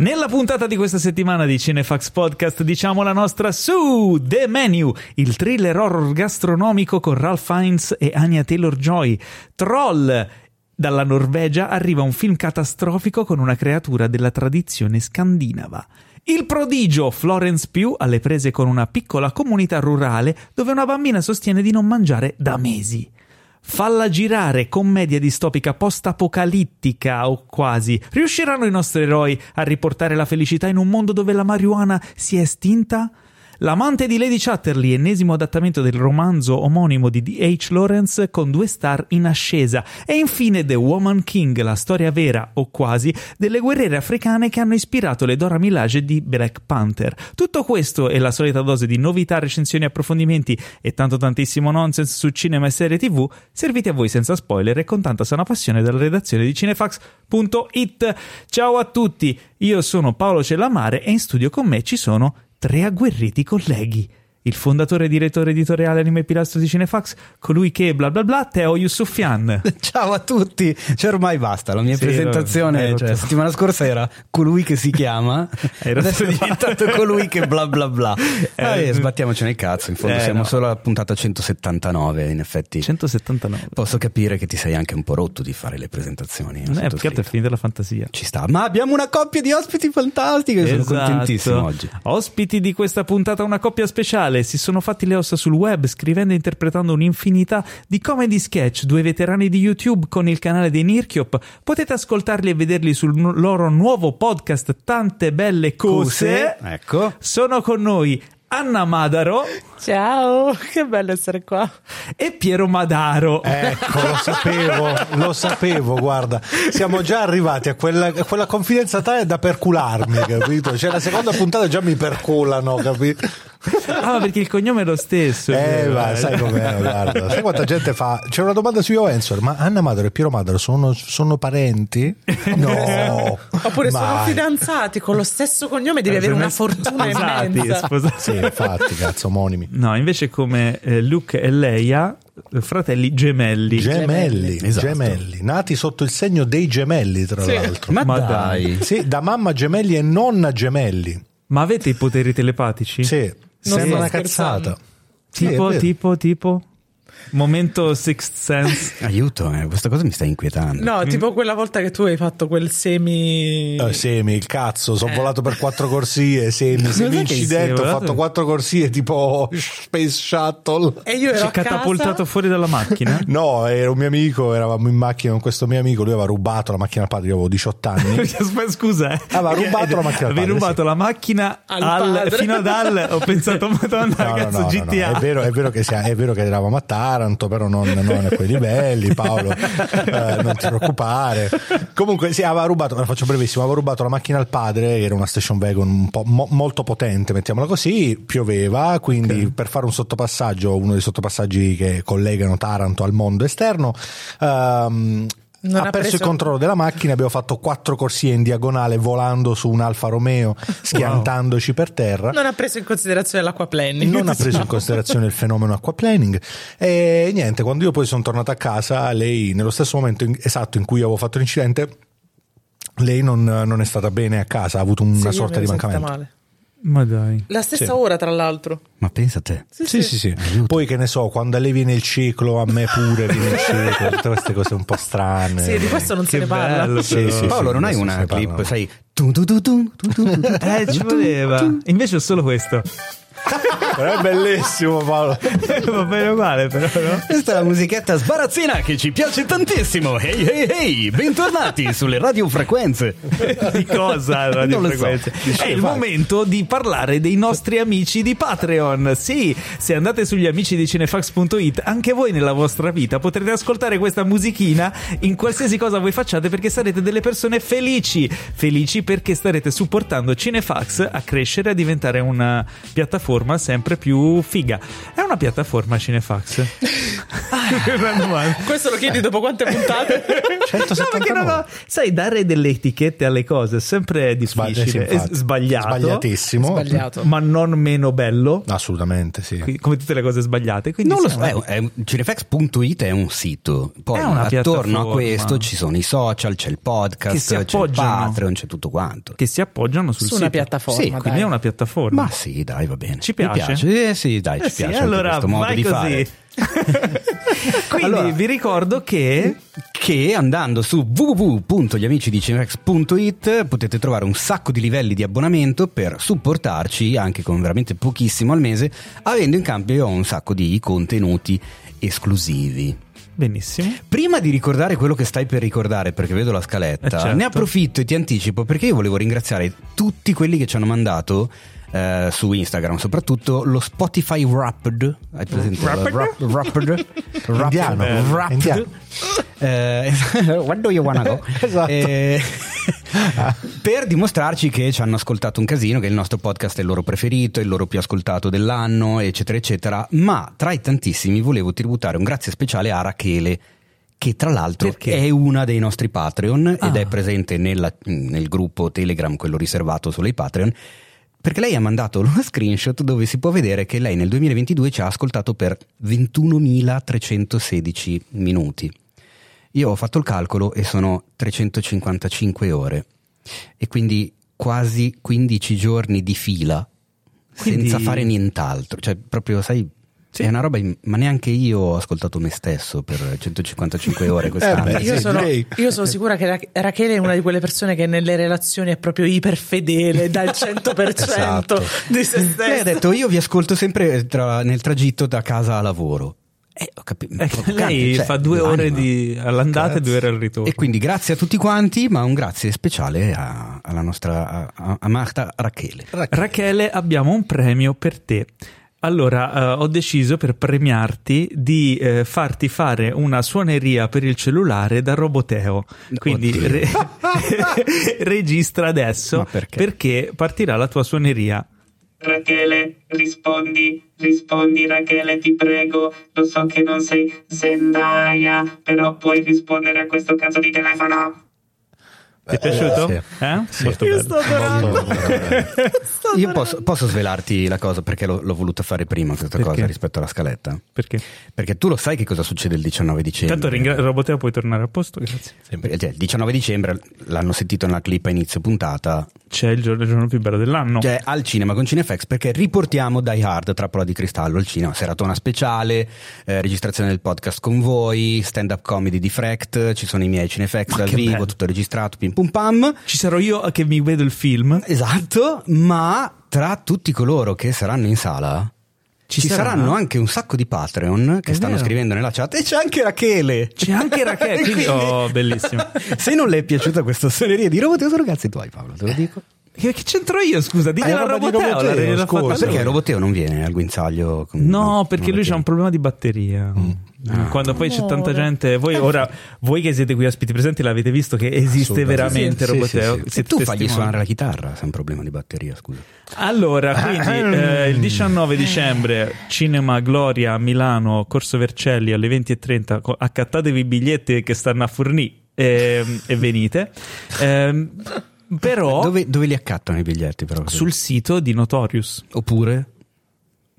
Nella puntata di questa settimana di Cinefax Podcast diciamo la nostra su The Menu, il thriller horror gastronomico con Ralph Fiennes e Anya Taylor-Joy. Troll, dalla Norvegia arriva un film catastrofico con una creatura della tradizione scandinava. Il prodigio Florence Pugh alle prese con una piccola comunità rurale dove una bambina sostiene di non mangiare da mesi. Falla girare, commedia distopica post-apocalittica o quasi. Riusciranno i nostri eroi a riportare la felicità in un mondo dove la marijuana si è estinta? L'amante di Lady Chatterley, ennesimo adattamento del romanzo omonimo di D.H. Lawrence con due star in ascesa. E infine The Woman King, la storia vera o quasi delle guerriere africane che hanno ispirato le Dora Milaje di Black Panther. Tutto questo e la solita dose di novità, recensioni, approfondimenti e tanto tantissimo nonsense su cinema e serie tv, serviti a voi senza spoiler e con tanta sana passione dalla redazione di cinefax.it. Ciao a tutti, io sono Paolo Cellamare e in studio con me ci sono tre agguerriti colleghi. Il fondatore e direttore editoriale Anime Pilastro di Cinefax, colui che bla bla bla, Teo Yusufian. Ciao a tutti, cioè ormai basta, la mia sì, presentazione, cioè, la settimana scorsa era colui che si chiama, adesso è diventato colui che bla bla bla. Eh, eh, sbattiamocene il cazzo, in fondo eh, siamo no. solo alla puntata 179, in effetti. 179. Posso capire che ti sei anche un po' rotto di fare le presentazioni. Non è perché è finita la fantasia. Ci sta, ma abbiamo una coppia di ospiti fantastiche, esatto. sono contentissimo oggi. Ospiti di questa puntata, una coppia speciale musicale si sono fatti le ossa sul web scrivendo e interpretando un'infinità di comedy sketch, due veterani di YouTube con il canale dei Nirchiop. Potete ascoltarli e vederli sul loro nuovo podcast Tante belle cose. cose. Ecco. Sono con noi Anna Madaro. Ciao, che bello essere qua. E Piero Madaro. Ecco, lo sapevo, lo sapevo, guarda. Siamo già arrivati a quella, a quella confidenza tale da percularmi, capito? Cioè la seconda puntata già mi perculano, capito? Ah, perché il cognome è lo stesso. Eh, ma sai com'è, guarda. Sai quanta gente fa? C'è una domanda su Ensor, ma Anna Madaro e Piero Madaro sono, sono parenti? No. Oppure mai. sono fidanzati con lo stesso cognome, devi avere una fortuna immensa. Sposati. Sì, infatti, cazzo, omonimi. No, invece come eh, Luke e Leia fratelli gemelli. Gemelli, esatto. gemelli, nati sotto il segno dei gemelli, tra sì. l'altro. Ma, Ma dai. dai. Sì, da mamma gemelli e nonna gemelli. Ma avete i poteri telepatici? Sì. Sembra una cazzata. Tipo, tipo, tipo. Momento Sixth Sense. Aiuto, eh, questa cosa mi sta inquietando. No, tipo quella volta che tu hai fatto quel semi. Eh, semi, il cazzo, sono eh. volato per quattro corsie. Semi, semi incidente. Ho fatto quattro corsie tipo Space Shuttle. E io ero. Ci catapultato fuori dalla macchina? no, era un mio amico. Eravamo in macchina con questo mio amico. Lui aveva rubato la macchina al padre. Io avevo 18 anni. Scusa, eh. Aveva rubato la macchina al padre. Avevi rubato sì. la macchina al al, fino ad al. Ho pensato, Madonna, no, ragazzo, no, no, GTA. È vero, è, vero che sia, è vero che eravamo a Taranto, però non non a quei livelli, Paolo, eh, non ti preoccupare. Comunque, sì, aveva rubato, la faccio brevissimo, aveva rubato la macchina al padre, che era una station wagon un po' mo, molto potente, mettiamola così, pioveva, quindi okay. per fare un sottopassaggio, uno dei sottopassaggi che collegano Taranto al mondo esterno, um, non ha, perso, preso... il controllo della macchina, abbiamo fatto quattro corsie in diagonale volando su un Alfa Romeo, schiantandoci wow. per terra. Non ha preso in considerazione l'acquaplaning. Non ha preso in considerazione il fenomeno acquaplaning. E niente, quando io poi sono tornato a casa, lei nello stesso momento esatto in cui avevo fatto l'incidente, lei non, non, è stata bene a casa, ha avuto una sì, sorta di mancamento. Male. Ma dai. La stessa sì. ora, tra l'altro. Ma pensa a te. Sì, sì, sì. sì, sì. Poi che ne so, quando a lei viene il ciclo, a me pure viene il ciclo, tutte queste cose un po' strane. Sì, di questo non che se ne parla. Bello, sì, sì, Paolo, non hai una clip, sai... Tu, tu, tu, tu, tu, tu, tu, eh, ci voleva. Invece ho solo questo. Però è bellissimo Paolo. Va bene uguale però no? questa è la musichetta sbarazzina che ci piace tantissimo. Ehi ehi ehi bentornati sulle radiofrequenze di cosa radiofrequenze so. è il momento di parlare dei nostri amici di Patreon. Sì se andate sugli amici di cinefax.it anche voi nella vostra vita potrete ascoltare questa musichina in qualsiasi cosa voi facciate perché sarete delle persone felici. Felici perché starete supportando Cinefax a crescere a diventare una piattaforma sempre più figa. È una piattaforma Cinefax? Questo lo chiedi dopo quante puntate? 179. No, no, sai, dare delle etichette alle cose è sempre difficile, è sbagliato. Sbagliatissimo. Sbagliato. Ma non meno bello. Assolutamente, sì. Come tutte le cose sbagliate. Quindi non lo so, è, è, Cinefax.it è un sito. Poi attorno a questo ci sono i social, c'è il podcast, c'è il Patreon, c'è tutto quanto. Che si appoggiano sul Su sito. una piattaforma. Sì, quindi è una piattaforma. Ma sì, dai, va bene. Ci piace? Piace. Eh, sì, dai, eh ci sì, piace allora, questo modo di così. fare. Quindi allora, vi ricordo che che andando su www.gliamicidicinex.it potete trovare un sacco di livelli di abbonamento per supportarci anche con veramente pochissimo al mese, avendo in cambio un sacco di contenuti esclusivi. Benissimo. Prima di ricordare quello che stai per ricordare, perché vedo la scaletta, eh certo. ne approfitto e ti anticipo perché io volevo ringraziare tutti quelli che ci hanno mandato eh, su Instagram, soprattutto lo Spotify Wrapped. Hai presente? Wrapped? Wrapped? Indiano. Eh, wrapped. Eh, where do you wanna go? esatto. Eh, per dimostrarci che ci hanno ascoltato un casino, che il nostro podcast è il loro preferito, il loro più ascoltato dell'anno, eccetera, eccetera. Ma tra i tantissimi volevo tributare un grazie speciale a Rachele che tra l'altro Perché? è una dei nostri Patreon Ah. ed è presente nella- nel gruppo Telegram, quello riservato solo ai Patreon. Perché lei ha mandato uno screenshot dove si può vedere che lei nel 2022 ci ha ascoltato per 21.316 minuti. Io ho fatto il calcolo e sono 355 ore e quindi quasi 15 giorni di fila Quindi- senza fare nient'altro. Cioè, proprio, sai, Sì. è una roba, in- ma neanche io ho ascoltato me stesso per 155 ore quest'anno. Eh beh, Io sì, sono, io sono sicura che Ra- Rachele è una di quelle persone che nelle relazioni è proprio iperfedele, dal 100% Esatto. di se Lei ha detto: Io vi ascolto sempre tra- nel tragitto da casa a lavoro. Eh, ho capito. Eh, lei Cioè, fa due ore l'anima. di, all'andata e due ore al ritorno. E quindi grazie a tutti quanti, ma un grazie speciale a- alla nostra a, a Marta Rachele. Rachele, abbiamo un premio per te. Allora, eh, ho deciso per premiarti di eh, farti fare una suoneria per il cellulare da Roboteo. Quindi re- registra adesso perché? perché partirà la tua suoneria. Rachele, rispondi, rispondi Rachele, ti prego. Lo so che non sei Zendaya, però puoi rispondere a questo cazzo di telefono. Ti è piaciuto? sì. Eh? Sì. Molto Io bello. sto adorando. Io posso, posso svelarti la cosa perché l'ho, l'ho voluta fare prima questa Perché? cosa rispetto alla scaletta? Perché? Perché tu lo sai che cosa succede il 19 dicembre? Intanto ringra- Roboteo puoi tornare a posto, grazie. Sempre- cioè, il 19 dicembre l'hanno sentito nella clip a inizio puntata. C'è il giorno, il giorno più bello dell'anno. Cioè, al cinema con Cinefx perché riportiamo Die Hard, Trappola di Cristallo al cinema, seratona speciale, eh, registrazione del podcast con voi, stand up comedy di Fract, ci sono i miei Cinefx dal vivo, bello. tutto registrato, pim pum pam. Ci sarò io che mi vedo il film. Esatto, ma tra tutti coloro che saranno in sala ci, sarà? saranno anche un sacco di Patreon che È stanno vero. scrivendo nella chat e c'è anche Rachele. C'è anche Rachele. quindi- Oh, bellissimo. Se non le è piaciuta questa suoneria di robot, ragazzi tuoi Paolo, te lo dico. Che, che c'entro io, scusa? Dite Eh, la roba di Roboteo. Roboteo, l'ha scusa. Perché lui. Roboteo non viene al guinzaglio? con- No, perché lui c'ha un problema di batteria. Mm. Ah. Quando poi c'è Amore. tanta gente, voi ora, voi che siete qui ospiti presenti, l'avete visto che esiste veramente Sì, sì, Roboteo. sì, sì. E Siete tu fagli testimoni. suonare la chitarra se è un problema di batteria, scusa. Allora, quindi eh, il 19 dicembre, Cinema Gloria a Milano, Corso Vercelli alle 20.30. co- Accattatevi i biglietti che stanno a Fornì ehm, e venite. Ehm, però Dove, dove li accattano i biglietti però? sul sito di Notorious, Oppure?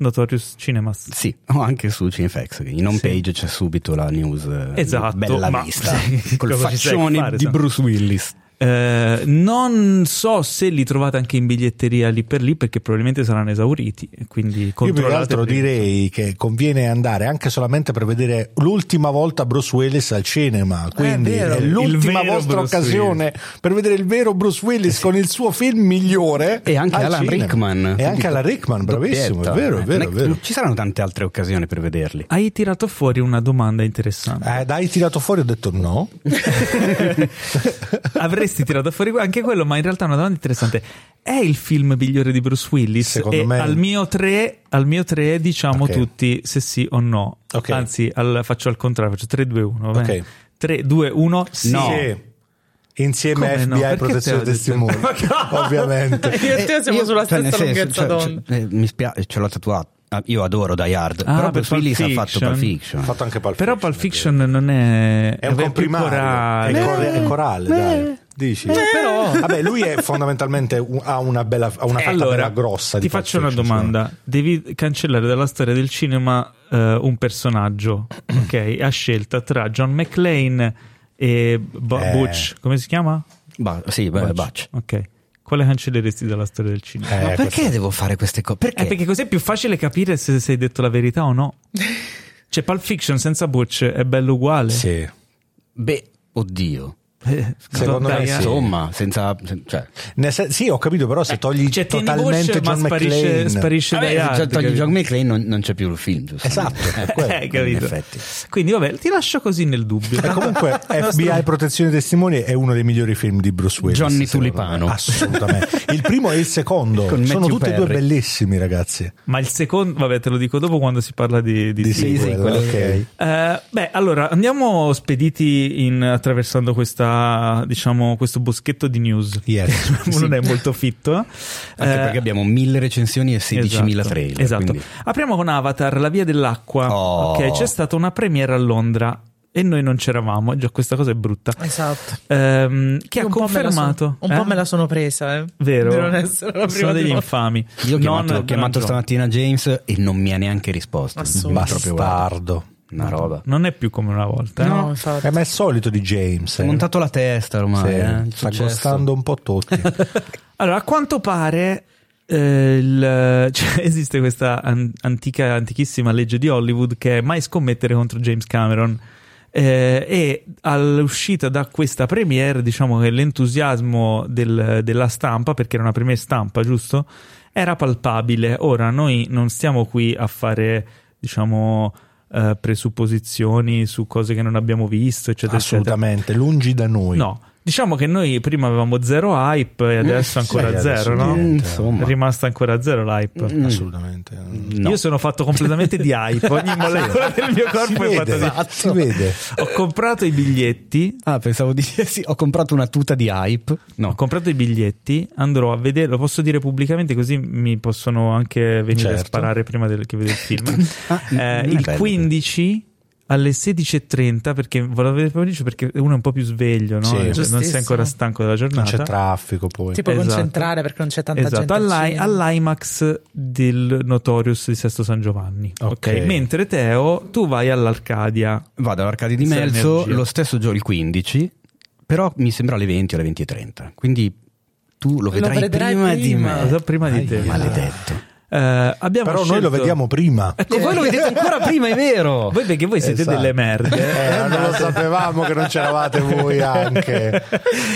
Notorious Cinemas. Sì, o anche su Cinefx, in home Sì. page c'è subito la news eh, Esatto, bella ma- vista, sì, col faccione fare, di? Bruce Willis. Eh, non so se li trovate anche in biglietteria lì per lì perché probabilmente saranno esauriti. e Quindi Io più che altro direi che conviene andare anche solamente per vedere l'ultima volta Bruce Willis al cinema. Quindi vero. è, Il l'ultima vero vostra Bruce occasione per vedere il vero Bruce Willis con il suo film migliore. E anche al Alan cinema. Rickman. E anche Alan Rickman, bravissimo, è vero, è Eh, vero, è non vero. Ci saranno tante altre occasioni per vederli. Hai tirato fuori una domanda interessante. Eh, dai, tirato fuori, ho detto no. Avresti tirato fuori anche quello, ma in realtà è una domanda interessante. È il film migliore di Bruce Willis? Secondo e me- al mio 3, al mio 3 diciamo Ok. tutti se sì o no. Ok. Anzi, al- faccio al contrario, faccio 3, 2, 1. Ok. 3, 2, 1, sì. No. Sì. Insieme Come a no? FBI Perché protezione detto? testimoni, ovviamente. Io e te siamo io- sulla cioè, stessa senso, lunghezza cioè, d'onda. cioè, eh, mi spiace, ce l'ho tatuato. Ah, io adoro Die Hard, Ah, però per Bruce Willis ha fatto. Pulp Fiction. Ha fatto anche Pulp Però Fiction, Pulp Fiction non è... È un comprimario, corale. è, core- è corale, dai. Dici? però- Vabbè, lui è fondamentalmente un- ha una bella ha una fatta Allora, bella grossa ti faccio una domanda. Devi cancellare dalla storia del cinema eh, un personaggio, ok? A scelta tra John McClane e Bo- Eh. Butch. Come si chiama? Ba- sì, beh, Butch. Ok. Quale cancelleresti dalla storia del cinema? Eh, Ma perché questo- devo fare queste cose? Perché? Eh, perché così è più facile capire se sei detto la verità o no. Cioè, Pulp Fiction senza Butch è bello uguale. Sì. Beh, oddio. Eh, Secondo dai, me eh. sì. Insomma, senza... se- Cioè, sen- sì, ho capito, però se togli Cioè, totalmente Bush, ma John sparisce, McClane sparisce vabbè, dai se altri, togli capito? John McClane non, non c'è più il film, giusto? Esatto, è quello, Eh, capito. in effetti. Quindi, vabbè, ti lascio così nel dubbio. E comunque FBI Protezione Testimoni è uno dei migliori film di Bruce Willis. Johnny Tulipano. me. Assolutamente. Il primo e il secondo Con sono tutti e due bellissimi, ragazzi. Ma il secondo, vabbè, te lo dico dopo quando si parla di, di Di sequel. sequel, ok. Eh, beh, allora andiamo spediti in, attraversando questa, diciamo, questo boschetto di news. Yes. non è molto fitto. Anche Eh, perché abbiamo 1000 recensioni e 16.000 esatto, trailer. Esatto. quindi- Apriamo con Avatar, La via dell'acqua. Oh. Ok, c'è stata una premiere a Londra e noi non c'eravamo. Già, questa cosa è brutta. Esatto. Ehm, che ha Un po' confermato. sono- un po' eh? me la sono presa, eh. Vero? Di non essere la prima Sono degli infami. Io ho chiamato, Non- ho chiamato stamattina James e non mi ha neanche risposto. Bastardo. Una roba. Non è più come una volta. eh? No, infatti. Eh, ma è solito di James. Si è eh. montato la testa ormai. Sì, eh, sta successo. costando un po' tutti. Allora, a quanto pare eh, il- cioè, esiste questa an- antica, antichissima legge di Hollywood che è mai scommettere contro James Cameron. Eh, e all'uscita da questa premiere, diciamo che l'entusiasmo del- della stampa, perché era una premiere stampa, giusto? Era palpabile. Ora, noi non stiamo qui a fare, diciamo, eh, presupposizioni su cose che non abbiamo visto, eccetera, eccetera. Assolutamente, lungi da noi. No, diciamo che noi prima avevamo zero hype e adesso ancora sì, adesso zero, no? niente. Insomma. È rimasta ancora zero l'hype. Mm. Assolutamente. No. Io sono fatto completamente di hype, ogni molecola del mio Si corpo è vede, fatta di si vede. Ho comprato i biglietti, Ah, pensavo di sì, ho comprato una tuta di hype. ho No. comprato i biglietti, andrò a vedere, lo posso dire pubblicamente così mi possono anche venire a Certo. sparare prima del, che vedo il film. Ah, Eh, è il bello. 15 alle 16.30 perché volevo vedere il pomeriggio perché uno è un po' più sveglio, no? Sì. Cioè, non sei ancora stanco della Non giornata. c'è traffico poi. Ti puoi Esatto. concentrare perché non c'è tanta esatto, gente. al all'I- all'IMAX del Notorious di Sesto San Giovanni. Ok. ok. Mentre Teo, tu vai all'Arcadia. Vado all'Arcadia di Melzo lo stesso giorno, il 15, però mi sembra alle 20 o alle 20.30. Quindi tu lo vedrai, vedrai prima, di prima. me. Lo so prima di te. Maledetto. Eh, abbiamo Però noi scelto- lo vediamo prima. Ecco, voi lo vedete ancora prima, è vero. Voi perché voi siete Esatto. delle merde. Eh, non lo sapevamo che non c'eravate voi anche.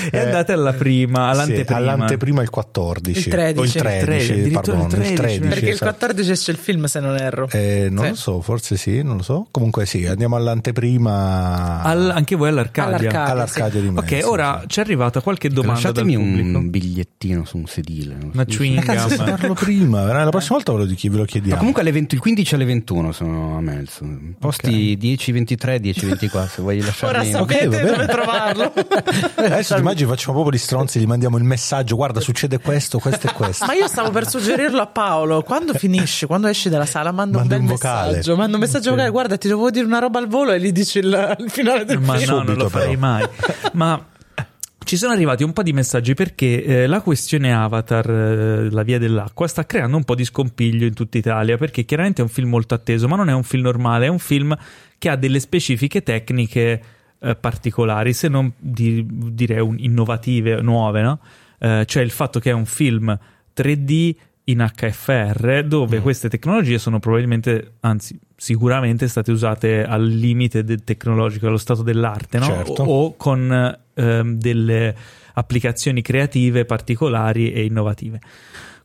E andate alla prima, all'anteprima. Sì, all'anteprima il 14. Il 13. O il 13, Il 13, pardon, il addirittura il 13. 13, Perché il esatto. 14 esce il film, se non erro. Eh, non Sì. lo so, forse sì, non lo so. Comunque sì, andiamo all'anteprima. Al- anche voi all'Arcadia. All'Arcadia. all'Arcadia di Ok, Mezzo. ora sì. ci è arrivata qualche domanda Lasciatemi dal pubblico. un bigliettino su un sedile. Una chewing Cazzo, gum. farlo prima. La prossima volta ve lo, chi- ve lo No, chiediamo. comunque alle 20 il 15 alle 21 sono a Melzo. Posti 10-23, 10-24 se vuoi Ora lasciarmi. sapete va bene. dove trovarlo. Adesso ti immagini facciamo proprio gli stronzi, gli mandiamo il messaggio, guarda succede questo, questo e questo. Ma io stavo per suggerirlo a Paolo. Quando finisci, quando esci dalla sala, manda un Manda bel un vocale. messaggio. Manda un messaggio vocale. Guarda, ti devo dire una roba al volo e gli dici il, il finale del Ma film. no, non lo farei però. mai. Ma ci sono arrivati un po' di messaggi perché eh, la questione Avatar, eh, la via dell'acqua, sta creando un po' di scompiglio in tutta Italia perché chiaramente è un film molto atteso, ma non è un film normale, è un film che ha delle specifiche tecniche eh, particolari, se non di- direi un- innovative, nuove, no? Eh, cioè il fatto che è un film 3D in HFR dove queste tecnologie sono probabilmente, anzi sicuramente state usate al limite del tecnologico, allo stato dell'arte, no? Certo. o, o con ehm, delle applicazioni creative particolari e innovative.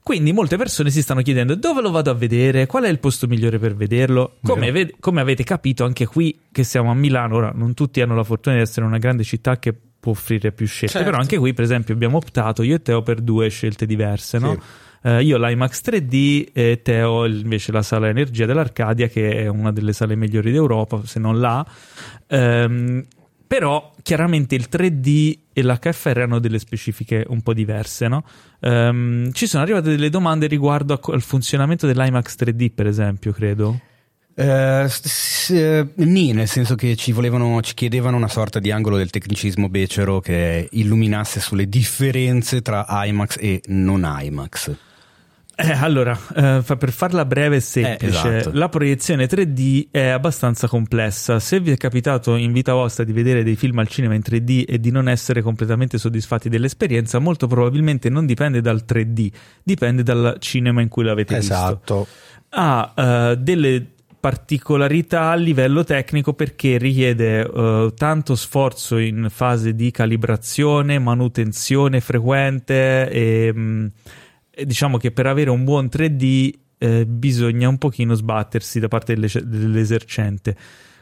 Quindi molte persone si stanno chiedendo dove lo vado a vedere, qual è il posto migliore per vederlo. Come, ved- come avete capito anche qui che siamo a Milano, ora non tutti hanno la fortuna di essere una grande città che può offrire più scelte, Certo. però anche qui per esempio abbiamo optato io e Teo per due scelte diverse, no? Eh, io l'IMAX 3D e Teo invece la sala energia dell'Arcadia che è una delle sale migliori d'Europa, se non la. Ehm, Però chiaramente il 3D e l'HFR hanno delle specifiche un po' diverse, no? Um, ci sono arrivate delle domande riguardo al funzionamento dell'IMAX 3D, per esempio, credo. Uh, s- s- nì, nel senso che ci volevano, ci chiedevano una sorta di angolo del tecnicismo becero che illuminasse sulle differenze tra IMAX e non IMAX. Eh, allora, eh, per farla breve e semplice, eh, esatto. la proiezione 3D è abbastanza complessa. Se vi è capitato in vita vostra di vedere dei film al cinema in 3D e di non essere completamente soddisfatti dell'esperienza, molto probabilmente non dipende dal 3D, dipende dal cinema in cui l'avete esatto. visto. Ha uh, delle particolarità a livello tecnico perché richiede uh, tanto sforzo in fase di calibrazione, manutenzione frequente e... Mh, diciamo che per avere un buon 3D eh, bisogna un pochino sbattersi da parte dell'esercente.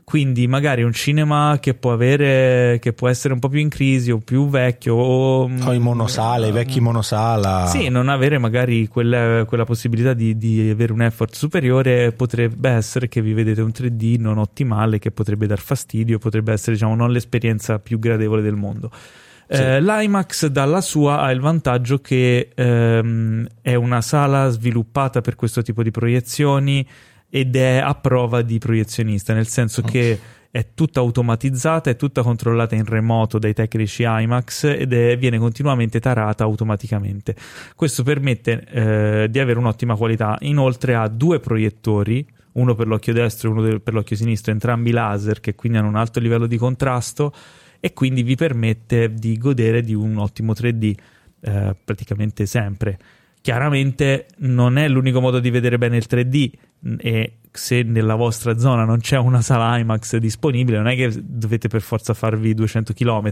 Quindi magari un cinema che può avere che può essere un po' più in crisi o più vecchio o, o i monosale, i vecchi monosala. Sì, non avere magari quella, quella possibilità di, di, avere un effort superiore potrebbe essere che vi vedete un 3D non ottimale che potrebbe dar fastidio, potrebbe essere diciamo non l'esperienza più gradevole del mondo. Sì. Eh, L'IMAX dalla sua ha il vantaggio che ehm, è una sala sviluppata per questo tipo di proiezioni ed è a prova di proiezionista, nel senso okay. che è tutta automatizzata, è tutta controllata in remoto dai tecnici IMAX ed è, viene continuamente tarata automaticamente. Questo permette eh, di avere un'ottima qualità. Inoltre ha due proiettori, uno per l'occhio destro e uno per l'occhio sinistro, entrambi laser che quindi hanno un alto livello di contrasto e quindi vi permette di godere di un ottimo 3D eh, praticamente sempre. Chiaramente non è l'unico modo di vedere bene il 3D e se nella vostra zona non c'è una sala IMAX disponibile, non è che dovete per forza farvi 200 km.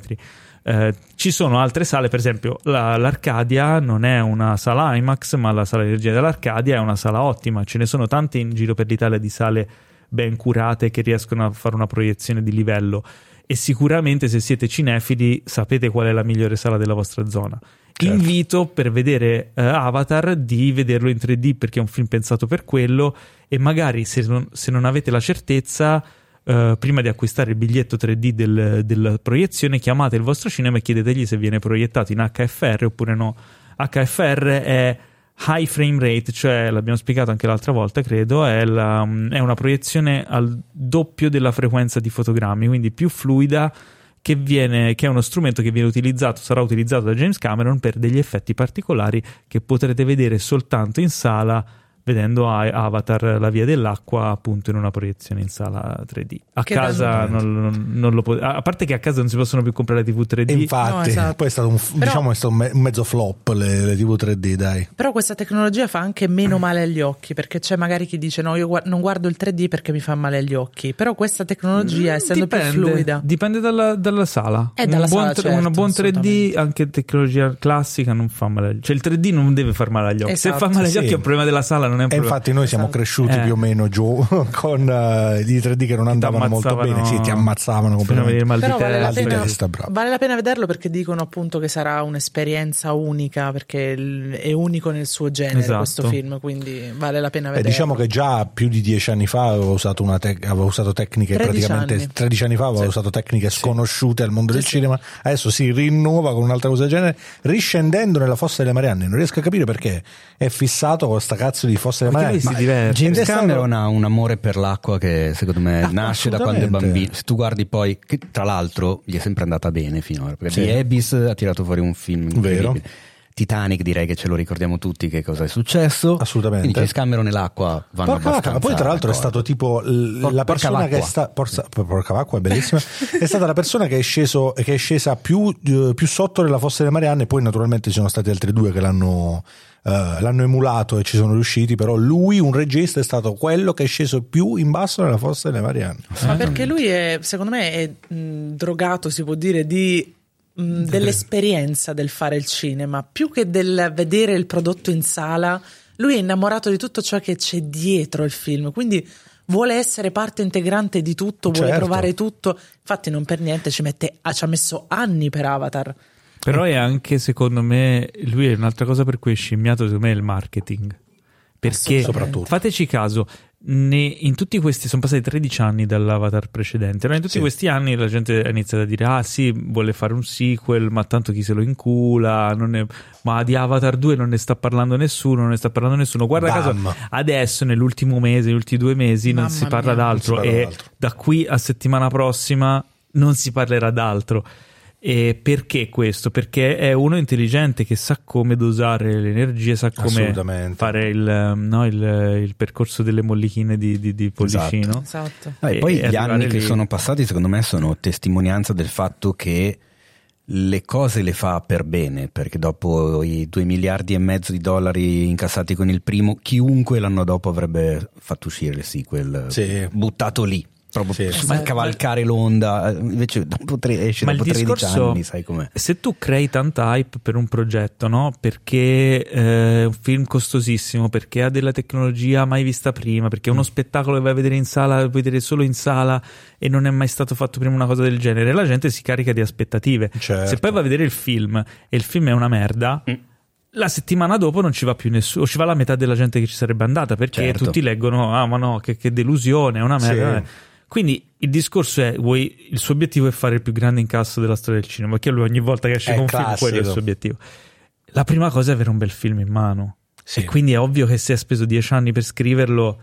Eh, ci sono altre sale, per esempio la, l'Arcadia non è una sala IMAX, ma la sala di energia dell'Arcadia è una sala ottima. Ce ne sono tante in giro per l'Italia di sale ben curate che riescono a fare una proiezione di livello e sicuramente se siete cinefili sapete qual è la migliore sala della vostra zona. Certo. Invito per vedere uh, Avatar di vederlo in 3D perché è un film pensato per quello e magari se non, se non avete la certezza uh, prima di acquistare il biglietto 3D del, della proiezione chiamate il vostro cinema e chiedetegli se viene proiettato in HFR oppure no. HFR è high frame rate, cioè l'abbiamo spiegato anche l'altra volta, credo, è, la, è, una proiezione al doppio della frequenza di fotogrammi, quindi più fluida, che, viene, che è uno strumento che viene utilizzato, sarà utilizzato da James Cameron per degli effetti particolari che potrete vedere soltanto in sala vedendo Avatar la via dell'acqua appunto in una proiezione in sala 3D a che casa non, non, non, lo pot- a parte che a casa non si possono più comprare le TV 3D infatti no, esatto. poi è stato un, Però, diciamo è stato un, mezzo flop le, le, TV 3D dai. Però questa tecnologia fa anche meno male agli occhi perché c'è magari chi dice no io gu- non guardo il 3D perché mi fa male agli occhi. Però questa tecnologia mm, essendo dipende, più fluida. Dipende dalla, dalla sala. È dalla un buon, sala, certo, una buon 3D anche tecnologia classica non fa male agli occhi. Cioè il 3D non deve far male agli occhi. Esatto, se fa male agli sì. occhi è un problema della sala non è un problema infatti noi siamo siamo cresciuti eh. più o meno giù con uh, i 3D che non andavano molto bene, sì, ti ammazzavano completamente. Mal Però vale la, pena, testa, vale la pena vederlo perché dicono appunto che sarà un'esperienza unica perché è unico nel suo genere esatto. questo film, quindi vale la pena vederlo. Eh, diciamo che già più di dieci anni fa avevo usato, una te- avevo usato tecniche praticamente anni. 13 anni fa avevo sì. usato tecniche sì. sconosciute al mondo sì, del cinema, adesso si rinnova con un'altra cosa del genere, riscendendo nella fossa delle Marianne. Non riesco a capire perché è fissato con sta cazzo di fossa delle Marianne. Ma James Cameron ha un amore per l'acqua che secondo me ah, nasce da quando è bambino. Se tu guardi poi, che tra l'altro gli è sempre andata bene finora, perché sì. di Abyss ha tirato fuori un film Vero. Titanic direi che ce lo ricordiamo tutti che cosa è successo. Assolutamente. Quindi James Cameron e l'acqua vanno porca abbastanza. Ma poi tra l'altro è stato tipo l- Por- la persona che è stata porca, porca vacqua è bellissima. è stata la persona che è sceso che è scesa più, uh, più sotto nella fossa delle Marianne, poi naturalmente ci sono stati altri due che l'hanno Uh, l'hanno emulato e ci sono riusciti, però lui, un regista, è stato quello che è sceso più in basso nella fossa delle Marianne. Ma perché lui è, secondo me, è mh, drogato, si può dire, di mh, dell'esperienza del fare il cinema, più che del vedere il prodotto in sala. Lui è innamorato di tutto ciò che c'è dietro il film, quindi vuole essere parte integrante di tutto, vuole Certo. provare tutto. Infatti, non per niente ci, mette, ci ha messo anni per Avatar. Però è anche, secondo me, lui è un'altra cosa per cui è scimmiato, secondo me, è il marketing. Perché, fateci caso, ne, in tutti questi sono passati 13 anni dall'avatar precedente. Allora, in tutti sì. questi anni la gente ha iniziato a dire: Ah, sì, vuole fare un sequel, ma tanto chi se lo incula. È... Ma di Avatar 2 non ne sta parlando nessuno. Non ne sta parlando nessuno. Guarda Bam. caso, adesso, nell'ultimo mese, negli ultimi due mesi, Mamma non si parla mia. d'altro. Si parla e d'altro. da qui a settimana prossima non si parlerà d'altro. E perché questo? Perché è uno intelligente che sa come dosare le energie, sa come fare il, no, il, il, percorso delle mollichine di, di, di Pollicino. Esatto. esatto. Ah, e, poi gli anni lì. che sono passati, secondo me, sono testimonianza del fatto che le cose le fa per bene, perché dopo i 2 miliardi e mezzo di dollari incassati con il primo, chiunque l'anno dopo avrebbe fatto uscire il sequel sì. buttato lì proprio sì. per cavalcare l'onda. Invece dopo tre, esce Ma dopo 13 discorso, anni, sai com'è. Se tu crei tanta hype per un progetto, no? Perché eh, è un film costosissimo, perché ha della tecnologia mai vista prima, perché è uno mm. spettacolo che vai a vedere in sala, puoi vedere solo in sala e non è mai stato fatto prima una cosa del genere, la gente si carica di aspettative. Certo. Se poi va a vedere il film e il film è una merda. Mm la settimana dopo non ci va più nessuno, o ci va la metà della gente che ci sarebbe andata perché certo. tutti leggono: Ah, ma no, che, che delusione, è una merda. Sì. Quindi il discorso è: vuoi, il suo obiettivo è fare il più grande incasso della storia del cinema, perché lui ogni volta che esce con un film, quello è il suo obiettivo. La prima cosa è avere un bel film in mano. Sì. E quindi è ovvio che se ha speso dieci anni per scriverlo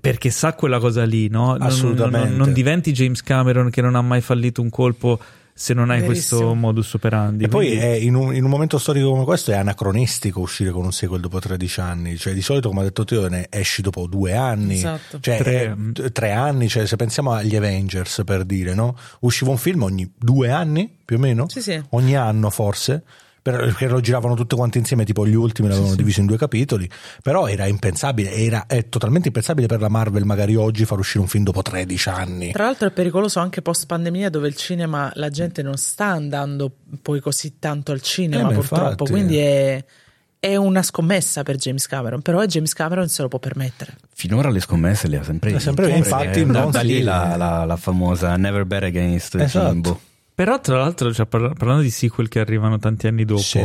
perché sa quella cosa lì, no? Assolutamente. Non, non, non, diventi James Cameron che non ha mai fallito un colpo se non hai Verissimo. questo modus operandi. E quindi... poi in un, in, un, momento storico come questo è anacronistico uscire con un sequel dopo 13 anni, cioè di solito come ha detto Teo ne esci dopo due anni, esatto. cioè, tre. Eh, tre. anni, cioè se pensiamo agli Avengers per dire, no? usciva un film ogni due anni più o meno, sì, sì. ogni anno forse perché lo giravano tutte quante insieme, tipo gli ultimi l'avevano sì, diviso sì. in due capitoli, però era impensabile, era, è totalmente impensabile per la Marvel magari oggi far uscire un film dopo 13 anni. Tra l'altro è pericoloso anche post pandemia dove il cinema, la gente non sta andando poi così tanto al cinema eh, purtroppo, infatti. quindi è è una scommessa per James Cameron, però James Cameron se lo può permettere. Finora le scommesse le ha sempre, le sempre infatti, da, da lì la, la, la, famosa Never Bet Against esatto. Jimbo. Però, tra l'altro, cioè, parla- parlando di sequel che arrivano tanti anni dopo, sì.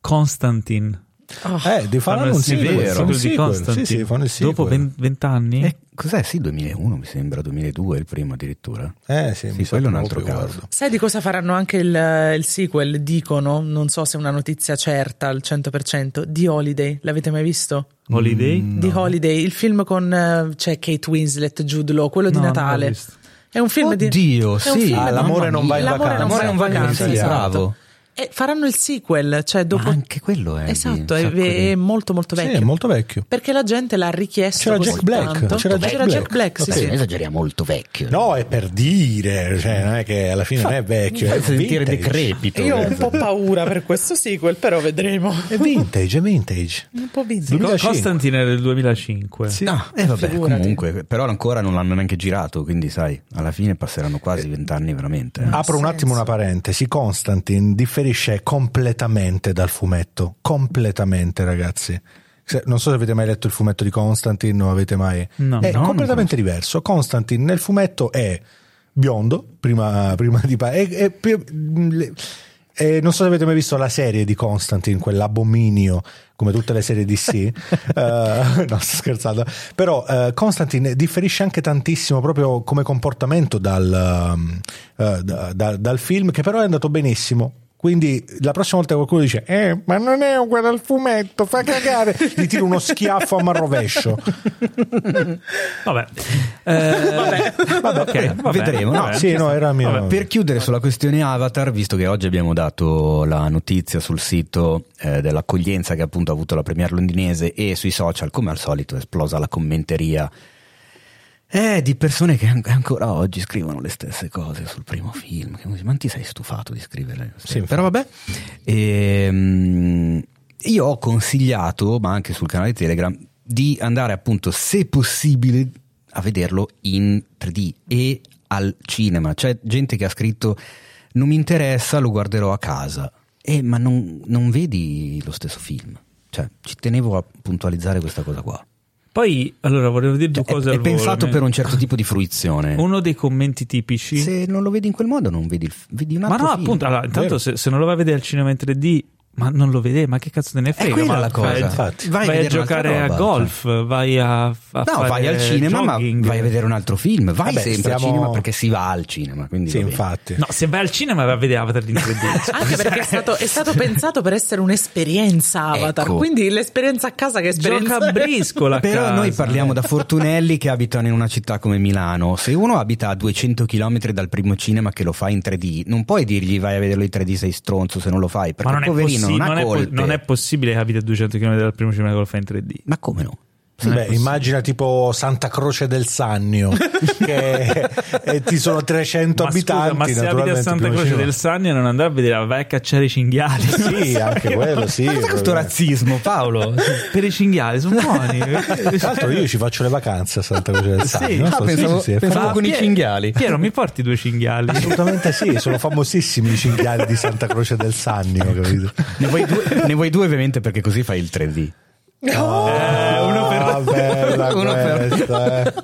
Constantine. Oh, eh, di fare un sequel, vero. Un sequel. Di Constantine. Sì, sì, fanno il sequel. Dopo vent'anni? Eh, cos'è? Sì, 2001 mi sembra, 2002 il primo addirittura. Eh sì, sì quello è un altro caso. Guardo. Sai di cosa faranno anche il, il, sequel? Dicono, non so se è una notizia certa al 100%, di Holiday. L'avete mai visto? Holiday? Mm, di no. Holiday, il film con uh, c'è Kate Winslet, Jude Law, quello no, di Natale. È un film Oddio, di. Oddio, sì. Ah, l'amore non va in vacanza. L'amore non va in vacanza, sì, bravo. E faranno il sequel, cioè dopo... Ma anche quello è. Esatto, è, è, molto molto vecchio. Sì, è molto vecchio. Perché la gente l'ha richiesto. C'era Jack Black. Tanto. C'era Jack C'era Black, Jack Black sì, sì. sì. esageriamo molto vecchio. No, è per dire, cioè non è che alla fine non è vecchio. Fa è sentire decrepito. Io ho un po' paura per questo sequel, però vedremo. È vintage, è vintage. Un po' vintage. 2005. Constantine è del 2005. Sì. No, eh, vabbè, Figurati. comunque, però ancora non l'hanno neanche girato, quindi sai, alla fine passeranno quasi vent'anni veramente. Eh. Apro un attimo una parentesi, Constantine differisce completamente dal fumetto, completamente ragazzi. Non so se avete mai letto il fumetto di Constantine o avete mai... No, è no, completamente diverso. Constantine nel fumetto è biondo, prima, prima di... È, è, è, eh, non so se avete mai visto la serie di Constantine, quell'abominio, come tutte le serie DC. uh, no, sto scherzando. Però uh, Constantine differisce anche tantissimo proprio come comportamento dal, uh, da, da, dal film, che però è andato benissimo. Quindi la prossima volta che qualcuno dice, eh, ma non è uguale al fumetto, fa cagare, gli tiro uno schiaffo a marrovescio. Vabbè. Eh, vabbè. vabbè, okay, vabbè. vedremo. No, sì, no, era mio. Per chiudere sulla questione Avatar, visto che oggi abbiamo dato la notizia sul sito eh, dell'accoglienza che appunto ha avuto la premiere londinese e sui social, come al solito, è esplosa la commenteria eh, di persone che ancora oggi scrivono le stesse cose sul primo film. Ma ti sei stufato di scrivere? Sì, però vabbè. E, um, io ho consigliato, ma anche sul canale Telegram, di andare appunto, se possibile, a vederlo in 3D e al cinema. C'è gente che ha scritto non mi interessa, lo guarderò a casa. Eh, ma non, non vedi lo stesso film. Cioè, ci tenevo a puntualizzare questa cosa qua. Poi, allora, volevo dire due cioè, cose è, È pensato per un certo tipo di fruizione. Uno dei commenti tipici. Se non lo vedi in quel modo, non vedi, il, vedi un altro Ma no, film. appunto, allora, intanto se, se, non lo vai a vedere al cinema in 3D, ma non lo vede, ma che cazzo te ne frega? ma la cosa. Vai, vai, vai a giocare roba, a golf, cioè. vai a, a No, vai al cinema, jogging. ma vai a vedere un altro film. Vai Vabbè, sempre stiamo... al cinema perché si va al cinema. Quindi sì, infatti. No, se vai al cinema vai a vedere Avatar in 3D. Anche perché è stato, è stato, pensato per essere un'esperienza Avatar. Ecco. Quindi l'esperienza a casa che esperienza. Gioca a briscola. Però casa. noi parliamo da fortunelli che abitano in una città come Milano. Se uno abita a 200 km dal primo cinema che lo fa in 3D, non puoi dirgli vai a vederlo in 3D, sei stronzo se non lo fai. Perché non poverino non. È po- non è possibile che abiti a 200 km dal primo cinema che lo fa in 3D. Ma come no? Beh, immagina tipo Santa Croce del Sannio, che e ti sono 300 ma abitanti. Scusa, ma se abiti a Santa Croce del Sannio non andrà a vedere, vai a cacciare i cinghiali. sì, anche quello, sì. Ma questo razzismo, Paolo? per i cinghiali, sono buoni. Tra l'altro io ci faccio le vacanze a Santa Croce del Sannio. Sì. Ah, pensavo, sì, sì, pensavo con Pier- i cinghiali. Piero, mi porti due cinghiali? Assolutamente sì, sono famosissimi i cinghiali di Santa Croce del Sannio, capito? Ne vuoi due, ne vuoi due ovviamente perché così fai il 3D. Oh, eh, uno bella uno questa, eh.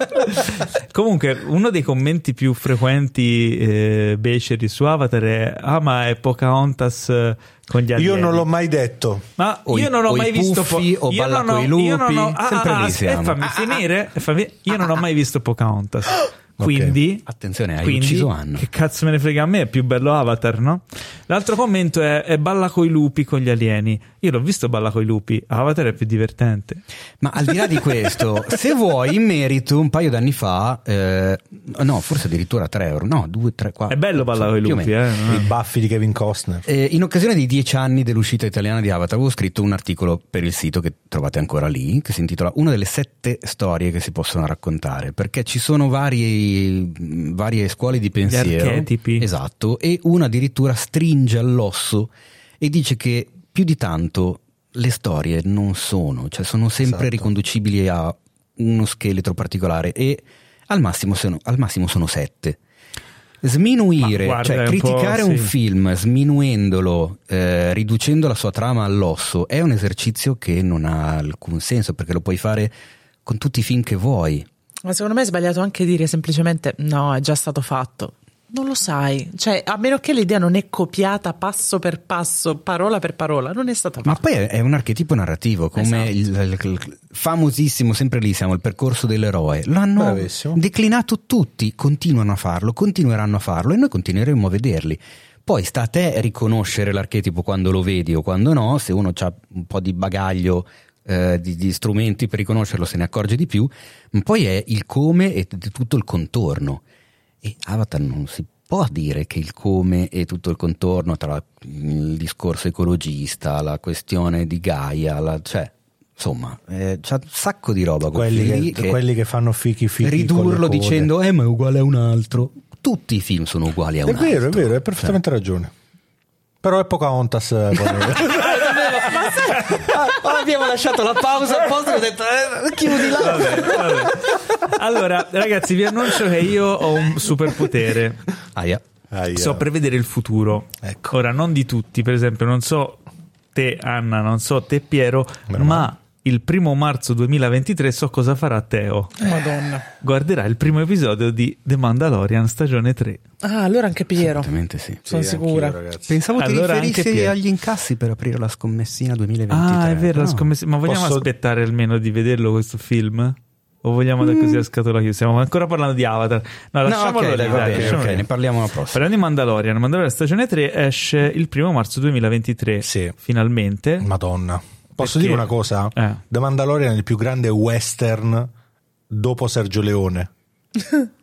Comunque, uno dei commenti più frequenti eh, beceri su Avatar è Ah, ma è Pocahontas eh, con gli alieni. Io non l'ho mai detto. Ma o io non ho mai visto Puffi, po- o balla con i lupi. Non ho, ah, sempre ah, lì siamo. fammi ah, finire. Fammi, io non ho mai visto Pocahontas. Quindi, okay. attenzione, hai quindi, ucciso Anno. Che cazzo me ne frega a me? È più bello Avatar, no? L'altro commento è, è Balla coi lupi con gli alieni. Io l'ho visto Balla coi lupi, Avatar è più divertente. Ma al di là di questo, se vuoi, in merito, un paio d'anni fa, eh, no, forse addirittura 3 euro, no, 2, 3, 4. È bello Balla coi lupi, eh? I baffi di Kevin Costner. Eh, in occasione dei dieci anni dell'uscita italiana di Avatar, avevo scritto un articolo per il sito che trovate ancora lì, che si intitola Una delle sette storie che si possono raccontare, perché ci sono vari varie scuole di pensiero. Gli archetipi. Esatto, e una addirittura stringe all'osso e dice che più di tanto le storie non sono, cioè sono sempre esatto. riconducibili a uno scheletro particolare e al massimo sono, al massimo sono sette. Sminuire, guarda, cioè criticare un, un film sminuendolo, eh, riducendo la sua trama all'osso, è un esercizio che non ha alcun senso perché lo puoi fare con tutti i film che vuoi. Ma secondo me è sbagliato anche dire semplicemente no, è già stato fatto. Non lo sai, cioè a meno che l'idea non è copiata passo per passo, parola per parola, non è stata fatta. Ma poi è un archetipo narrativo, come esatto. il, il, il, famosissimo, sempre lì siamo, il percorso dell'eroe. L'hanno Bravissimo. declinato tutti, continuano a farlo, continueranno a farlo e noi continueremo a vederli. Poi sta a te riconoscere l'archetipo quando lo vedi o quando no, se uno ha un po' di bagaglio eh, di, di, strumenti per riconoscerlo se ne accorge di più, ma poi è il come e tutto il contorno. E Avatar non si può dire che il come e tutto il contorno tra il discorso ecologista, la questione di Gaia, la, cioè insomma eh, c'è un sacco di roba quelli che, che, quelli che fanno fichi fichi ridurlo dicendo eh ma è uguale a un altro. Tutti i film sono uguali a un è altro è vero è vero hai perfettamente cioè. ragione. Però è Pocahontas eh, ah, abbiamo lasciato la pausa apposta e ho detto eh, chiudi là vabbè, vabbè. allora ragazzi vi annuncio che io ho un superpotere Aia. Aia. so prevedere il futuro ecco. ora non di tutti per esempio non so te Anna non so te Piero Meno ma male il primo marzo 2023 so cosa farà Teo. Madonna. Guarderà il primo episodio di The Mandalorian stagione 3. Ah, allora anche Piero. Assolutamente sì. Sono sì, sicura. Pensavo allora ti riferissi agli incassi per aprire la scommessina 2023. Ah, è vero, no. la scommessina. Ma vogliamo Posso... aspettare almeno di vederlo questo film? O vogliamo andare così a scatola chiusa? Stiamo ancora parlando di Avatar. No, lasciamolo no, okay, lì, dai, bene, okay, ne parliamo la prossima. Parliamo di Mandalorian. Mandalorian stagione 3 esce il primo marzo 2023. Sì. Finalmente. Madonna. Posso Perché? dire una cosa? Eh. The Mandalorian è il più grande western dopo Sergio Leone.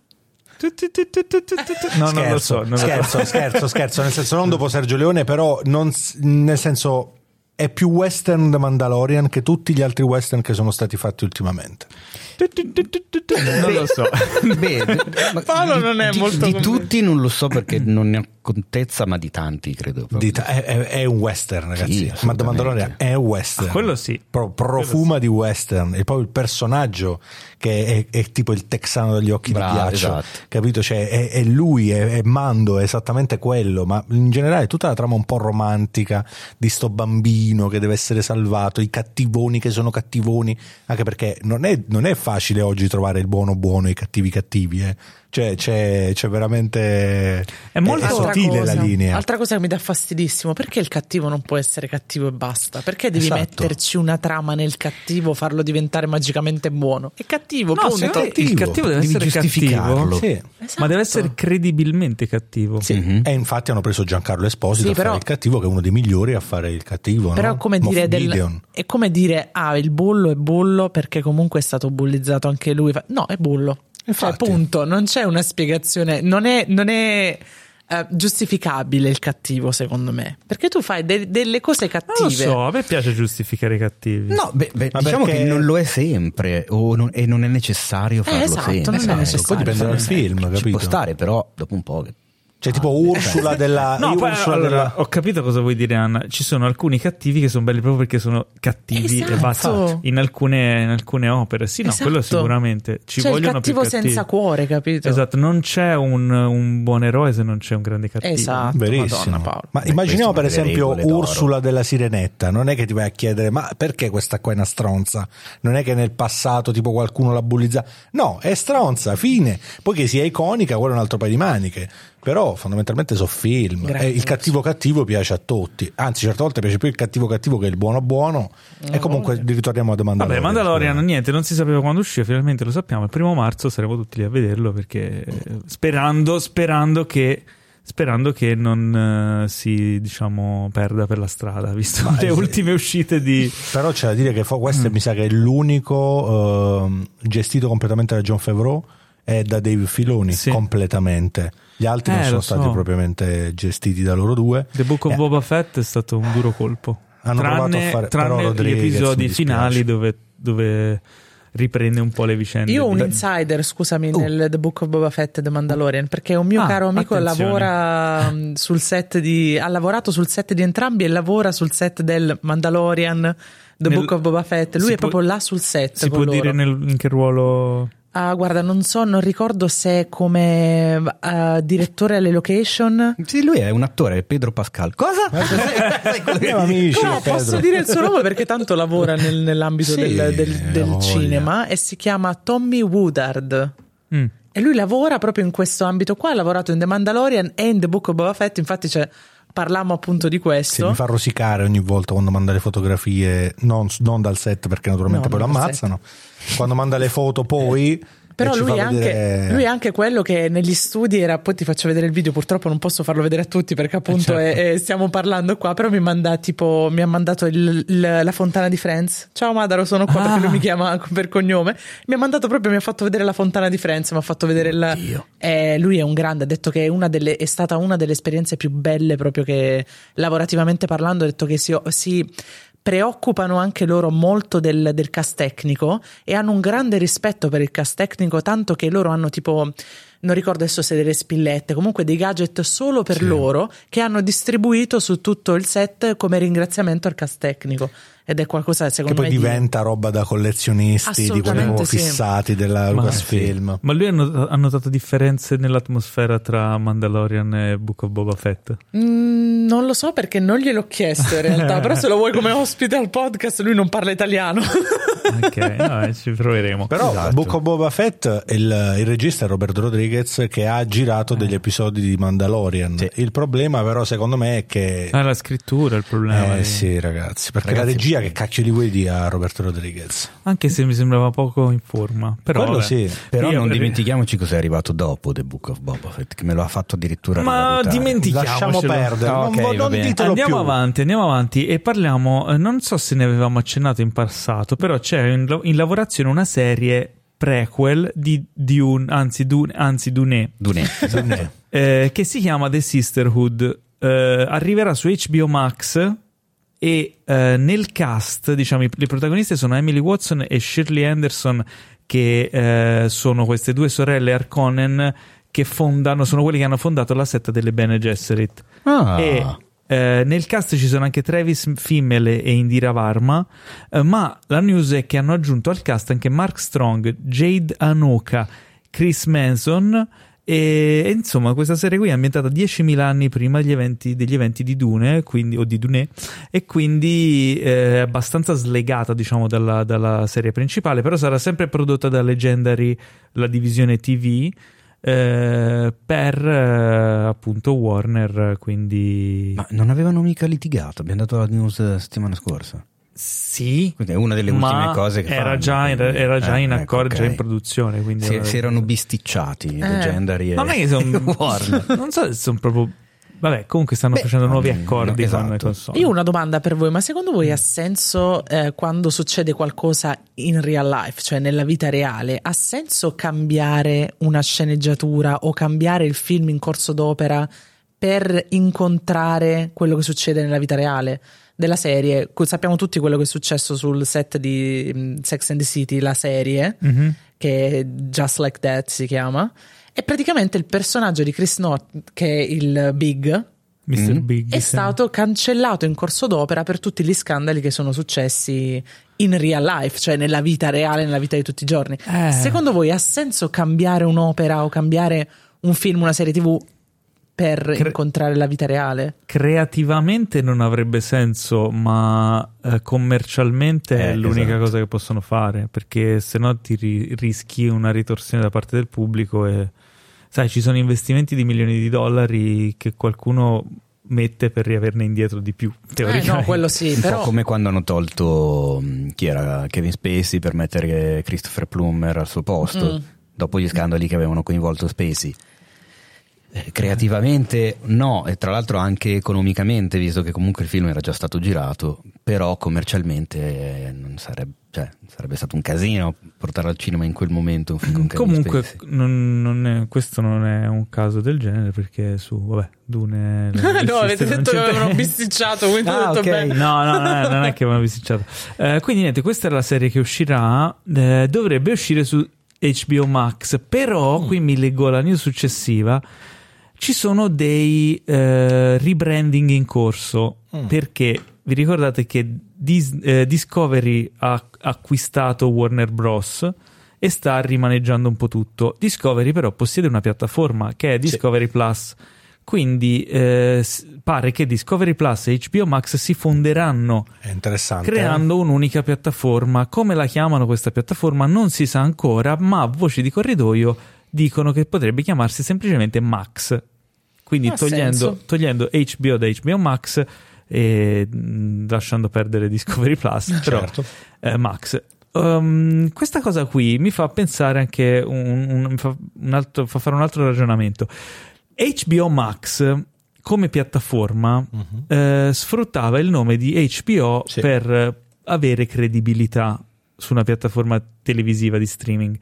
No, non lo so. Non scherzo, lo so. scherzo, scherzo, nel senso non dopo Sergio Leone, però non, nel senso è più western The Mandalorian che tutti gli altri western che sono stati fatti ultimamente. Non lo so. Beh, Paolo non è di, molto di tutti non lo so perché non ne ho contezza, ma di tanti credo. Di ta- è, è, è, un western, ragazzi. Sì, ma The Mandalorian è un western. Ah, quello sì. Pro, profuma quello di western. E poi il personaggio che è, è, tipo il texano dagli occhi Bravo, di ghiaccio. Esatto. Capito? Cioè, è, è lui, è, Mando, è esattamente quello. Ma in generale tutta la trama un po' romantica di sto bambino che deve essere salvato, i cattivoni che sono cattivoni. Anche perché non è, non è facile oggi trovare il buono buono e i cattivi cattivi. Eh. Cioè, c'è, c'è veramente. È molto sottile cosa, la linea. Altra cosa che mi dà fastidissimo, perché il cattivo non può essere cattivo e basta? Perché devi Esatto. metterci una trama nel cattivo, farlo diventare magicamente buono? È cattivo, No, punto. me il cattivo deve Devi essere giustificarlo. cattivo, Sì. Esatto. ma deve essere credibilmente cattivo. Sì. Mhm. E infatti hanno preso Giancarlo Esposito Sì, a fare però- il cattivo, che è uno dei migliori a fare il cattivo. Però no? come dire, del- è come dire, ah, il bullo è bullo perché comunque è stato bullizzato anche lui. No, è bullo. Cioè, Infatti. punto, non c'è una spiegazione, non è, non è eh, giustificabile il cattivo, secondo me. Perché tu fai de- delle cose Non cattive. lo so, a me piace giustificare i cattivi. No, beh, beh, Ma diciamo perché- che non lo è sempre o non- e non è necessario farlo esatto, sempre. non è necessario. Poi dipende dal film, Ci capito? può stare, però dopo un po' che Cioè, tipo Ursula della. No, poi, Ursula allora, della- ho capito cosa vuoi dire, Anna. Ci sono alcuni cattivi che sono belli proprio perché sono cattivi Esatto. e basta. In alcune, in alcune opere, sì, no, Esatto. quello sicuramente. Ci C'è il vogliono più cattivo cattivi. senza cuore, capito? Esatto, non c'è un, un buon eroe se non c'è un grande cattivo. Esatto. Verissimo. Madonna, Paolo. Ma Beh, immaginiamo per esempio regole d'oro. Ursula della Sirenetta. Non è che ti vai a chiedere, ma perché questa qua è una stronza? Non è che nel passato tipo qualcuno l'ha bullizzata. No, è stronza, fine. Poi che sia iconica, quello è un altro paio di maniche. Però fondamentalmente sono film. Grazie. E il cattivo cattivo piace a tutti. Anzi, certe volte piace più il cattivo cattivo che il buono buono. e comunque ritorniamo a domandare. Vabbè, Mandalorian, niente, non si sapeva quando usciva, finalmente lo sappiamo. Il primo marzo saremo tutti lì a vederlo perché eh, sperando, sperando che. Sperando che non eh, si diciamo perda per la strada, visto le ultime uscite di. Però c'è da dire che questo Mm. mi sa che è l'unico ehm, gestito completamente da John Favreau e da Dave Filoni Sì. completamente. Gli altri Eh, non sono stati so. propriamente gestiti da loro due. The Book of Eh, Boba Fett è stato un duro colpo. Hanno provato a tranne fare- tranne però gli episodi finali dove, dove riprende un po' le vicende. Io ho un insider, scusami, nel The Book of Boba Fett e The Mandalorian, perché un mio Ah, caro amico attenzione. lavora mm, sul set di ha lavorato sul set di entrambi e lavora sul set del Mandalorian, The Nel- Book of Boba Fett. Lui è può- proprio là sul set Si con può dire loro. nel- in che ruolo. Ah, guarda, non so, non ricordo se come ah, direttore alle location. Sì, lui è un attore, Pedro Pascal. Cosa? Che- Siamo amici, No, posso dire il suo nome perché tanto lavora nel- nell'ambito Sì, del, del- del cinema e si chiama Tommy Woodard. Mm. E lui lavora proprio in questo ambito qua, ha lavorato in The Mandalorian e in The Book of Boba Fett, infatti cioè, parlammo appunto di Sì, questo. mi fa rosicare ogni volta quando manda le fotografie, non, non dal set perché naturalmente No, poi lo ammazzano. Quando manda le foto poi... Però e ci lui è, anche, vedere- lui è anche quello che negli studi era, poi ti faccio vedere il video, purtroppo non posso farlo vedere a tutti perché appunto certo. è- è- stiamo parlando qua, però mi manda tipo, mi ha mandato il- il- la fontana di Friends. Ciao Madaro, sono qua Ah. perché lui mi chiama per cognome. Mi ha mandato proprio, mi ha fatto vedere la fontana di Friends, mi ha fatto vedere il... Eh, lui è un grande, ha detto che è, una delle, è stata una delle esperienze più belle proprio che lavorativamente parlando, ha detto che si... si preoccupano anche loro molto del, del cast tecnico e hanno un grande rispetto per il cast tecnico, tanto che loro hanno tipo, non ricordo adesso se delle spillette, comunque dei gadget solo per loro che hanno distribuito su tutto il set come ringraziamento al cast tecnico. Ed è qualcosa Che secondo poi me di- diventa roba da collezionisti, di quelli sì. fissati della Ma- Lucasfilm. Ma lui ha not- ha notato differenze nell'atmosfera tra Mandalorian e Book of Boba Fett? Mm, non lo so perché non gliel'ho chiesto in realtà, però se lo vuoi come ospite al podcast lui non parla italiano. Ok, no, ci proveremo. Però Esatto. Book of Boba Fett, il, il regista è Roberto Rodriguez che ha girato degli episodi di Mandalorian. Sì. Il problema però secondo me è che... Ah, la scrittura è il problema. Eh di- sì ragazzi, perché Ragazzi, la regia che cacchio di vuoi dire a Roberto Rodriguez? Anche se mi sembrava poco in forma. Però, sì. Però non avrei- dimentichiamoci cos'è arrivato dopo The Book of Boba Fett, che me lo ha fatto addirittura Ma dimentichiamocelo. Lasciamo perdere, Ah, non, ok, non ditelo Andiamo più. avanti, andiamo avanti e parliamo, eh, non so se ne avevamo accennato in passato, però c'è in, in lavorazione una serie prequel di Dune, anzi, Dune, anzi Dune, Dune. eh, che si chiama The Sisterhood. Eh, arriverà su HBO Max e eh, nel cast, diciamo, i- le protagoniste sono Emily Watson e Shirley Anderson, che eh, sono queste due sorelle Harkonnen che fondano, sono quelle che hanno fondato la setta delle Bene Gesserit. Ah. E eh, nel cast ci sono anche Travis Fimmel e Indira Varma, eh, ma la news è che hanno aggiunto al cast anche Mark Strong, Jade Anoka, Chris Manson. E, e insomma, questa serie qui è ambientata 10.000 anni prima degli eventi, degli eventi di Dune, quindi, o di Dune, e quindi eh, è abbastanza slegata, diciamo, dalla, dalla serie principale, però sarà sempre prodotta da Legendary, la divisione TV. eh, per eh, appunto Warner. Quindi, ma non avevano mica litigato? Abbiamo dato la news settimana scorsa. Sì, quindi è una delle ultime cose che era fanno, già, in, era già eh, in ecco, accordo, okay. già in produzione. Quindi si, si erano bisticciati eh, Legendary e non è che sono, Warner. non so se sono proprio Vabbè, comunque stanno Beh, facendo nuovi no, accordi no, esatto. con le console. Io ho una domanda per voi, ma secondo voi ha senso eh, quando succede qualcosa in real life, cioè nella vita reale, ha senso cambiare una sceneggiatura o cambiare il film in corso d'opera per incontrare quello che succede nella vita reale? Della serie, sappiamo tutti quello che è successo sul set di um, Sex and the City, la serie, mm-hmm. che Just Like That si chiama. E praticamente il personaggio di Chris North, che è il Big, Mr. Big, è sì. stato cancellato in corso d'opera per tutti gli scandali che sono successi in real life, cioè nella vita reale, nella vita di tutti i giorni. Eh. Secondo voi ha senso cambiare un'opera o cambiare un film, una serie TV per Cre- incontrare la vita reale? Creativamente non avrebbe senso, ma eh, commercialmente Eh, è l'unica esatto. cosa che possono fare, perché se no ti ri- rischi una ritorsione da parte del pubblico e sai, ci sono investimenti di milioni di dollari che qualcuno mette per riaverne indietro di più, Eh, teoricamente. no, quello sì, un però po' come quando hanno tolto mh, chi era Kevin Spacey per mettere Christopher Plummer al suo posto Mm. dopo gli scandali che avevano coinvolto Spacey Eh, creativamente no e tra l'altro anche economicamente visto che comunque il film era già stato girato però commercialmente eh, non sarebbe, cioè, sarebbe stato un casino portare al cinema in quel momento un film con Comunque, non- non è- questo non è un caso del genere perché su, vabbè, Dune. no, avete detto che avevano bisticciato, quindi Ah, ho detto ok. bene. No, no, non è, non è che avevano bisticciato. Eh, quindi niente, questa è la serie che uscirà. eh, dovrebbe uscire su HBO Max. Però, qui mi leggo la news successiva. Ci sono dei eh, rebranding in corso. Perché vi ricordate che Dis- eh, Discovery ha acquistato Warner Bros. E sta rimaneggiando un po' tutto. Discovery, però, possiede una piattaforma che è Discovery Plus. Quindi eh, pare che Discovery Plus e HBO Max si fonderanno interessante. eh? creando un'unica piattaforma. Come la chiamano questa piattaforma non si sa ancora, ma voci di corridoio dicono che potrebbe chiamarsi semplicemente Max. Quindi togliendo, togliendo HBO da HBO Max e lasciando perdere Discovery Plus, però Certo. eh, Max. Um, questa cosa qui mi fa pensare anche un, un- fa, un altro, fa fare un altro ragionamento. HBO Max come piattaforma eh, sfruttava il nome di HBO Sì. per avere credibilità su una piattaforma televisiva di streaming.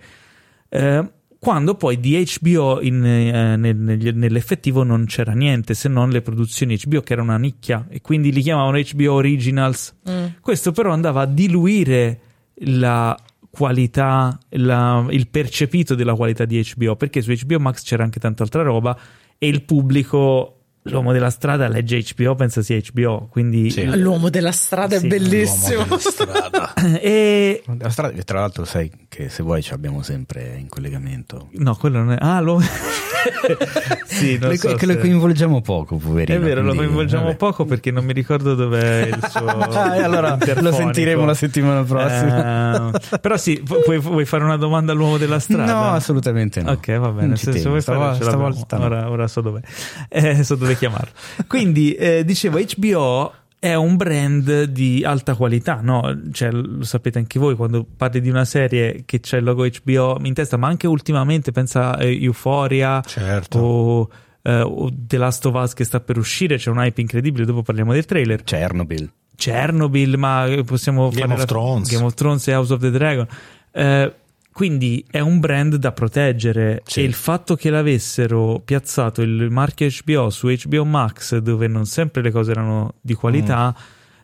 Eh, quando poi di HBO in, eh, nel- negli- nell'effettivo non c'era niente se non le produzioni HBO che era una nicchia e quindi li chiamavano HBO Originals. Mm. Questo però andava a diluire la qualità, la- il percepito della qualità di HBO perché su HBO Max c'era anche tanta altra roba e il pubblico, l'uomo della strada legge HBO, pensa sia HBO, quindi Sì. L'uomo della strada Sì, è bellissimo. L'uomo della strada. e La strada- tra l'altro sai che se vuoi ci abbiamo sempre in collegamento no, quello non è ah, l'uomo sì, non Le- so che lo se- coinvolgiamo poco poverino È vero, lo quindi, coinvolgiamo vabbè. poco perché non mi ricordo dov'è il suo. Ah, allora lo sentiremo la settimana prossima. Eh, però sì, puoi, vuoi fare una domanda all'uomo della strada? No, assolutamente no. Ok, va bene. Vuoi Stavo- fare, stavolta no. ora, ora so dove, eh, so dove chiamarlo. Quindi, eh, dicevo, HBO è un brand di alta qualità, no? Cioè, lo sapete anche voi quando parli di una serie che c'è il logo HBO in testa, ma anche ultimamente pensa a Euphoria Certo. o, eh, o The Last of Us che sta per uscire, c'è un hype incredibile, dopo parliamo del trailer. Chernobyl. Chernobyl, ma possiamo Game fare of la- Thrones. Game of Thrones e House of the Dragon. Eh, quindi è un brand da proteggere Sì. e il fatto che l'avessero piazzato il marchio HBO su HBO Max dove non sempre le cose erano di qualità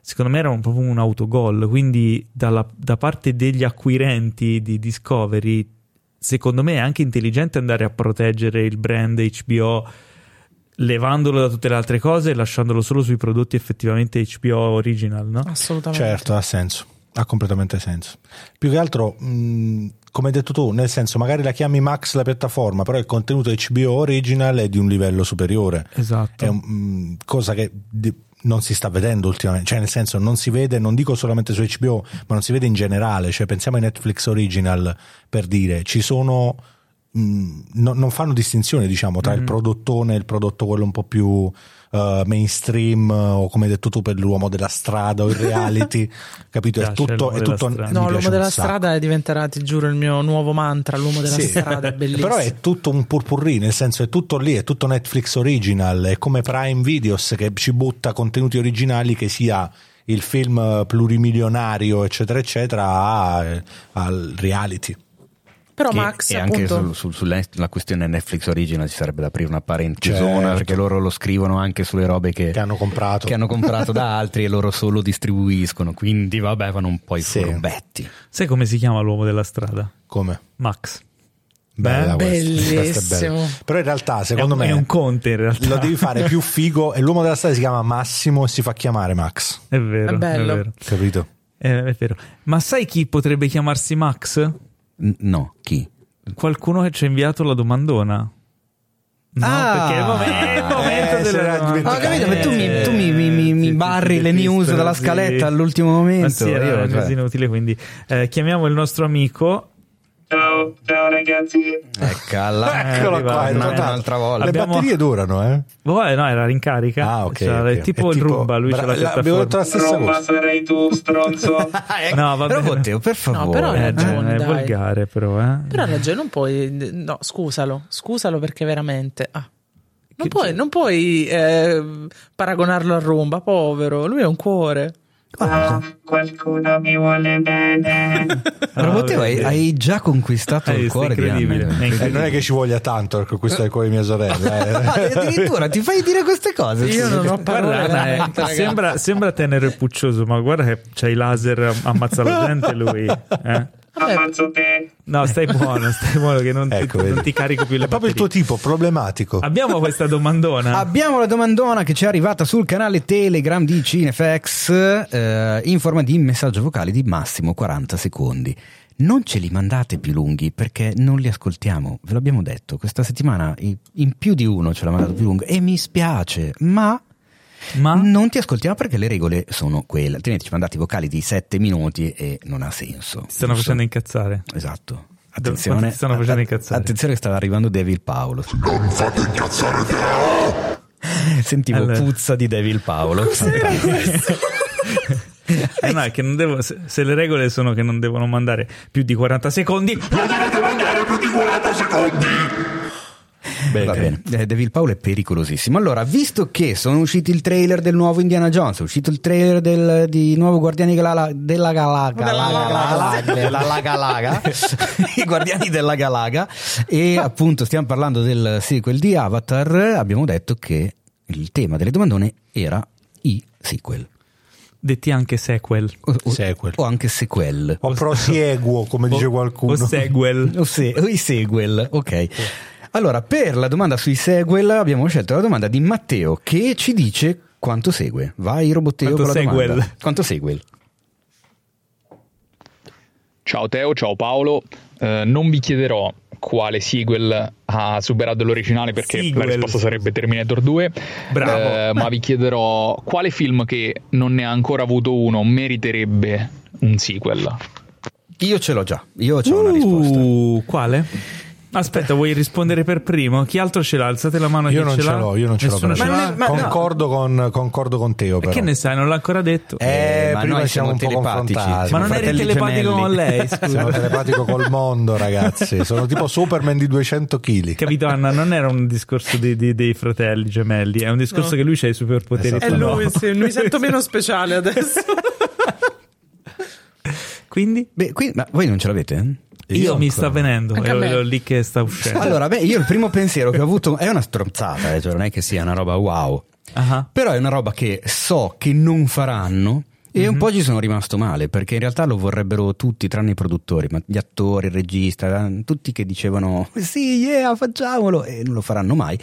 secondo me era un- proprio un autogol quindi dalla- da parte degli acquirenti di Discovery secondo me è anche intelligente andare a proteggere il brand HBO levandolo da tutte le altre cose e lasciandolo solo sui prodotti effettivamente HBO original no? Assolutamente. Certo, ha senso. Ha completamente senso. Più che altro, mh, come hai detto tu, nel senso, magari la chiami Max la piattaforma, però il contenuto HBO original è di un livello superiore. esatto È un- mh, cosa che non si sta vedendo ultimamente, cioè nel senso non si vede, non dico solamente su HBO, ma non si vede in generale, cioè pensiamo ai Netflix original per dire, ci sono mh, no, non fanno distinzione diciamo tra mm-hmm. il prodottone e il prodotto quello un po' più uh, mainstream o come hai detto tu per l'uomo della strada o il reality capito? È tutto, è tutto no l'uomo della strada diventerà ti giuro il mio nuovo mantra l'uomo della sì. strada è bellissimo però è tutto un purpurri nel senso è tutto lì è tutto Netflix original è come Prime Videos che ci butta contenuti originali che sia il film plurimilionario eccetera eccetera al reality però che, Max e anche appunto... su, su, sulla questione Netflix Original ci sarebbe da aprire una parentesona certo. perché loro lo scrivono anche sulle robe che, che, hanno comprato che hanno comprato da altri e loro solo distribuiscono quindi vabbè fanno un po' i sì. furbetti sai come si chiama l'uomo della strada? come? Max Bella Bellissimo. Però in realtà, secondo è me, è un conte. In realtà. Lo devi fare più figo. E l'uomo della strada si chiama Massimo e si fa chiamare Max. È vero. È bello. È vero. Capito? È, è vero. Ma sai chi potrebbe chiamarsi Max? No, chi? Qualcuno che ci ha inviato la domandona. No, ah, perché è il momento, il momento eh, della domanda. Ho capito, ma tu mi, tu mi, mi, mi, mi barri le news dalla scaletta all'ultimo momento. Ma sì, era Io, cioè. inutile, quindi eh, chiamiamo il nostro amico Ciao, ciao ragazzi. Eccola, Eccolo qua, un'altra volta. Le Abbiamo... batterie durano, eh? Oh, no, era ringarica. Ah, ok. Cioè, okay. È tipo il rumba, lui Bra- c'ha la piattaforma. Abbiamo detto la stessa Roma cosa. sarai tu, stronzo. no, va bene. Matteo, per favore. No, però hai ragione, eh, è dai. volgare, però, eh. Però hai ragione, non puoi... No, scusalo. Scusalo perché veramente... Ah. Non puoi, non puoi eh, paragonarlo al rumba, povero. Lui è un cuore. Qualcuno mi vuole bene. Matteo, hai, hai già conquistato Eh, il cuore di. Anna. Eh, non è che ci voglia tanto per conquistare il cuore di mia sorella. eh. Addirittura ti fai dire queste cose. Io non ho parole. Eh, sembra, sembra tenero e puccioso, ma guarda che c'ha i laser, ammazza la gente lui. Eh? Ammazzo te. No, stai buono, stai buono che non, Ecco, ti, non ti carico più le È proprio il tuo tipo, problematico. Abbiamo questa domandona. Abbiamo la domandona che ci è arrivata sul canale Telegram di Cinefax eh, in forma di messaggio vocale di massimo 40 secondi. Non ce li mandate più lunghi perché non li ascoltiamo, ve l'abbiamo detto. Questa settimana in in più di uno ce l'ha mandato più lungo e mi spiace, ma Ma non ti ascoltiamo perché le regole sono quelle. Altrimenti ci mandate i vocali di 7 minuti e non ha senso. ti stanno facendo incazzare. Esatto. Attenzione, ti stanno facendo incazzare? attenzione che stava arrivando Devil Paolo. Non fate incazzare te! Sentivo Allora. puzza di Devil Paolo. Eh no, che non devo, se, se le regole sono che non devono mandare più di 40 secondi, Non dovete mandare più di 40 secondi! Va bene, Eh, Devil Paolo è pericolosissimo. Allora, visto che sono usciti il trailer del nuovo Indiana Jones, è uscito il trailer del, di nuovo Guardiani della, della Galaga, Della Galaga, della i Guardiani della Galaga, e appunto stiamo parlando del sequel di Avatar, abbiamo detto che il tema delle domandone era i sequel. detti anche sequel. O, o- Sequel. o anche sequel. O prosieguo, come dice qualcuno. O sequel. O, se- o i sequel, ok. Allora, per la domanda sui sequel abbiamo scelto la domanda di Matteo che ci dice quanto segue. Vai Robotteo Quanto con la sequel? domanda. Quanto segue? Ciao Teo, ciao Paolo. Eh, non vi chiederò quale sequel ha superato l'originale perché Sequel. la risposta sarebbe Terminator 2. Bravo. Eh, ma vi chiederò quale film che non ne ha ancora avuto uno meriterebbe un sequel. Io ce l'ho già, io ho una risposta. Uh, quale? Aspetta, vuoi rispondere per primo? Chi altro ce l'ha? Alzate la mano Io non ce ce l'ho, io non ce l'ho. Nessuno ce Ma l'ha? ma- concordo, con, concordo con Teo, però. Che ne sai, non l'ha ancora detto. Eh, ma prima noi siamo un po' telepatici. confrontati. Ma non eri telepatico gemelli. con lei, Sono scusa. telepatico col mondo, ragazzi. Sono tipo Superman di 200 kg. Capito Anna? Non era un discorso di- di- dei fratelli gemelli, è un discorso No. che lui c'ha i superpoteri. Esatto. È tu no. lui, sì, mi sento meno speciale adesso. Quindi? Beh, qui, ma voi non ce l'avete? Io, mi sta venendo, è lì che sta uscendo. Allora, beh, io il primo pensiero che ho avuto è una stronzata, eh, cioè non è che sia una roba wow. Ah, Però è una roba che so che non faranno e un po' ci sono rimasto male perché in realtà lo vorrebbero tutti tranne i produttori, ma gli attori, il regista, tutti che dicevano sì, yeah, facciamolo e non lo faranno mai,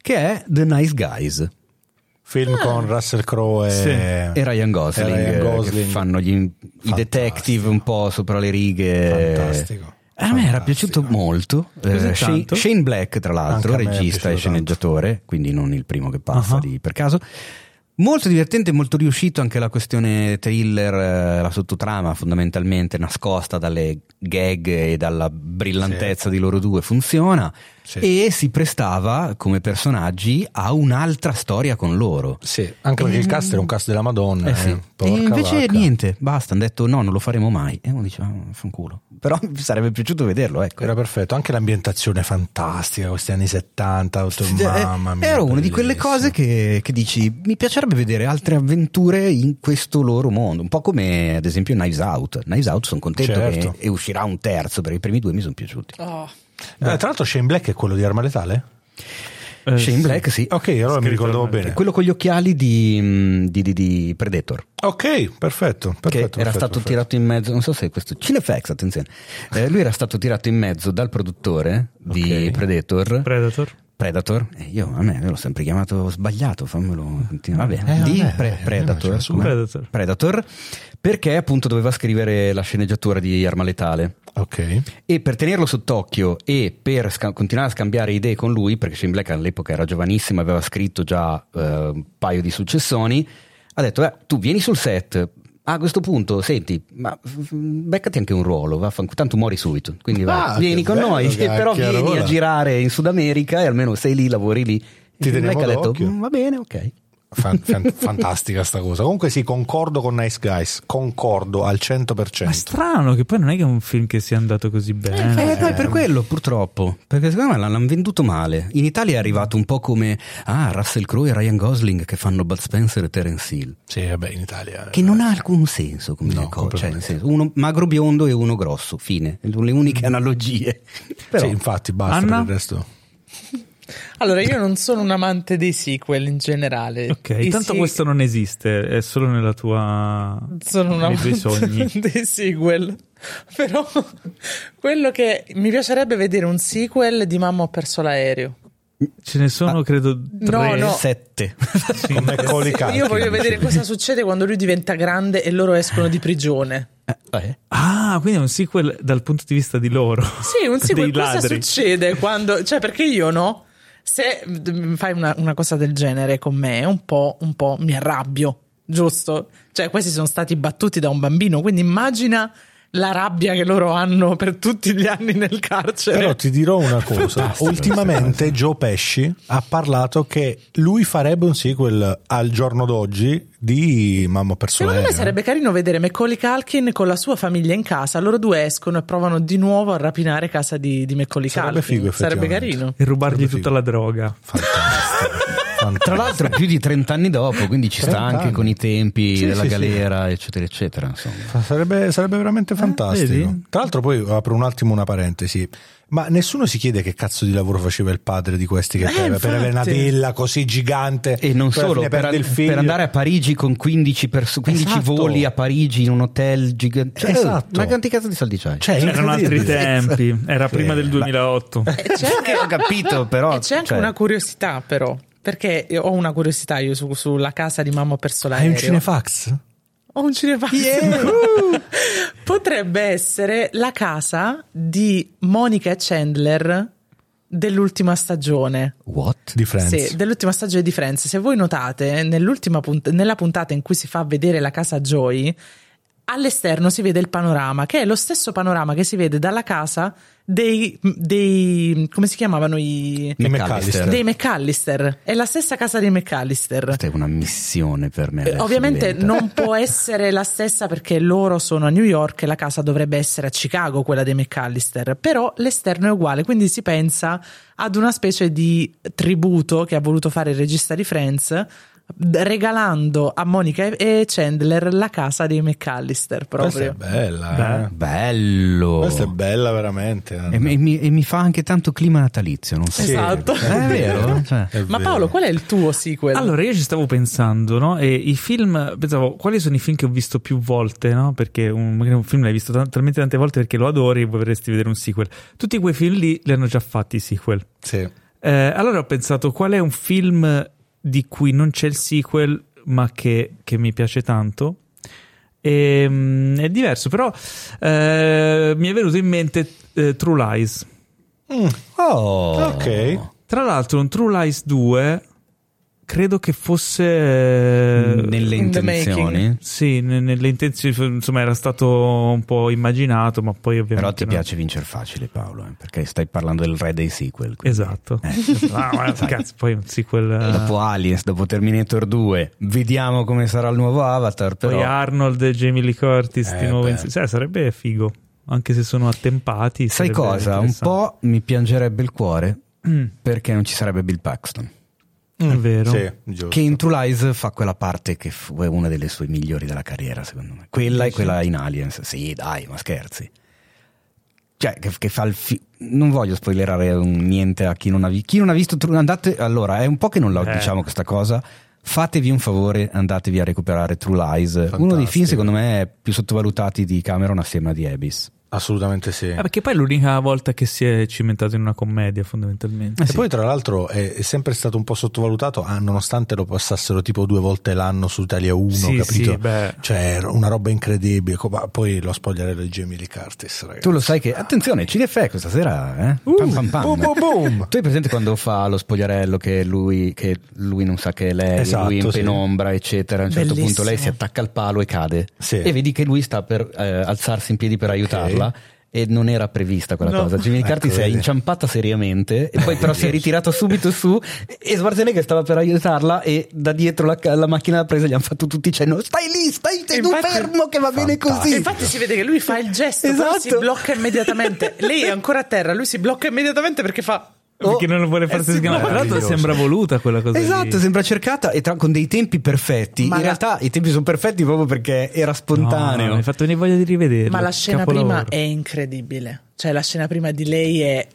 che è The Nice Guys Film con Russell Crowe e, Sì. e Ryan Gosling, E Ryan eh, Gosling. che fanno gli- i detective un po' sopra le righe. Fantastico. A me era piaciuto molto. Eh, Shane, tanto? Shane Black, tra l'altro, regista e sceneggiatore, quindi non il primo che passa Ah. di- per caso. Molto divertente, molto riuscito anche la questione thriller, eh, la sottotrama fondamentalmente nascosta dalle gag e dalla brillantezza Sì. di loro due funziona Sì. e si prestava come personaggi a un'altra storia con loro. Sì, anche perché il cast era un cast della Madonna. Eh sì. eh, E invece vacca. niente, basta, hanno detto no, non lo faremo mai. E uno diceva, ah, fanculo. Però mi sarebbe piaciuto vederlo, ecco. Era perfetto, anche l'ambientazione fantastica, questi anni 70, tutto- Eh, mamma mia. Era una di quelle cose che, che dici mi piacerebbe vedere altre avventure in questo loro mondo, un po' come ad esempio Knives Out. Knives Out sono contento Certo. che e uscirà un terzo, perché i primi due mi sono piaciuti. Oh. Eh, tra l'altro Shane Black è quello di Arma Letale? Eh, Shane sì. Black, sì. Ok, allora mi ricordavo bene. Quello con gli occhiali di, mm, di- di- di Predator, Ok, perfetto, perfetto. che era perfetto, stato perfetto. tirato in mezzo, non so se è questo, Cinefax, attenzione, Eh, lui era stato tirato in mezzo dal produttore di Ok. Predator, Predator. Predator, e io a me l'ho sempre chiamato sbagliato, fammelo continuare. Vabbè, Eh, di vabbè, Pre- eh, Predator, eh? Predator. Predator, perché appunto doveva scrivere la sceneggiatura di Arma Letale. Ok. E per tenerlo sott'occhio e per sca- continuare a scambiare idee con lui, perché Shane Black all'epoca era giovanissimo, aveva scritto già eh, un paio di successoni, ha detto: eh, Tu vieni sul set. A questo punto, senti, ma beccati anche un ruolo, vaffanculo, tanto muori subito. Quindi Ah, vieni che con bello, noi, però cacchio, vieni allora. a girare in Sud America e almeno sei lì, lavori lì. Ti E teniamo detto. "Mm, Va bene, ok. Fan- fan- fantastica sta cosa. Comunque sì, concordo con Nice Guys, concordo al 100%. Ma è strano che poi non è che è un film che sia andato così bene. Eh, no, è per quello purtroppo, perché secondo me l'hanno venduto male. In Italia è arrivato un po' come ah, Russell Crowe e Ryan Gosling che fanno Bud Spencer e Terence Hill, Sì, vabbè, in Italia. che non ha alcun senso come No, cosa, cioè, nel senso, uno magro biondo e uno grosso, fine, le uniche analogie. Però, Sì, infatti, basta Anna? per il resto. Allora, io non sono un amante dei sequel in generale. Ok, I tanto se- questo non esiste, è solo nella tua... sono un amante sogni. dei sequel. Però quello che mi piacerebbe vedere un sequel di Mamma ho perso l'aereo. Ce ne sono, credo, tre. No, no. sette. Con Macaulay Culkin, Io voglio vedere cosa succede quando lui diventa grande e loro escono di prigione. Eh, Ah, quindi è un sequel dal punto di vista di loro. Sì, un sequel. Cosa succede quando. Cioè, perché io no? Se mm, fai una, una cosa del genere con me, un po', un po' mi arrabbio, giusto? Cioè, questi sono stati battuti da un bambino, quindi immagina la rabbia che loro hanno per tutti gli anni nel carcere. Però ti dirò una cosa, ultimamente Joe Pesci ha parlato che lui farebbe un sequel al giorno d'oggi di Mamma ho perso Secondo me sarebbe carino vedere Macaulay Culkin con la sua famiglia in casa, loro due escono e provano di nuovo a rapinare casa di, di Macaulay Sarebbe Culkin. figo, Sarebbe carino. E rubargli Sarebbe tutta figo. la droga. Fantastico. Tra l'altro più di 30 anni dopo, quindi ci sta 30 anche anni. con i tempi Sì, della sì, sì. galera, eccetera, eccetera. Insomma. Sarebbe, sarebbe veramente fantastico. vedi? Tra l'altro, poi apro un attimo una parentesi. Ma nessuno si chiede che cazzo di lavoro faceva il padre di questi che Eh, per, per avere una infatti. villa così gigante E non solo, per, figlio. per andare a Parigi con 15, perso- 15 Esatto. voli a Parigi in un hotel gigante. Cioè, Esatto. Ma quanti cazzo di soldi c'hai? Cioè, è Erano altri tempi, era Sì. prima del 2008. E c'è anche, ho capito, però. e c'è anche cioè, una curiosità, però. Perché ho una curiosità io su- sulla casa di mamma perso Hai l'aereo. un cinefax? Ho un cinefax. Potrebbe essere la casa di Monica e Chandler dell'ultima stagione. What? Di Friends. Sì, dell'ultima stagione di Friends. Se voi notate, nell'ultima punt- nella puntata in cui si fa vedere la casa Joy, all'esterno si vede il panorama, che è lo stesso panorama che si vede dalla casa dei, dei come si chiamavano i I McAllister. dei McAllister. È la stessa casa dei McAllister. Questa è una missione per me. Eh, Ovviamente diventa. non può essere la stessa perché loro sono a New York e la casa dovrebbe essere a Chicago, quella dei McAllister, però l'esterno è uguale, quindi si pensa ad una specie di tributo che ha voluto fare il regista di Friends regalando a Monica e Chandler la casa dei McAllister Questa è proprio. bella. eh. Bello. Questa è bella veramente. E mi, e mi- fa anche tanto clima natalizio, non so. Sì, Esatto. È vero? Cioè, è Ma vero. Paolo, qual è il tuo sequel? Allora, io ci stavo pensando, no? E i film, pensavo, quali sono i film che ho visto più volte, no? Perché un, magari un film l'hai visto tal- talmente tante volte perché lo adori e vorresti vedere un sequel. Tutti quei film lì li hanno già fatti i sequel. Sì. Eh, allora ho pensato, qual è un film di cui non c'è il sequel, ma che, che mi piace tanto? E, mm, è diverso, però eh, mi è venuto in mente eh, True Lies. Oh. Ok. Tra l'altro, un True Lies 2 credo che fosse eh, nelle intenzioni. sì, ne- nelle intenzioni, insomma, era stato un po' immaginato, ma poi ovviamente Però ti no. piace vincere facile, Paolo, eh, perché stai parlando del re dei sequel. quindi- Esatto. Eh. Ah, ma cazzo, poi un sequel eh, Dopo Aliens, dopo Terminator 2, vediamo come sarà il nuovo Avatar. poi Però Arnold e Jamie Lee Curtis Eh, di nuovo insieme. Cioè, sarebbe figo, anche se sono attempati. sai cosa? Un po' mi piangerebbe il cuore Mm, perché non ci sarebbe Bill Paxton. È vero. Sì. Che in True Lies fa quella parte che fu- è una delle sue migliori della carriera, secondo me. Quella e quella in Aliens. Sì, dai, ma scherzi. Cioè, che, che fa il fi- Non voglio spoilerare niente a chi non ha visto. Chi non ha visto True andate Allora, è un po' che non la Eh. diciamo questa cosa. Fatevi un favore, andatevi a recuperare True Lies. Uno dei Fantastico. film, secondo me, più sottovalutati di Cameron assieme a The Abyss. Assolutamente sì. Eh, perché poi è l'unica volta che si è cimentato in una commedia, fondamentalmente. E poi, tra l'altro, è, è sempre stato un po' sottovalutato, ah, nonostante lo passassero tipo due volte l'anno su Italia 1, Sì, capito? sì, beh. Cioè, una roba incredibile. Ma Poi lo spogliarello di Jamie Lee Curtis, ragazzi. Tu lo sai che. Attenzione, Cinefe questa sera, eh? Uh, pam, pam, pam. boom, boom, boom. Tu hai presente quando fa lo spogliarello che lui, che lui non sa che è lei, Esatto, lui in sì. penombra, eccetera. A un certo Bellissimo. punto lei si attacca al palo e cade. Sì. E vedi che lui sta per eh, alzarsi in piedi per aiutarla. E non era prevista quella No. cosa. Jamie Lee Ecco, Curtis è inciampata seriamente, e poi però si è ritirato subito su. E Schwarzenegger stava per aiutarla, e da dietro la, la macchina da presa gli hanno fatto tutti cenno: Stai lì, stai infatti- fermo, che va bene Fantastico. così. E infatti si vede che lui fa il gesto, Esatto. si blocca immediatamente. Lei è ancora a terra, lui si blocca immediatamente perché fa. Perché non lo vuole far eh sì, schiamare. Tra l'altro sembra voluta quella cosa. Esatto, lì. sembra cercata e tra- con dei tempi perfetti. Ma In la- realtà i tempi sono perfetti proprio perché era No, spontaneo. mi hai fatto venire voglia di rivederlo. Ma la scena Capolavoro. prima è incredibile. Cioè, la scena prima di lei è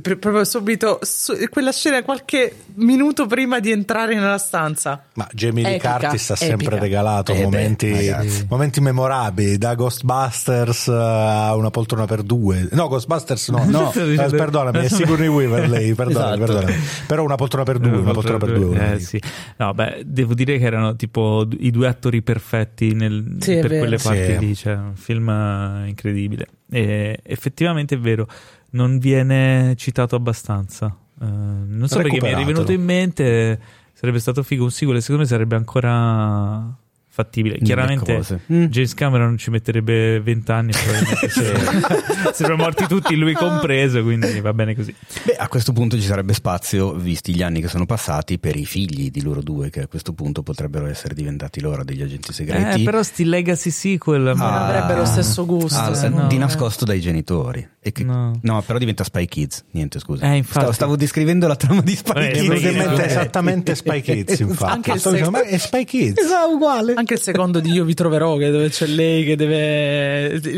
proprio subito su- quella scena qualche minuto prima di entrare nella stanza. Ma Jamie Lee Epica, Curtis ha sempre epica. regalato Eh beh, momenti, ragazzi. momenti memorabili, da Ghostbusters a una poltrona per due. No, Ghostbusters no, no eh, perdonami, è Sigourney Weaver lei, perdonami, Esatto. perdonami. Però una poltrona per due, una poltrona per due. Eh, sì. No, beh, devo dire che erano tipo i due attori perfetti nel- Sì, per quelle parti Sì. lì. Cioè, un film eh, incredibile. E effettivamente è vero, non viene citato abbastanza. Eh, non so perché mi è rivenuto in mente. Sarebbe stato figo un sequel, e secondo me sarebbe ancora fattibile. Mille Chiaramente cose. Mm. James Cameron ci metterebbe vent'anni, probabilmente se- sarebbero morti tutti, lui compreso, quindi va bene così. Beh, a questo punto ci sarebbe spazio, visti gli anni che sono passati, per i figli di loro due, che a questo punto potrebbero essere diventati loro degli agenti segreti. Eh, però sti legacy sequel Non ma- avrebbe lo stesso gusto. Ah, se no, di eh. nascosto dai genitori. E che- No. no. però diventa Spy Kids. Niente, scusa. Eh, infatti. stavo, stavo descrivendo la trama di Spy Eh, Kids. Kids, Esattamente, eh. Spy Kids, infatti. Anche Sto dicendo, ma è Spy Kids. Esatto, uguale. Anche il secondo di Io vi troverò, che dove c'è lei che deve. I,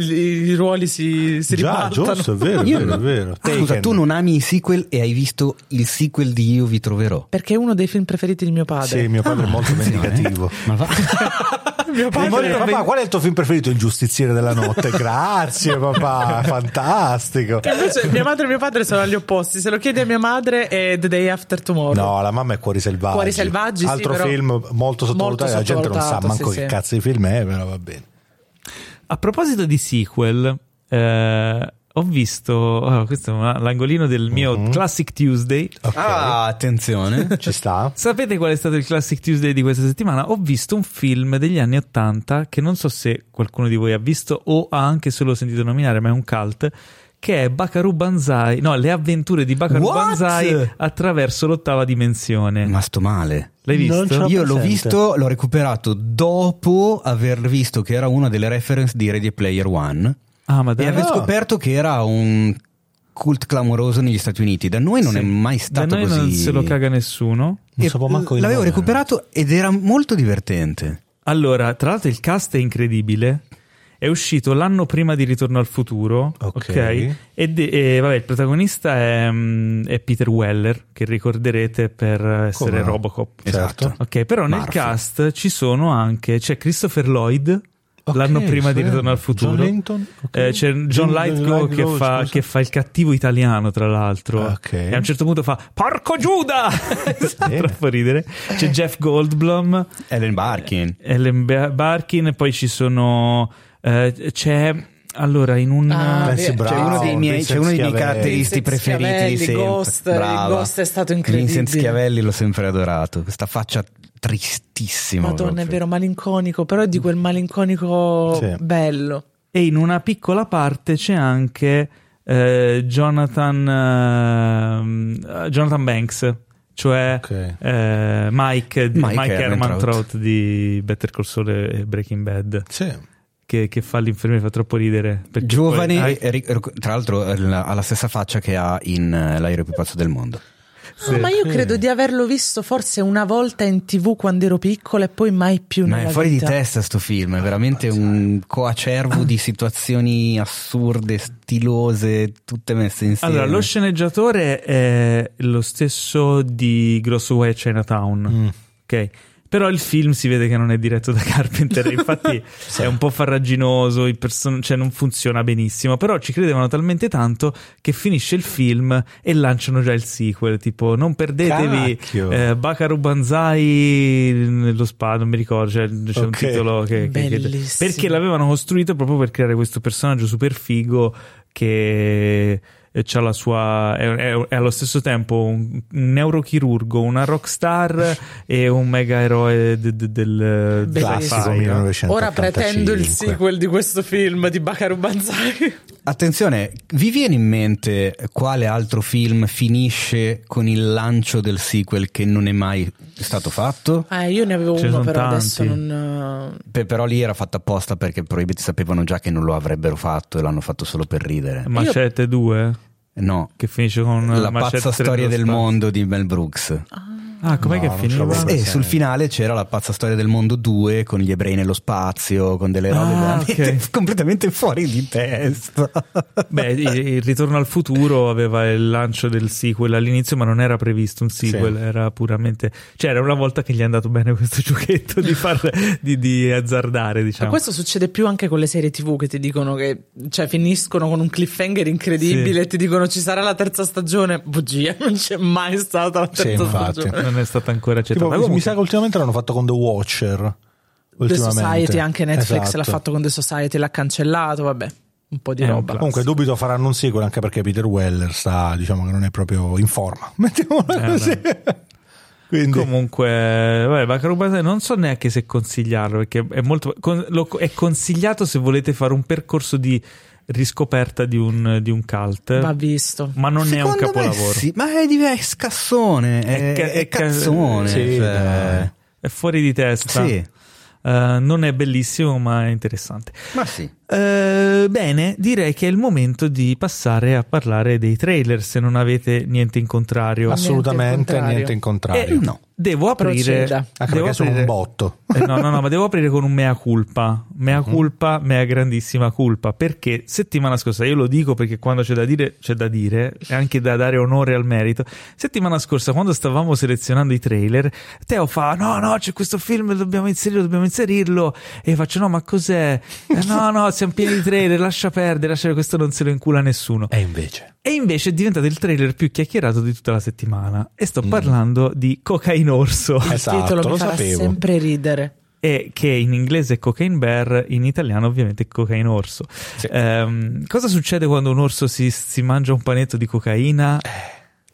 i ruoli si, si Già, giusto, è vero, è Io- vero, è vero. Ah, scusa, tu non ami i sequel e hai visto il sequel di Io vi troverò. Perché è uno dei film preferiti di mio padre. Sì, mio padre è molto vendicativo. Ma va. mio padre. papà, qual è il tuo film preferito? Il giustiziere della notte. Grazie, papà, fantastico. Invece mia madre e mio padre sono agli opposti. Se lo chiedi a mia madre è The Day After Tomorrow. No, la mamma è Cuori Selvaggi. Cuori Selvaggi, sì, Altro però film molto sottovalutato. molto la gente non sa sottovalutato, manco sì, che sì. cazzo di film è, però va bene. A proposito di sequel, eh, ho visto. oh, questo è una- l'angolino del mio Mhm. Classic Tuesday. Ok, Ah, attenzione. ci sta. Sapete qual è stato il Classic Tuesday di questa settimana? Ho visto un film degli anni 80 che non so se qualcuno di voi ha visto o ha anche solo sentito nominare, ma è un cult. Che è Bakaru Banzai, no, le avventure di Bakaru What? Banzai attraverso l'ottava dimensione. Ma sto male. L'hai visto? Io l'ho visto, l'ho recuperato dopo aver visto che era una delle reference di Ready Player One Ah, ma e dai. Ah. scoperto che era un cult clamoroso negli Stati Uniti. Da noi non Sì. è mai Da stato noi così. non se lo caga nessuno. Non manco l'avevo nome. recuperato ed era molto divertente. Allora, tra l'altro il cast è incredibile. È uscito l'anno prima di Ritorno al futuro, Ok. ok? E, de- e, vabbè, il protagonista è, mm, è Peter Weller, che ricorderete per essere Come? Robocop. Esatto. Certo. Ok, però nel Murphy. cast ci sono anche c'è Christopher Lloyd Ok, l'anno prima di. Ritorno al futuro. John Linton? Ok. Eh, c'è John Lithgow che, fa, che fa il cattivo italiano, tra l'altro. Ok. E a un certo punto fa Porco Giuda! Troppo ridere. C'è Jeff Goldblum. Ellen Barkin. Ellen Ba- Barkin, poi ci sono. eh, c'è allora, in un... Ah, Brown, c'è uno dei miei, c'è uno dei miei caratteristi preferiti di sempre. Ghost, il Brava. Ghost è stato incredibile. Vincent Schiavelli l'ho sempre adorato. Questa faccia tristissima. Madonna, proprio. è vero, malinconico, però è di quel malinconico Sì. bello. E in una piccola parte c'è anche eh, Jonathan, ehm, Jonathan Banks, cioè Ok. eh, Mike, di- Mike Mike Ehrmantraut. Ehrmantraut di Better Call Saul e Breaking Bad, Sì. che, che fa l'infermiere, fa troppo ridere. Giovane, poi- tra l'altro ha la ha la stessa faccia che ha in eh, L'aereo più pazzo del mondo. No, ma io credo di averlo visto forse una volta in tv quando ero piccola e poi mai più Ma nella è fuori vita. di testa sto film, è veramente un coacervo di situazioni assurde, stilose, tutte messe insieme. Allora, lo sceneggiatore è lo stesso di Grosso Way Chinatown, Mm. ok? Però il film si vede che non è diretto da Carpenter, infatti è un po' farraginoso, i person- cioè non funziona benissimo, però ci credevano talmente tanto che finisce il film e lanciano già il sequel, tipo non perdetevi eh, Bakaru Banzai nello spa, non mi ricordo, cioè, c'è un Ok. titolo che, che- che- perché l'avevano costruito proprio per creare questo personaggio super figo che c'ha la sua è, è- è allo stesso tempo un, un neurochirurgo, una rockstar e un mega eroe de- de- del Classico sci-fi. 1985. Ora pretendo il sequel di questo film di Bakaru Banzai. Attenzione, vi viene in mente quale altro film finisce con il lancio del sequel che non è mai stato fatto? Eh, io ne avevo Ce uno, però tanti. adesso non. Pe- però lì era fatto apposta perché probabilmente sapevano già che non lo avrebbero fatto e l'hanno fatto solo per ridere. Macete 2 No, che finisce con la pazza 3 storia del spazio. mondo di Mel Brooks. Ah, com'è No, che finiva? l'avevo E sul finale c'era la pazza storia del mondo 2 con gli ebrei nello spazio, con delle robe Ah, veramente ok. completamente fuori di testa. Beh, il, Ritorno al futuro aveva il lancio del sequel all'inizio, ma non era previsto un sequel, Sì. era puramente. Cioè, era una volta che gli è andato bene questo giochetto di, far, di, di azzardare, Ma diciamo. questo succede più anche con le serie TV che ti dicono che cioè, finiscono con un cliffhanger incredibile Sì. e ti dicono ci sarà la terza stagione. Bugia, non c'è mai stata la Sì, terza infatti. stagione. Non è stata ancora accettata. Tipo, Comunque- mi sa che ultimamente l'hanno fatto con The Watcher. The. Society, anche Netflix Esatto. l'ha fatto con The Society, l'ha cancellato, vabbè, un po' di È un roba. Comunque dubito faranno un sequel anche perché Peter Weller sta, diciamo che non è proprio in forma. Mettiamola Eh, così. Quindi Comunque, vabbè, non so neanche se consigliarlo perché è molto. è consigliato se volete fare un percorso di riscoperta di un, di un cult, Va visto. ma non è un Secondo capolavoro. sì, ma è, è scassone, è, È ca- è è ca- cazzone. sì, cioè. È fuori di testa. Sì. Eh, non è bellissimo, ma è interessante. Ma sì. Eh, bene, direi che è il momento di passare a parlare dei trailer. Se non avete niente in contrario, assolutamente Niente in niente in contrario. Eh, no. devo aprire. Proceda. Anche devo perché sono un aprire- botto. Eh, no, no, no, ma devo aprire con un mea culpa. Mea Mhm. culpa, mea grandissima culpa. Perché settimana scorsa, io lo dico perché quando c'è da dire, c'è da dire, e anche da dare onore al merito. Settimana scorsa, quando stavamo selezionando i trailer, Teo fa: No, no, c'è questo film, dobbiamo inserirlo, dobbiamo inserirlo. E io faccio: No, ma cos'è? "Eh, no, no, siamo pieni di trailer, lascia perdere, lascia perdere, questo non se lo incula nessuno. E invece. E invece è diventato il trailer più chiacchierato di tutta la settimana. E Mm. sto parlando di Cocaine Orso. Il Esatto, titolo lo mi farà sapevo. sempre ridere. e che in inglese è cocaine bear, in italiano ovviamente è cocaine orso. Ehm, cosa succede quando un orso si, si mangia un panetto di cocaina?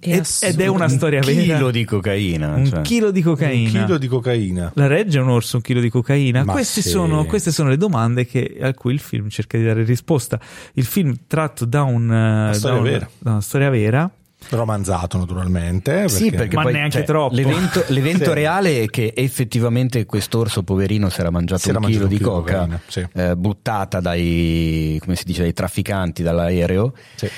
È Ed- è una storia un vera. chilo di cocaina. Un cioè. chilo di cocaina. Un chilo di cocaina. La regge un orso un chilo di cocaina? Ma Questi sì. sono, queste sono le domande che- a cui il film cerca di dare risposta. Il film tratto da, un, eh, storia da un- vera. da una storia vera. Romanzato naturalmente. Sì, perché Ma poi, neanche cioè, troppo. L'evento, l'evento Sì. reale è che effettivamente quest'orso poverino si era mangiato Si era un chilo mangiato di un coca sì. eh, buttata dai, come si dice, dai trafficanti dall'aereo. Sì.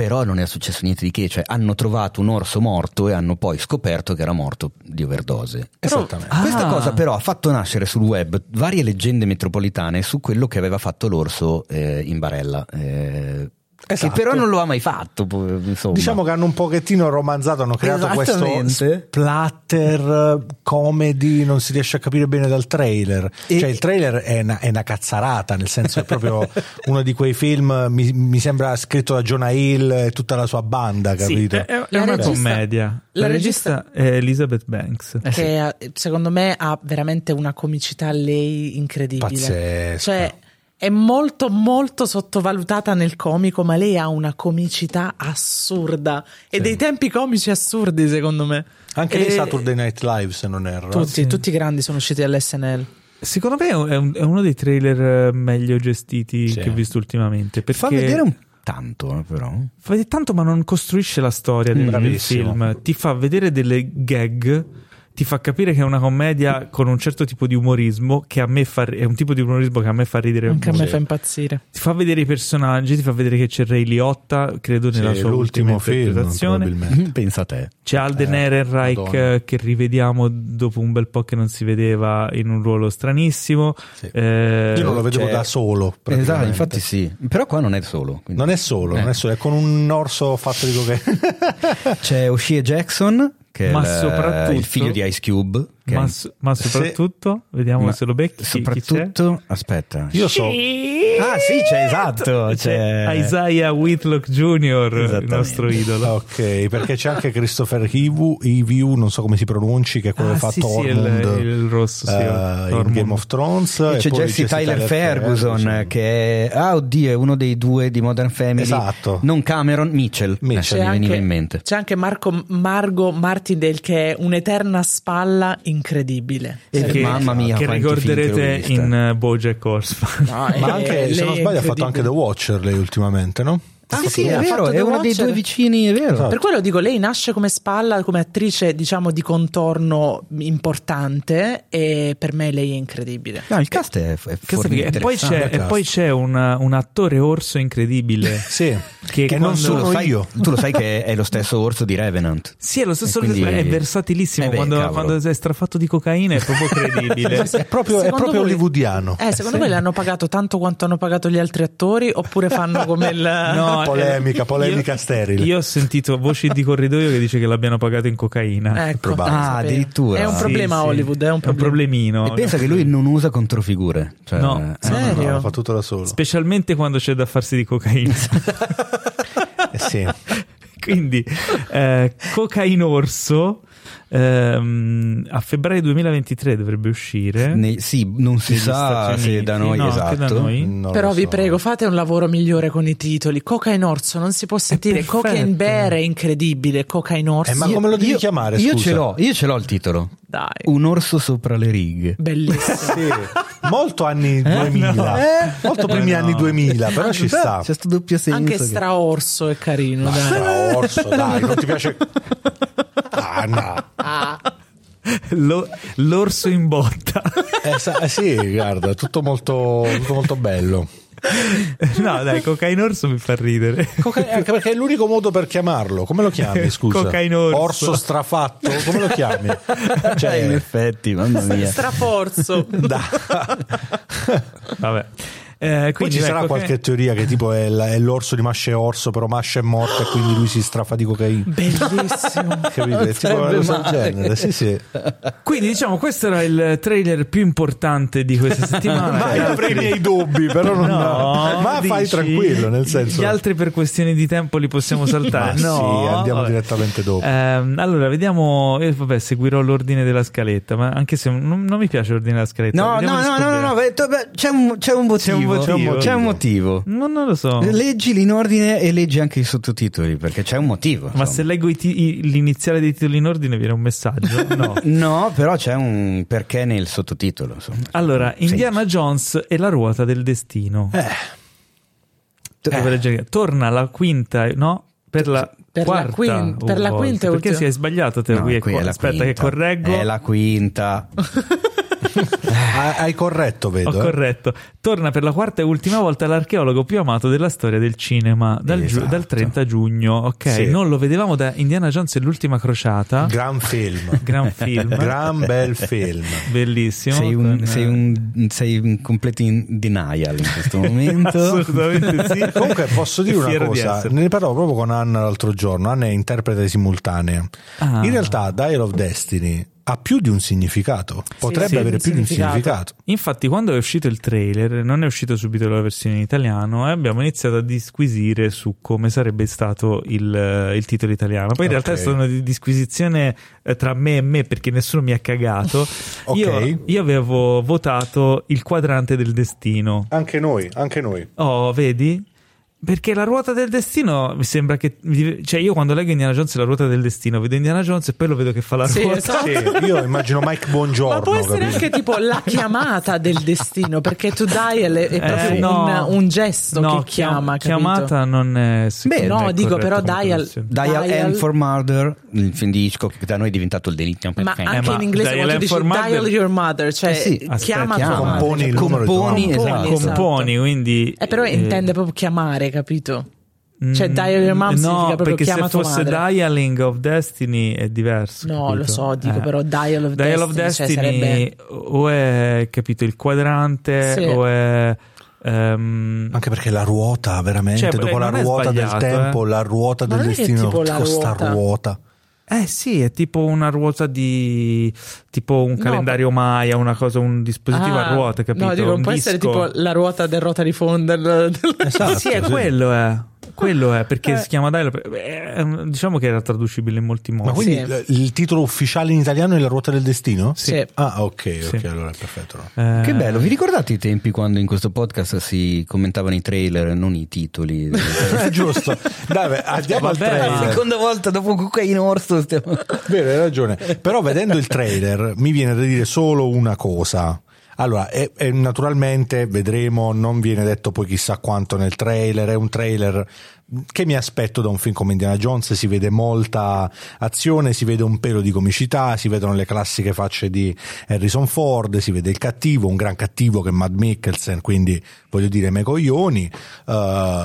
Però non è successo niente di che, cioè hanno trovato un orso morto e hanno poi scoperto che era morto di overdose. Esattamente. Ah. Questa cosa però ha fatto nascere sul web varie leggende metropolitane su quello che aveva fatto l'orso eh, in barella. eh, Esatto. Che però non lo ha mai fatto. Insomma. Diciamo che hanno un pochettino romanzato, hanno creato questo splatter eh, comedy, non si riesce a capire bene dal trailer. E- Cioè il trailer è una, è una cazzarata, nel senso è proprio uno di quei film, mi, mi sembra scritto da Jonah Hill e tutta la sua banda, capito? Sì, è, è una regista- commedia. La, la regista, è Elizabeth Banks. Eh sì. che eh, secondo me ha veramente una comicità lei incredibile. Pazzesca. Cioè, è molto molto sottovalutata nel comico, ma lei ha una comicità assurda e Sì. dei tempi comici assurdi secondo me. Anche E lei Saturday Night Live, se non erro. Tutti, tutti i grandi sono usciti all'SNL. Secondo me è, un- è uno dei trailer eh, meglio gestiti Sì. che ho visto ultimamente. Perché Fa vedere un tanto, eh, però. fa vedere tanto, ma non costruisce la storia del, del Bravissimo. film. Ti fa vedere delle gag. Ti fa capire che è una commedia con un certo tipo di umorismo che a me fa è un tipo di umorismo che a me fa ridere Anche a me fa impazzire. Ti fa vedere i personaggi, ti fa vedere che c'è Ray Liotta, credo nella Sì, sua ultima l'ultimo film. Pensa a te. C'è Alden Eh, Ehrenreich Madonna. eh, che rivediamo dopo un bel po' che non si vedeva in un ruolo stranissimo. Sì. Eh, Io non lo vedevo C'è- da solo. Esatto, infatti sì. Però qua non è solo. quindi. Non è solo, Eh. non è solo, è con un orso fatto di cocaina. C'è O'Shea Jackson, che Ma è il- soprattutto- il figlio di Ice Cube. Che ma, ma soprattutto, vediamo ma se lo becchi. chi- chi c'è? soprattutto, aspetta. Io so. Ah, sì, c'è esatto. C'è C'è Isaiah Whitlock Jr., il nostro idolo. Ok, perché c'è anche Christopher Hivu, Hivu, non so come si pronunci, che è quello Ah, che fa sì, sì, il- Tormund il rosso, sì, eh, in Tormund. Game of Thrones. E c'è poi Jesse Tyler, Ferguson, che è, ah oddio, è uno dei due di Modern Family. Esatto. Non Cameron, Mitchell. Mitchell. Eh, C'è mi veniva anche, in mente. c'è anche Marco, Margo Martindale che è un'eterna spalla incredibile. E Che- mamma mia, che ricorderete in eh, Bojack Horseman. No, Ma anche, se non sbaglio, ha fatto anche The. Watcher lei ultimamente, no? Ah, Sì, sì, è vero, è uno dei due vicini, è vero. Esatto. Per quello dico, lei nasce come spalla, come attrice, diciamo, di contorno importante e per me lei è incredibile. No, il cast è, è e, poi c'è, e poi c'è un, un attore orso incredibile. Sì, Che che non quando- tu lo, sono sai, io. tu lo sai che è lo stesso orso di Revenant. Sì, è lo stesso, quindi- è versatilissimo. Eh beh, quando, quando è strafatto di cocaina è proprio credibile. È proprio, è proprio voi- hollywoodiano. Eh, secondo voi le hanno pagato tanto quanto hanno pagato gli altri attori oppure fanno come il... No, Polemica, eh, polemica io- sterile. Io ho sentito voci di corridoio che dice che l'abbiano pagato in cocaina. Ecco, probabile. Ah, sapevo. addirittura. È un problema Sì, sì. Hollywood, è un problema. problemino. E pensa che lui non usa controfigure. Cioè, No. eh, Serio? No, lo fa tutto da solo. Specialmente quando c'è da farsi di cocaina. Eh sì. Quindi, eh, Cocainorso ehm, a febbraio 2023 dovrebbe uscire. nei- sì, non si sa se da noi No, esatto. da noi. Però vi so. prego, fate un lavoro migliore con i titoli. Cocaine Orso non si può sentire. perfetto. Cocaine Bear è incredibile. Cocaine Orso. Eh, ma come lo devi io, chiamare? Io scusa? ce l'ho, io ce l'ho il titolo. Dai, Un orso sopra le righe. bellissimo. Sì, molto anni 2000, Eh? molto primi No. anni 2000, però ci sta. C'è questo doppio senso. Anche che- straorso è carino. Ma dai. stra orso, dai, non ti piace? Ah, no. Lo- l'orso in botta. Eh, sa- eh, sì, guarda, tutto molto, tutto molto bello. no, dai, Cocainorso mi fa ridere. Coca- anche perché è l'unico modo per chiamarlo. Come lo chiami, scusa? Cocainorso. Orso strafatto? Come lo chiami? Eh, in Cioè, effetti, mamma mia. Straforzo. da- Vabbè. Eh, Poi quindi, ci sarà ecco, qualche teoria che tipo è, la- è l'orso di Masce Orso, però Masce è morto e quindi lui si strafa di cocaina. Bellissimo. Capito? È tipo una cosa del genere. Sì, sì. Quindi diciamo questo era il trailer più importante di questa settimana. Ma io avrei i miei dubbi, però non. No, ma fai dici? tranquillo, nel senso. Gli altri per questioni di tempo li possiamo saltare. Ma no, sì, andiamo vabbè. direttamente dopo. Ehm, allora, vediamo. Io, vabbè, seguirò l'ordine della scaletta, ma anche se non, non mi piace l'ordine della scaletta. No, no, no, no, no, no, to- beh, c'è un, c'è un motivo. C'è un motivo. C'è un motivo. No, non lo so. Leggili in ordine e leggi anche i sottotitoli perché c'è un motivo. Ma insomma. se leggo i ti- i- l'iniziale dei titoli in ordine viene un messaggio? No. No, però c'è un perché nel sottotitolo. Insomma. Allora, Indiana Jones e la ruota del destino. Eh, leggere- Torna la quinta, no? Per la Per la quarta. quin- per la quinta Perché ultima. si è sbagliato te No, qui è qui è qua- la Aspetta quinta. che correggo. È la quinta. hai hai corretto, vedo. Ho eh. corretto. Torna per la quarta e ultima volta l'archeologo più amato della storia del cinema dal, giu- Esatto. dal 30 giugno. Ok, Sì. non lo vedevamo da Indiana Jones e l'ultima crociata. Gran film. Gran film. Gran bel film. Bellissimo. Sei un, Con, sei, un, sei in completo in denial in questo momento. Assolutamente sì. Comunque posso dire una di cosa, esserlo. ne parlavo proprio con Anna l'altro giorno, Anna è interprete simultanea. Ah. In realtà Dial of Destiny ha più di un significato. Potrebbe sì, avere un più di un significato. Infatti, quando è uscito il trailer, non è uscito subito la versione in italiano e abbiamo iniziato a disquisire su come sarebbe stato il, eh, il titolo italiano. Poi in realtà è stata una di- disquisizione eh, tra me e me perché nessuno mi ha cagato. Ok. io, io avevo votato il quadrante del destino. Anche noi, anche noi. Oh, vedi? Perché la ruota del destino mi sembra che. Cioè, io quando leggo Indiana Jones la ruota del destino, vedo Indiana Jones e poi lo vedo che fa la Sì, ruota. esatto. Sì, io immagino Mike Buongiorno. Ma può essere capito? anche tipo la chiamata del destino, perché to dial è, è proprio Eh, no. un, un gesto No, che chiama, capito? chiamata non è. Beh, no, me, dico, però dial-. Dial, Dial- M for Murder, il film di Hitchcock che da noi è diventato il delitto Ma anche ma in inglese dial quando tu dici dial your mother, cioè Eh sì, aspetta, chiama chiama. Componi il Cioè, numero di tua componi, esatto. esatto. Componi, quindi. Eh, però eh, intende proprio chiamare, capito? Cioè, dial your mom no, significa proprio perché se fosse madre. Dialing of Destiny è diverso. No, capito? lo so, dico Eh. però Dial of Dial of Destiny, cioè, Destiny sarebbe- o è capito il quadrante Sì. o è ehm, Anche perché la ruota, veramente, Cioè, dopo la ruota del tempo, eh. la ruota del destino, tipo la questa ruota. ruota. Eh sì, è tipo una ruota di tipo un No, calendario Maya, una cosa, un dispositivo Ah, a ruote, capito? No, dico, Un può essere disco. tipo la ruota del rotary phone del, del- Esatto, sì, è sì. quello è. Quello è perché Eh. si chiama Dial. eh, Diciamo che era traducibile in molti modi. Ma quindi Sì. il titolo ufficiale in italiano è La ruota del destino? Sì. Ah, ok, ok, Sì. allora è perfetto. no. Eh, Che bello, vi ricordate i tempi quando in questo podcast si commentavano i trailer e non i titoli? È giusto. Dai, beh, andiamo al Vabbè, la trailer. seconda volta dopo Cocaine Orso stiamo... Vero, hai ragione. Però vedendo il trailer mi viene da dire solo una cosa. Allora, e, e naturalmente vedremo, non viene detto poi chissà quanto nel trailer, è un trailer che mi aspetto da un film come Indiana Jones, si vede molta azione, si vede un pelo di comicità, si vedono le classiche facce di Harrison Ford, si vede il cattivo, un gran cattivo che è Mad Mikkelsen, quindi voglio dire me coglioni. Uh,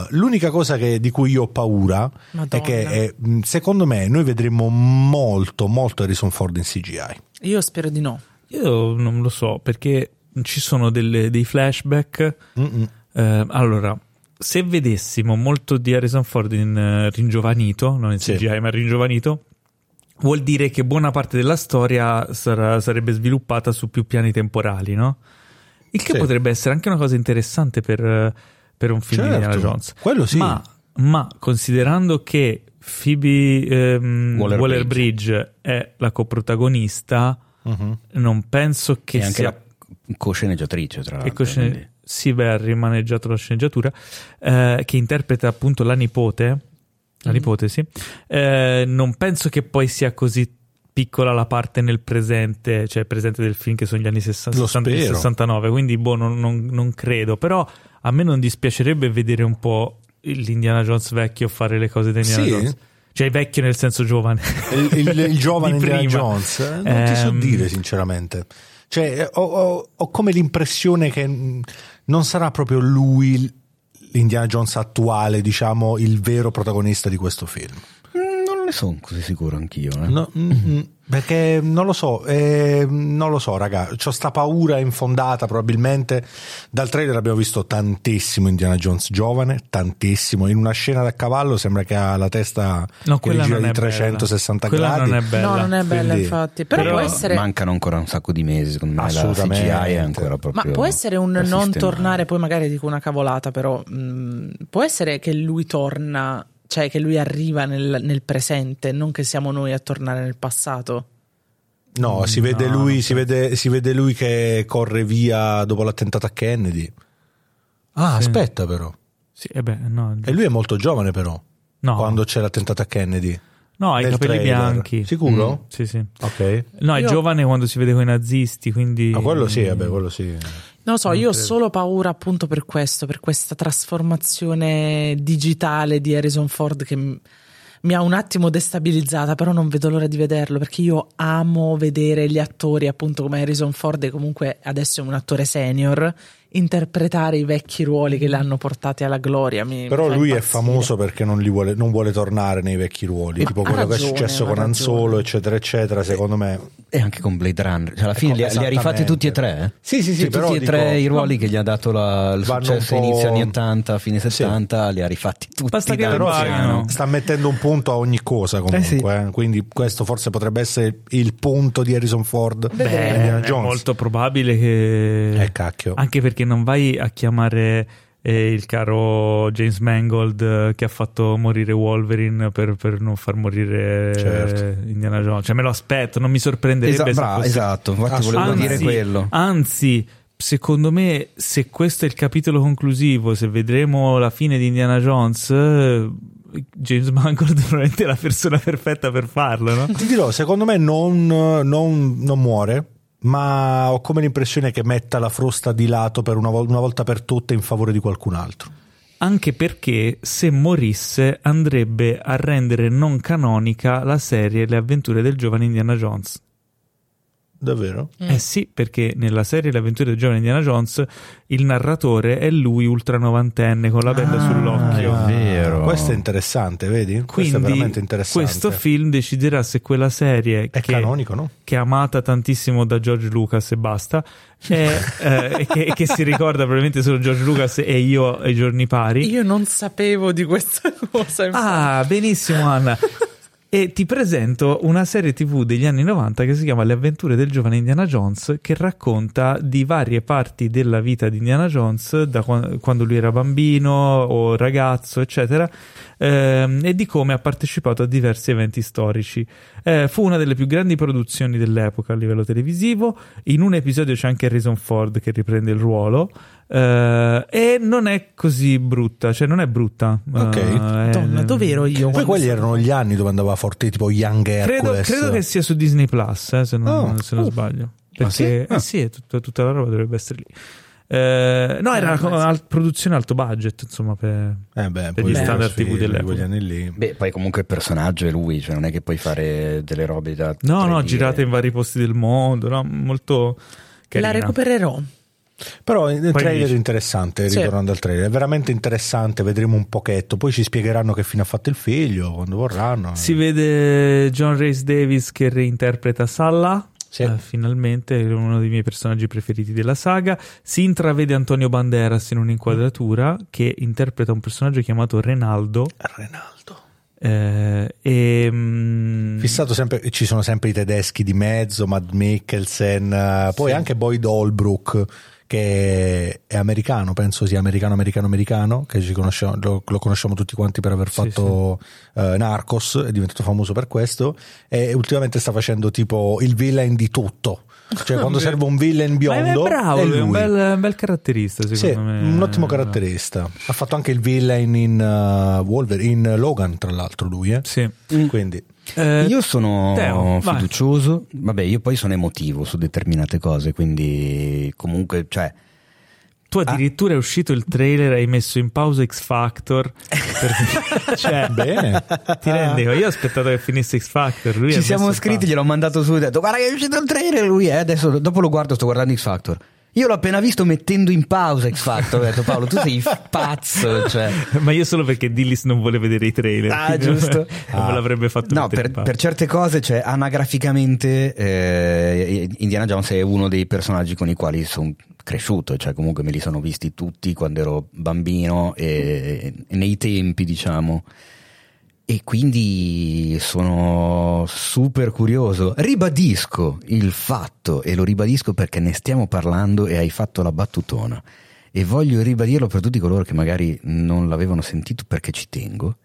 l'unica cosa che- di cui io ho paura Madonna. è che mh, secondo me noi vedremo molto molto Harrison Ford in CGI. Io spero di no. Io non lo so perché ci sono delle- dei flashback. Eh, allora, se vedessimo molto di Harrison Ford in eh, ringiovanito, non in Sì. CGI, ma ringiovanito, vuol dire che buona parte della storia sarà- sarebbe sviluppata su più piani temporali, no? Il che Sì. potrebbe essere anche una cosa interessante per, eh, per un film di Certo, Indiana Jones. quello sì. Ma, ma considerando che Phoebe ehm, Waller-Bridge. Waller-Bridge è la coprotagonista, Mhm. non penso che sia la co-sceneggiatrice tra e l'altro. con scene- quindi- sì, beh, ha rimaneggiato la sceneggiatura, eh, che interpreta appunto la nipote, la nipote, sì. Eh, non penso che poi sia così piccola la parte nel presente, cioè presente del film che sono gli anni 60, Lo 60 spero. 69, quindi boh, non, non- non credo, però a me non dispiacerebbe vedere un po' l'Indiana Jones vecchio fare le cose di Indiana Sì? Jones. Cioè vecchio nel senso giovane. Il, il- il giovane Di Indiana prima. Jones, eh, non ti so Ehm, dire sinceramente. Cioè, eh, ho, ho- ho come l'impressione che mh, non sarà proprio lui l'Indiana Jones attuale, diciamo, il vero protagonista di questo film. Mm, Non ne sono così sicuro anch'io. eh. No, mm, mm, perché non lo so, eh, non lo so, raga. C'ho sta paura infondata. Probabilmente dal trailer abbiamo visto tantissimo Indiana Jones giovane, tantissimo. In una scena da cavallo sembra che ha la testa No, che gira di è bella. 360 Quella gradi. non è bella. no, non è bella, quindi- infatti. Però, Però può essere. Mancano ancora un sacco di mesi, secondo me la Assolutamente. CGI è ancora proprio Ma può essere un non tornare, poi magari dico una cavolata, però mh, può essere che lui torna, cioè che lui arriva nel, nel presente, non che siamo noi a tornare nel passato. No, si vede, No, lui, si, vede, si vede lui che corre via dopo l'attentato a Kennedy. Ah, Sì. aspetta però. Sì, eh beh, no, E lui è molto giovane però, no. quando c'è l'attentato a Kennedy. No, ha i capelli trailer. bianchi. Sicuro? Sì, sì. Ok. No, è Io- giovane quando si vede con i nazisti, quindi... Ma quello sì, vabbè, quello sì. Non lo so, io ho solo paura appunto per questo, per questa trasformazione digitale di Harrison Ford che mi ha un attimo destabilizzata, però non vedo l'ora di vederlo perché io amo vedere gli attori, appunto come Harrison Ford, e comunque adesso è un attore senior, interpretare i vecchi ruoli che l'hanno portati alla gloria. Mi, Però mi lui è impazzire. famoso perché non, li vuole, non vuole tornare nei vecchi ruoli, Ma tipo quello che è ragione, successo con ragione. Solo, eccetera, eccetera. Secondo me, E anche con Blade Runner, cioè alla fine Ecco, li, ha- li ha rifatti tutti e tre? eh? Sì, sì, sì, Cioè, però tutti e dico- tre i ruoli che gli ha dato la- il successo inizio anni 80, fine 70, li ha rifatti tutti. Basta che Però anziano. sta mettendo un punto a ogni cosa comunque, eh. quindi questo forse potrebbe essere il punto di Harrison Ford. Beh, Indiana è molto probabile che... Eh, cacchio. Anche perché non vai a chiamare eh, il caro James Mangold eh, che ha fatto morire Wolverine per, per non far morire eh, Certo. Indiana Jones. Cioè me lo aspetto, non mi sorprenderebbe Esa- bravo, esatto, infatti volevo Anzi, dire quello. Anzi, secondo me, se questo è il capitolo conclusivo, se vedremo la fine di Indiana Jones, eh, James Mangold probabilmente è la persona perfetta per farlo, no? Ti dirò, secondo me non, non- non muore, ma ho come l'impressione che metta la frusta di lato per una, vol- una volta per tutte in favore di qualcun altro. Anche perché se morisse andrebbe a rendere non canonica la serie Le avventure del giovane Indiana Jones. Davvero? Eh sì, perché nella serie Le avventure del giovane Indiana Jones il narratore è lui ultra novantenne con la benda sull'occhio. è vero. Questo è interessante, vedi? questo è Quindi veramente interessante. questo film deciderà se quella serie è che, canonico, no? che è amata tantissimo da George Lucas e basta, è, eh, e che, che si ricorda probabilmente solo George Lucas e io ai giorni pari. Io non sapevo di questa cosa. infatti. Ah, benissimo Anna. E ti presento una serie TV degli anni 90 che si chiama Le avventure del giovane Indiana Jones, che racconta di varie parti della vita di Indiana Jones, da qua- quando lui era bambino o ragazzo, eccetera, ehm, e di come ha partecipato a diversi eventi storici. Eh, fu una delle più grandi produzioni dell'epoca a livello televisivo. In un episodio c'è anche Harrison Ford che riprende il ruolo. eh, e non è così brutta, cioè non è brutta. Ok. Eh, è- Madonna, dove ero io? Poi quelli erano gli anni dove andava forte, tipo Young Credo, Hercules. credo che sia su Disney Plus, eh, se non, Oh, se non uh. sbaglio. Ah, Perché sì? eh Ah. sì, è tutta, tutta la roba dovrebbe essere lì. Eh, no, era Eh, una produzione alto budget, insomma, per... Eh beh, per gli standard sì, TV dell'epoca. Beh, poi comunque il personaggio è lui, cioè non è che puoi fare delle robe da... No, no, 3D. girate in vari posti del mondo, no? molto carina. La recupererò. Però il Poi trailer è interessante, Sì. ritornando al trailer, è veramente interessante, vedremo un pochetto, poi ci spiegheranno che fine ha fatto il figlio, quando vorranno. Si vede John Rhys Davis che reinterpreta Salla. Sì. eh, finalmente è uno dei miei personaggi preferiti della saga. Si intravede Antonio Banderas in un'inquadratura che interpreta un personaggio chiamato Renaldo. Renaldo. Eh, e, mm, Fissato sempre, ci sono sempre i tedeschi di mezzo, Mad Mikkelsen, eh, poi anche Boyd Holbrook che è americano, penso sia americano, americano, americano, che ci conosciamo, lo, lo conosciamo tutti quanti per aver Sì, fatto eh, Narcos, è diventato famoso per questo e ultimamente sta facendo tipo il villain di tutto. Cioè quando serve un villain Ma biondo è bravo, è lui è un bel, un bel caratterista, Sì, secondo me. un ottimo caratterista. Ha fatto anche il villain in uh, Wolverine, in Logan, tra l'altro lui, eh. Sì. Quindi Eh, Io sono Teo, vai. fiducioso, vabbè, io poi sono emotivo su determinate cose, quindi comunque, cioè, tu addirittura è uscito il trailer, hai messo in pausa X Factor. per- cioè, bene. ti rendi? Io ho aspettato che finisse X Factor. Lui ci siamo scritti, gliel'ho mandato su e ho detto guarda che è uscito il trailer lui è, adesso dopo lo guardo, sto guardando X Factor. Io l'ho appena visto mettendo in pausa X Factor, ho detto Paolo tu sei pazzo, cioè... Ma io solo perché Dillis non vuole vedere i trailer. Ah, giusto. Non me l'avrebbe fatto No, per, per certe cose, cioè, anagraficamente, eh, Indiana Jones è uno dei personaggi con i quali sono cresciuto, cioè comunque me li sono visti tutti quando ero bambino e, e nei tempi, diciamo. E quindi sono super curioso. Ribadisco il fatto, e lo ribadisco perché ne stiamo parlando e hai fatto la battutona. E voglio ribadirlo per tutti coloro che magari non l'avevano sentito perché ci tengo.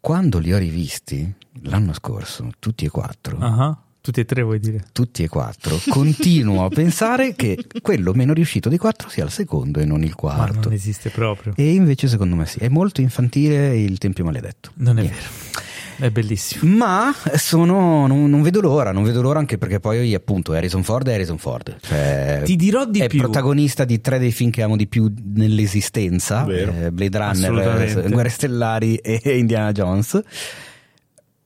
Quando li ho rivisti l'anno scorso, tutti e quattro, Ah, Tutti e tre vuoi dire? tutti e quattro, continuo a pensare che quello meno riuscito dei quattro sia il secondo e non il Ma quarto. non esiste proprio. E invece secondo me sì, è molto infantile il Tempio Maledetto. Non è Niente. vero. È bellissimo. Ma sono, non, non vedo l'ora, non vedo l'ora anche perché poi appunto Harrison Ford è Harrison Ford. Cioè, Ti dirò di è più. protagonista di tre dei film che amo di più nell'esistenza, Vero. eh, Blade Runner, eh, Guerre Stellari e Indiana Jones.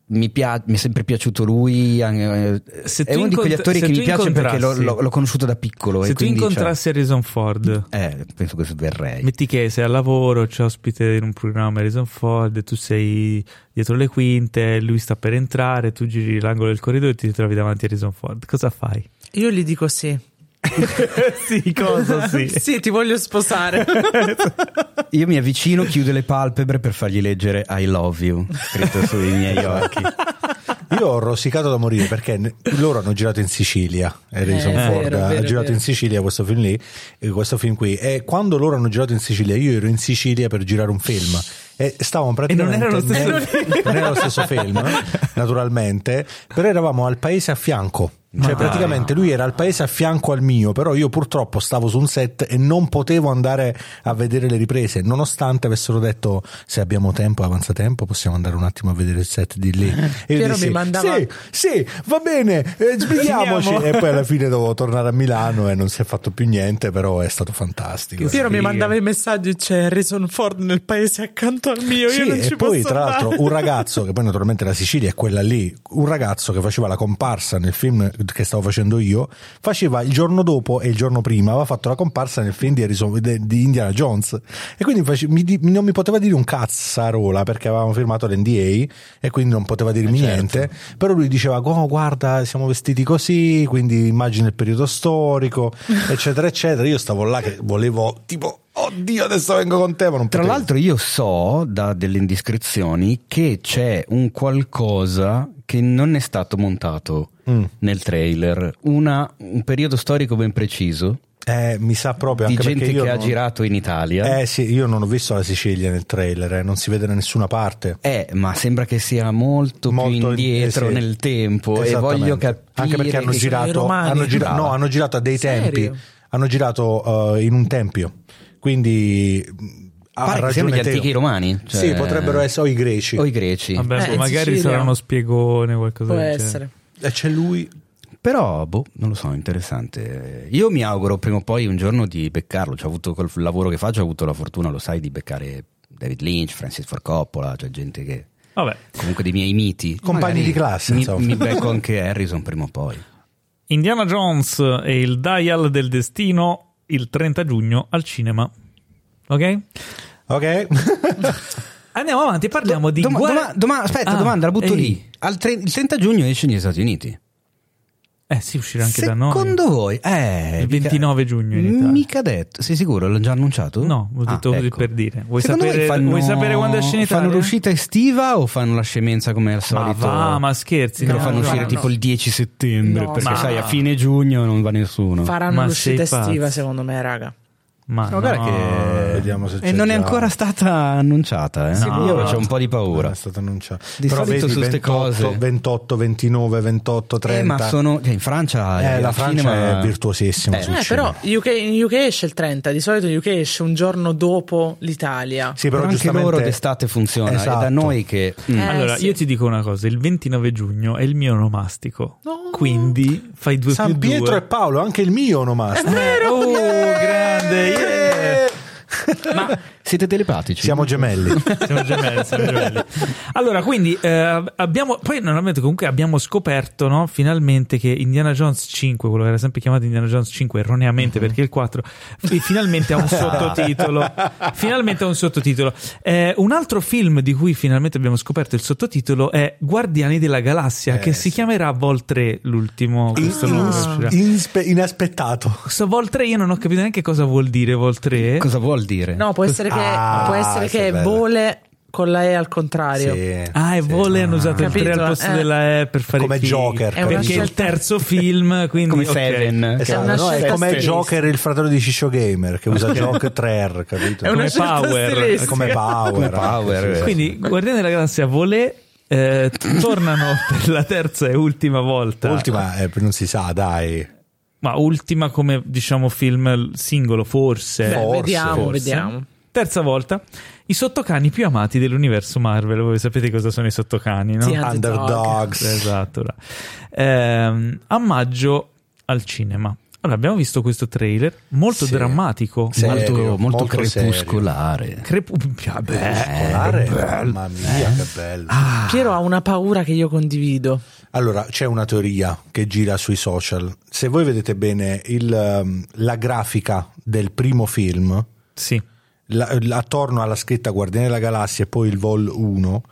Mi, pia- mi, è sempre piaciuto lui. Eh, è uno di quegli attori che mi piace perché l'ho, l'ho, l'ho, conosciuto da piccolo. Se tu incontrassi cioè, Harrison Ford, eh, penso che verrei. Metti che sei al lavoro, c'è ospite in un programma Harrison Ford, tu sei dietro le quinte, lui sta per entrare, tu giri l'angolo del corridoio e ti trovi davanti a Harrison Ford. Cosa fai? Io gli dico sì. sì, cosa sì? sì, ti voglio sposare. Io mi avvicino, chiudo le palpebre per fargli leggere I love you, scritto sui miei occhi. Io ho rosicato da morire perché loro hanno girato in Sicilia. Harrison eh, Ford vero, ha vero, girato vero. in Sicilia questo film lì, questo film qui. E quando loro hanno girato in Sicilia, io ero in Sicilia per girare un film. E stavamo praticamente. E non era lo stesso, nel, non era lo stesso film, naturalmente, però eravamo al paese a fianco. Cioè, Ma praticamente lui era al paese a fianco al mio, però io purtroppo stavo su un set e non potevo andare a vedere le riprese, nonostante avessero detto se abbiamo tempo, avanza tempo, possiamo andare un attimo a vedere il set di lì. E io dissi, mi mandava... sì, sì, va bene, eh, sbrighiamoci. e poi alla fine dovevo tornare a Milano e non si è fatto più niente, però è stato fantastico. Piero mi mandava i messaggi, c'è Harrison Ford nel paese accanto al mio, sì, io non e ci poi posso tra andare. l'altro un ragazzo, che poi naturalmente la Sicilia è quella lì, un ragazzo che faceva la comparsa nel film che stavo facendo io, faceva il giorno dopo e il giorno prima, aveva fatto la comparsa nel film di, Harrison, di Indiana Jones e quindi face, mi, non mi poteva dire un cazzarola perché avevamo firmato l'NDA e quindi non poteva dirmi eh certo. niente, però lui diceva oh, guarda siamo vestiti così, quindi immagina il periodo storico, eccetera, eccetera. Io stavo là che volevo tipo Oddio, adesso vengo con te. Ma non Tra potevo. l'altro, io so da delle indiscrezioni che c'è un qualcosa che non è stato montato mm. nel trailer, Una, un periodo storico ben preciso. Eh, mi sa proprio di gente che non... ha girato in Italia. Eh sì, io non ho visto la Sicilia nel trailer, eh, non si vede da nessuna parte. Eh, ma sembra che sia molto, molto più indietro in... eh, sì. nel tempo e voglio capire anche perché hanno girato, hanno, gira... no, hanno girato a dei Serio? tempi, hanno girato uh, in un tempio. Quindi ha ragione gli antichi romani cioè... sì potrebbero essere o i greci o i greci Vabbè, eh, magari sarà uno spiegone qualcosa può del essere e c'è lui però, boh, non lo so, interessante. Io mi auguro prima o poi un giorno di beccarlo. C'ho avuto col lavoro che faccio, ho avuto la fortuna, lo sai, di beccare David Lynch, Francis Ford Coppola, cioè gente che. Vabbè. Comunque dei miei miti. Compagni di classe. Mi, insomma. mi becco anche Harrison prima o poi. Indiana Jones e il Dial del Destino il 30 giugno al cinema. Ok? Ok. Andiamo avanti, parliamo Do, di. doma, guerra... doma, doma, aspetta, Ah, domanda, la butto ehi. lì. Al tre- il 30 giugno esce negli Stati Uniti. Eh sì, uscirà anche da noi. Secondo voi? Eh, Il mica- 29 giugno in Italia. Mica detto. Sei sicuro? L'hanno già annunciato? No, ho detto Ah, così ecco. per dire. Vuoi Secondo sapere, fanno- vuoi sapere quando esce in Italia? Fanno l'uscita estiva o fanno la scemenza come al Ma solito? va, ma scherzi. Che lo no, fanno no, uscire no. tipo il 10 settembre No, perché ma- sai a fine giugno non va nessuno faranno Ma l'uscita estiva secondo me raga Ma No, guarda no. che Vediamo se e c'è non è ancora stata annunciata eh? No. io ho un po' di paura è stato annunciato. Di Però solito vedi, su ste 28, cose. 28, 29, 28, 30. Eh, ma sono cioè, in Francia Eh, la Francia cinema- è virtuosissima Eh, Eh, però UK, in UK esce il 30 di solito in UK esce un giorno dopo l'Italia Sì, però però anche giustamente loro d'estate funziona Esatto. è da noi che mm. Eh, Allora, sì. io ti dico una cosa: il 29 giugno è il mio onomastico. Quindi fai due San più Pietro due. e Paolo, anche il mio onomastico. Oh, grande! Yeah! Siete telepatici Siamo gemelli. Siamo gemelli, siamo gemelli. Allora, quindi eh, abbiamo. Poi, normalmente, comunque, abbiamo scoperto no, finalmente che Indiana Jones 5, quello che era sempre chiamato Indiana Jones 5, erroneamente perché il 4, fi- finalmente ha un sottotitolo. finalmente ha un sottotitolo. Eh, un altro film di cui finalmente abbiamo scoperto il sottotitolo è Guardiani della Galassia, Eh, che si sì. chiamerà Vol 3, l'ultimo. Questo nome uscirà. Inspe- inaspettato. Questo Vol 3 io non ho capito neanche cosa vuol dire Vol 3. cosa vuol dire no può essere che, Ah, può essere sì, che è vole con la E al contrario Sì. Ah, e Vole hanno usato il 3 Capito? al posto Eh. della E per fare Come chi- Joker, È una Perché è il terzo film, quindi come ok. Seven Esatto, una no? È come. Joker, il fratello di Ciccio Gamer, che usa Joker 3R, capito? È una Come scelta Power. come Power. Come Power, sì, sì. Quindi Guardiani della Galassia Vole eh, tornano per la terza e ultima volta. Ultima, eh, non si sa, dai. Ma ultima come diciamo film singolo, forse. Beh, Forse, vediamo forse. vediamo Terza volta, i sottocani più amati dell'universo Marvel. Voi sapete cosa sono i sottocani, no? Sì, Underdogs. Esatto. Ehm, a maggio al cinema. Allora, abbiamo visto questo trailer molto Sì. drammatico, Serio, molto, molto, molto crepuscolare. Crepu- Particolare, bello. mamma mia, che bello. Piero ha una paura che io condivido. Allora, c'è una teoria che gira sui social. Se voi vedete bene il, um, la grafica del primo film, Sì. La- la- attorno alla scritta Guardiani della Galassia e poi il Vol 1,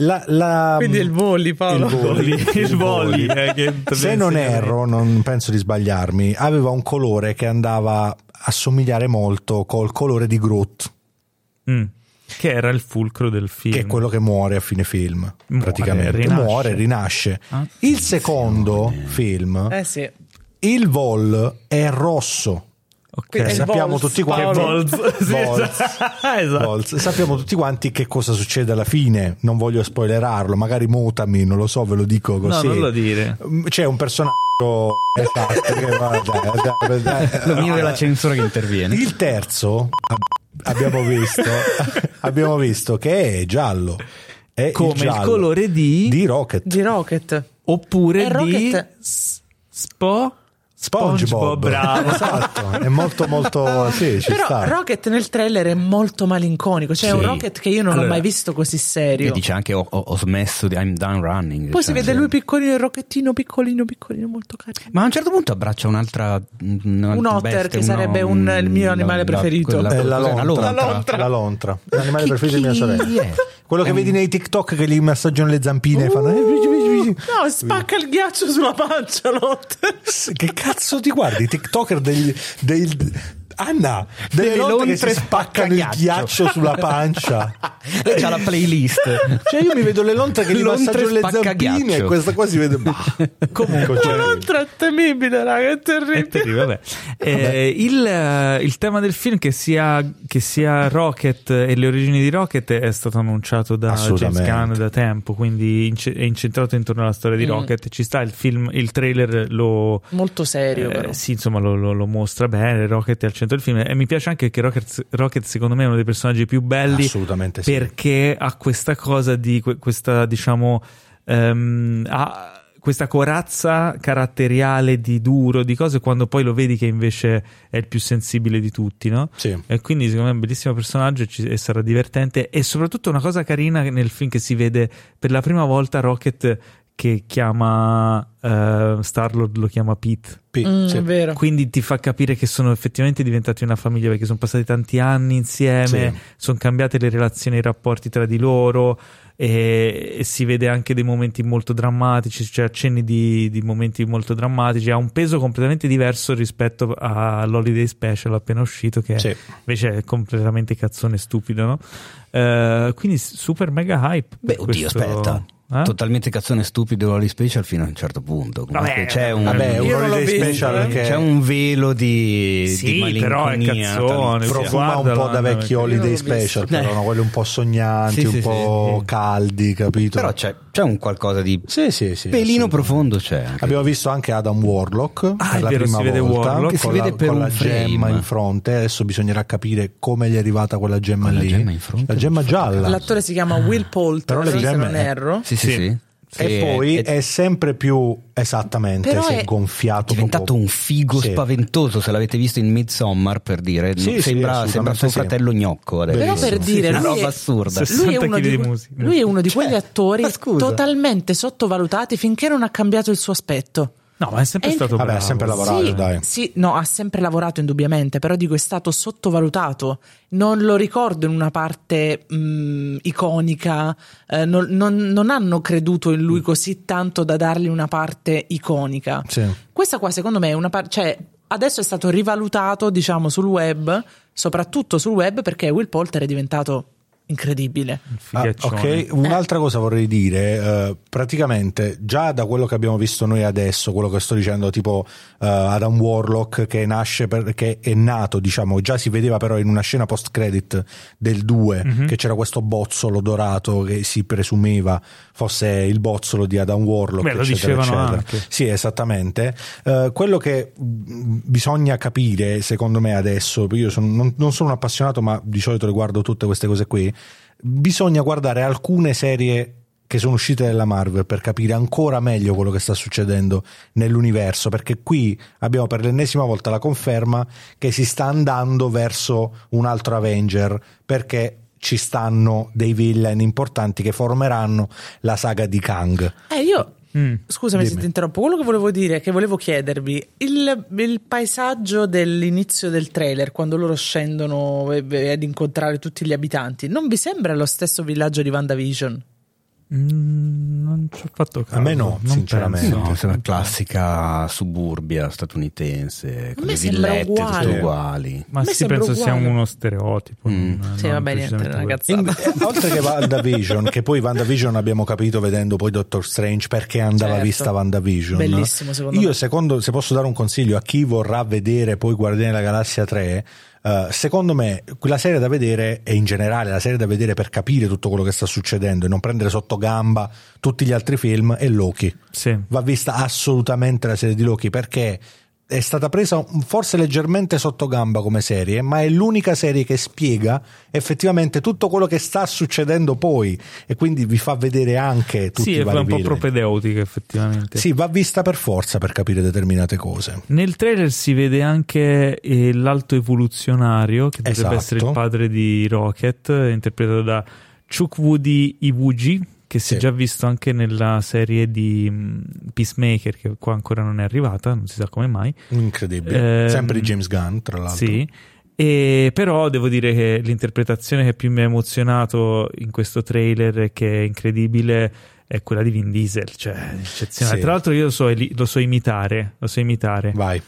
la, la- Quindi il voli, Paolo. il voli, Il voli, eh, Se non erro, non penso di sbagliarmi, aveva un colore che andava a somigliare molto col colore di Groot, Mm. Che era il fulcro del film. che è quello che muore a fine film, Muore, praticamente. rinasce. Muore, rinasce. Il secondo film, Eh sì. il Vol è rosso. Ok. Quindi- E il sappiamo tutti Che quanti Volz. Sì, Volz. esatto. Volz. sappiamo tutti quanti che cosa succede alla fine non voglio spoilerarlo magari mutami non lo so ve lo dico No, così non lo dire. c'è un personaggio esatto, che va- dai, dai, Lo mio è la censura che interviene. il terzo ab- abbiamo visto abbiamo visto che è giallo è Come il, il giallo colore di- di Rocket Di Rocket. Oppure È di Rocket. S- Spo SpongeBob bravo. esatto è molto molto sì ci Però sta Rocket nel trailer è molto malinconico. Cioè, è un Sì. Rocket che io non Allora- ho mai visto così E serio. dice anche ho, ho- ho smesso di I'm done running. Poi si Cioè, vede lui piccolino, il rocchettino piccolino, piccolino, molto carino. Ma a un certo punto abbraccia un'altra Un otter, che sarebbe un- il mio animale preferito. È la cos'è? lontra, La lontra. La lontra. L'animale preferito di mia sorella. è? Quello che vedi nei TikTok che gli massaggiano le zampine e fanno. No, spacca il ghiaccio sulla pancia, Lotte. Che cazzo ti guardi? I TikToker degli. dei- Anna, delle Delle lontre che spaccano il ghiaccio sulla pancia. Lei c'ha la playlist. Cioè, io mi vedo le lontre che gli Lontre massaggiano le zampine e questa qua si vede. Bah. Comunque, Cioè, La lontra è temibile, raga, è È terribile. Eh, il, eh, il tema del film che sia, che sia Rocket e le origini di Rocket è stato annunciato da James. Gunn da tempo, quindi è incentrato intorno alla storia di Mm. Rocket. Ci sta il film, il trailer lo, Molto serio, eh, però. sì, insomma, lo, lo- lo mostra bene. Rocket è al centro del film e mi piace anche che Rocket, Rocket, secondo me, è uno dei personaggi più belli Assolutamente sì. perché ha questa cosa di que- questa, diciamo, ehm, ha questa corazza caratteriale di duro, di cose, quando poi lo vedi che invece è il più sensibile di tutti, no? Sì. E quindi secondo me è un bellissimo personaggio e, ci- e sarà divertente. E soprattutto una cosa carina nel film che si vede per la prima volta Rocket che chiama eh, Star-Lord lo chiama Pete. P, Mm, sì. È vero. Quindi ti fa capire che sono effettivamente diventati una famiglia perché sono passati tanti anni insieme, Sì. sono cambiate le relazioni e i rapporti tra di loro e, e si vede anche dei momenti molto drammatici, cioè accenni di, di momenti molto drammatici. Ha un peso completamente diverso rispetto all'Holiday Special appena uscito, che Sì. invece è completamente cazzone stupido, no? Eh, quindi super mega hype. Beh, oddio, questo- aspetta. Eh? Totalmente cazzone stupido Lolly Special fino a un certo punto. Comunque Vabbè, c'è un, Vabbè, un visto, special eh. che c'è un velo di, Sì, di però è malinconia cazzone, profuma un po' da vecchi holiday special, visto. però no? quelli un po' sognanti, Sì, un sì, po' sì. caldi, capito? Però c'è, c'è un qualcosa di sì, sì, sì, pelino profondo c'è. anche. Abbiamo visto anche Adam Warlock Ah, per la vero, prima si vede volta Warlock. Che si con vede la, per con la gemma in fronte. Adesso bisognerà capire come gli è arrivata quella gemma lì. la gemma gialla. L'attore si chiama Will Poulter, Però le se non erro. Sì, sì, Sì. sì. E poi è, è, sempre più esattamente Però si è è gonfiato. è diventato proprio. un figo Sì. spaventoso. Se l'avete visto in Midsommar, per dire, Sì, sembra, sembra suo sì. fratello gnocco. Adesso. Però per dire, una lui roba è, assurda. Lui è 60 uno di, lui è uno di quegli Cioè, attori ma scusa. totalmente sottovalutati finché non ha cambiato il suo aspetto. No, ma è sempre È- stato Vabbè, ha bravo. sempre lavorato, sì, dai. sì, no, ha sempre lavorato indubbiamente, però dico è stato sottovalutato. Non lo ricordo in una parte mh, iconica, eh, non, non- non hanno creduto in lui così tanto da dargli una parte iconica. Sì. Questa qua secondo me è una parte, cioè adesso è stato rivalutato, diciamo, sul web, soprattutto sul web perché Will Polter è diventato incredibile. Ah, ok, un'altra cosa vorrei dire, eh, praticamente già da quello che abbiamo visto noi adesso, quello che sto dicendo tipo eh, Adam Warlock che nasce per, che è nato, diciamo, già si vedeva però in una scena post credit del 2 Mhm. che c'era questo bozzolo dorato che si presumeva fosse il bozzolo di Adam Warlock, Beh, lo eccetera, dicevano eccetera. anche. Sì, esattamente. Eh, quello che mh, bisogna capire, secondo me adesso, io sono- non, non sono un appassionato, ma di solito riguardo tutte queste cose qui, bisogna guardare alcune serie che sono uscite dalla Marvel per capire ancora meglio quello che sta succedendo nell'universo, perché qui abbiamo per l'ennesima volta la conferma che si sta andando verso un altro Avenger, perché ci stanno dei villain importanti che formeranno la saga di Kang. Eh, io Mm. Scusami Dimmi. se ti interrompo, quello che volevo dire, che volevo chiedervi, il, il paesaggio dell'inizio del trailer, quando loro scendono e- e- ad incontrare tutti gli abitanti, non vi sembra lo stesso villaggio di WandaVision? Mm, non ci ho fatto caso. A me no, non sinceramente. penso. No, sembra classica suburbia statunitense, con le villette uguale. tutte uguali. Ma sì, penso sia uguale. uno stereotipo. Mm. non- Sì, non va bene, una. In- oltre che WandaVision, che poi WandaVision abbiamo capito vedendo poi Doctor Strange perché andava Certo. vista WandaVision. Bellissimo, secondo Io, me. secondo, se posso dare un consiglio a chi vorrà vedere poi Guardiani della Galassia 3, eh, secondo me quella serie da vedere e in generale la serie da vedere per capire tutto quello che sta succedendo e non prendere sotto gamba tutti gli altri film è Loki. Sì. Va vista assolutamente la serie di Loki perché è stata presa forse leggermente sotto gamba come serie, ma è l'unica serie che spiega effettivamente tutto quello che sta succedendo poi e quindi vi fa vedere anche tutti Sì, i è vari un po' propedeutica effettivamente. Sì, va vista per forza per capire determinate cose. Nel trailer si vede anche eh, l'alto evoluzionario, che dovrebbe Esatto. essere il padre di Rocket, interpretato da Chukwudi Iwuji, che si è Sì. già visto anche nella serie di mm, Peacemaker, che qua ancora non è arrivata, non si sa come mai. Incredibile. Ehm, Sempre di James Gunn, tra l'altro. Sì. E però devo dire che l'interpretazione che più mi ha emozionato in questo trailer che è incredibile è quella di Vin Diesel, cioè eccezionale. Sì. Tra l'altro io lo so, lo so imitare, lo so imitare. Vai.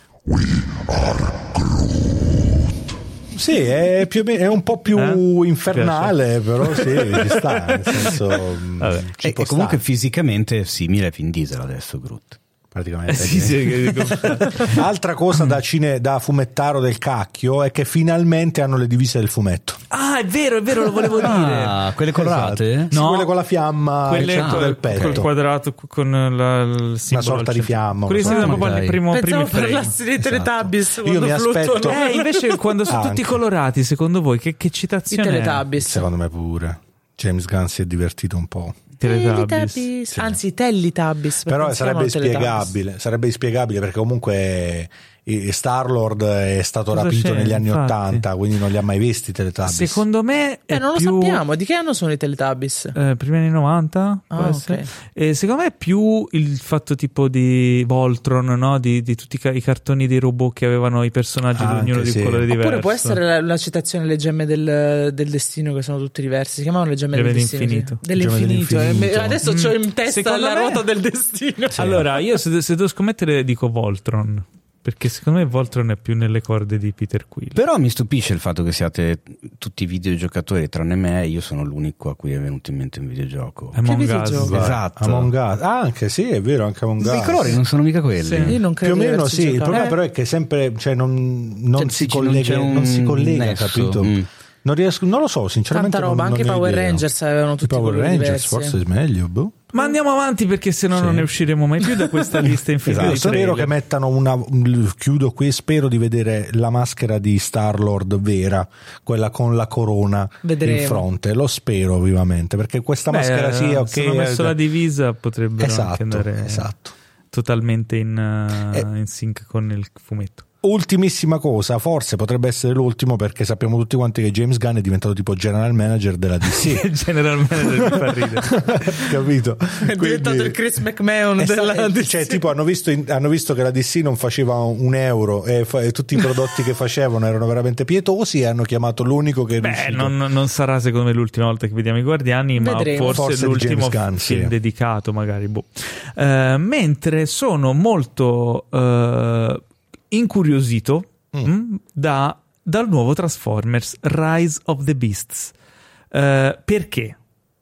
Sì, è, più o meno- è un po' più Eh? infernale, però sì, ci sta. Nel senso, Vabbè. ci E, e comunque fisicamente è simile a Vin Diesel adesso Groot. Praticamente. Eh, sì, sì, che- Altra cosa da, cine, da fumettaro del cacchio è che finalmente hanno le divise del fumetto. Ah, è vero, è vero, lo volevo dire. Ah, quelle colorate? Sì, quelle con la fiamma quelle al centro col, del petto. col quadrato con la, il simbolo sorta al di centro. fiamma, Quelli una sorta proprio di- nel primo, Pensavo primi frame. parlassi dei Teletubbies Io quando mi aspetto-. Eh, invece quando sono tutti colorati, secondo voi, che, che I citazione è? Teletubbies. Secondo me pure. James Gunn si è divertito un po'. Teletubbies. Teletubbies. Anzi, Teletubbies. Però sarebbe inspiegabile, sarebbe inspiegabile perché comunque Star Lord è stato Cosa rapito negli anni infatti? 80, quindi non li ha mai visti i Teletubbies. Secondo me Eh, non lo più... sappiamo. Di che anno sono i Teletubbies? Eh, primi anni 90 può Ah, essere. ok. E secondo me è più il fatto tipo di Voltron, no? di, di tutti i ca- i cartoni dei robot che avevano i personaggi Anche ognuno di un sì. colore diverso. Oppure può essere la, la citazione Le gemme del, del destino che sono tutte diverse. Si chiamavano le gemme Gemme del destino. dell'infinito. sì. Dell'infinito. Eh, Adesso ho in testa Secondo la me- ruota del destino. Allora, io se, se devo scommettere dico Voltron, perché secondo me Voltron è più nelle corde di Peter Quill. Però mi stupisce il fatto che siate tutti videogiocatori tranne me, io sono l'unico a cui è venuto in mente un videogioco. Among Us. videogioco? Esatto. Among Us. Ah, anche sì, è vero, anche Among Us. I colori non sono mica quelli. Sì. Io non Più credo o di meno sì, il giocato. problema Eh, però è che sempre cioè, non, non Cioè, si non collega, un non si collega nesso. capito? Mm. Non, riesco, non lo so, sinceramente. Tanta roba, non- anche i non ho Power idea. Rangers avevano I tutti Power colori Rangers, diversi. forse è meglio. Boh. Ma andiamo avanti perché se no Sì. non ne usciremo mai più da questa lista infinita Esatto, spero che mettano una. Chiudo qui. Spero di vedere la maschera di Star Lord vera, quella con la corona Vedremo. in fronte. Lo spero vivamente perché questa Beh, maschera sì, ok. Se hanno messo eh, la divisa potrebbero anche esatto, andare esatto. totalmente in, uh, Eh. in sync con il fumetto. Ultimissima cosa, forse potrebbe essere l'ultimo perché sappiamo tutti quanti che James Gunn è diventato tipo general manager della DC. Il general manager mi. Capito? È diventato il Chris McMahon sta- della eh, DC. cioè, tipo, hanno visto, hanno visto che la DC non faceva un euro e, fa- e tutti i prodotti che facevano erano veramente pietosi e hanno chiamato l'unico che è Beh, non, non sarà secondo me l'ultima volta che vediamo i Guardiani, ma Vedremo. forse, Forse di l'ultimo James Gunn, film sì. dedicato, magari. boh. Eh, mentre sono molto eh, incuriosito Mm. mm, da- dal nuovo Transformers Rise of the Beasts. Eh, perché?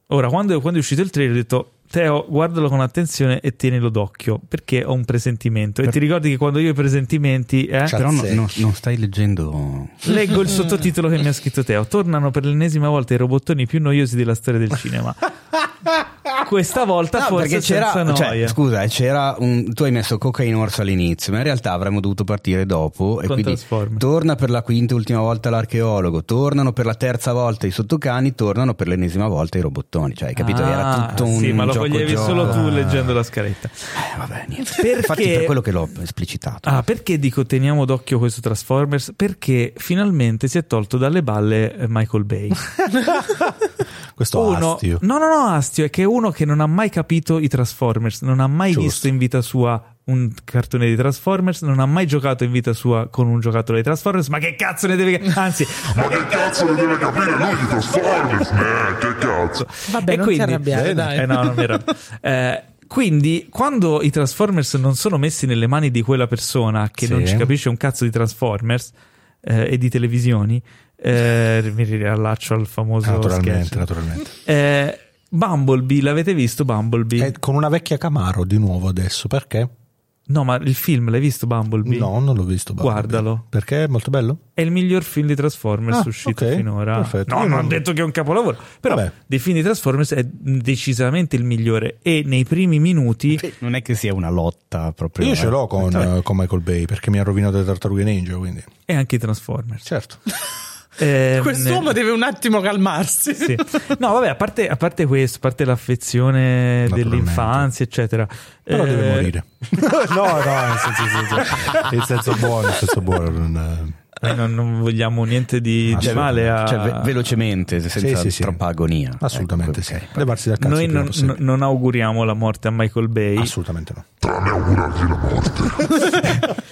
Ora, quando, quando è uscito il trailer, ho detto Teo, guardalo con attenzione e tienilo d'occhio perché ho un presentimento. E ti ricordi che quando io ho i presentimenti. Eh, Però no, no, non stai leggendo. Leggo il sottotitolo che mi ha scritto Teo. Tornano per l'ennesima volta i robottoni più noiosi della storia del cinema. Questa volta No, forse c'era, senza cioè, noia. scusa, eh, c'era un, tu hai messo Cocaine Horse all'inizio, ma in realtà avremmo dovuto partire dopo. E Con quindi torna per la quinta e ultima volta l'archeologo, tornano per la terza volta i sottocani, tornano per l'ennesima volta i robottoni. Cioè, hai capito? Era Ah, tutto un Sì, ma lo gioco coglievi gioco. solo tu leggendo la scaletta. Eh, vabbè, niente. Perché- Infatti, per quello che l'ho esplicitato. Ah, perché dico teniamo d'occhio questo Transformers? Perché finalmente si è tolto dalle balle eh, Michael Bay. Questo uno, astio. no, no, no, astio è che è uno che non ha mai capito i Transformers, non ha mai Giusto. visto in vita sua un cartone di Transformers, non ha mai giocato in vita sua con un giocattolo di Transformers, ma che cazzo ne deve anzi, Ma che cazzo ne deve capire lui di Transformers? Eh, che cazzo? Vabbè, E non quindi- arrabbiare, Bene. dai. Eh, no, non mi arrabbio. Eh, quindi, quando i Transformers non sono messi nelle mani di quella persona che Sì. non ci capisce un cazzo di Transformers eh, e di televisioni, eh, mi riallaccio al famoso Naturalmente, sketch. naturalmente. Eh, Bumblebee, l'avete visto Bumblebee? È con una vecchia Camaro di nuovo adesso, perché? No, ma il film l'hai visto Bumblebee? No, non l'ho visto. Bumblebee. Guardalo. Perché è molto bello? È il miglior film di Transformers Ah, uscito ok, finora. perfetto. No, Io non ho non- detto che è un capolavoro, però Vabbè. dei film di Transformers è decisamente il migliore e nei primi minuti Non è che sia una lotta proprio. Io eh. ce l'ho con, Vabbè. eh, con Michael Bay perché mi ha rovinato le tartarughe ninja, quindi. è anche i Transformers. Certo. Ehm, Quest'uomo deve un attimo calmarsi. sì. No, vabbè, a parte, a parte questo, a parte l'affezione dell'infanzia, eccetera. Però eh, deve morire. no, no, nel senso, nel senso- in senso buono, in senso buono. non- eh, non, non vogliamo niente di, di male a... Cioè, ve- velocemente, senza sì, sì. troppa agonia. assolutamente Ecco, sì. Levarsi dal cazzo Noi non, possibile. non auguriamo la morte a Michael Bay. Assolutamente no. Tranne augurargli la morte.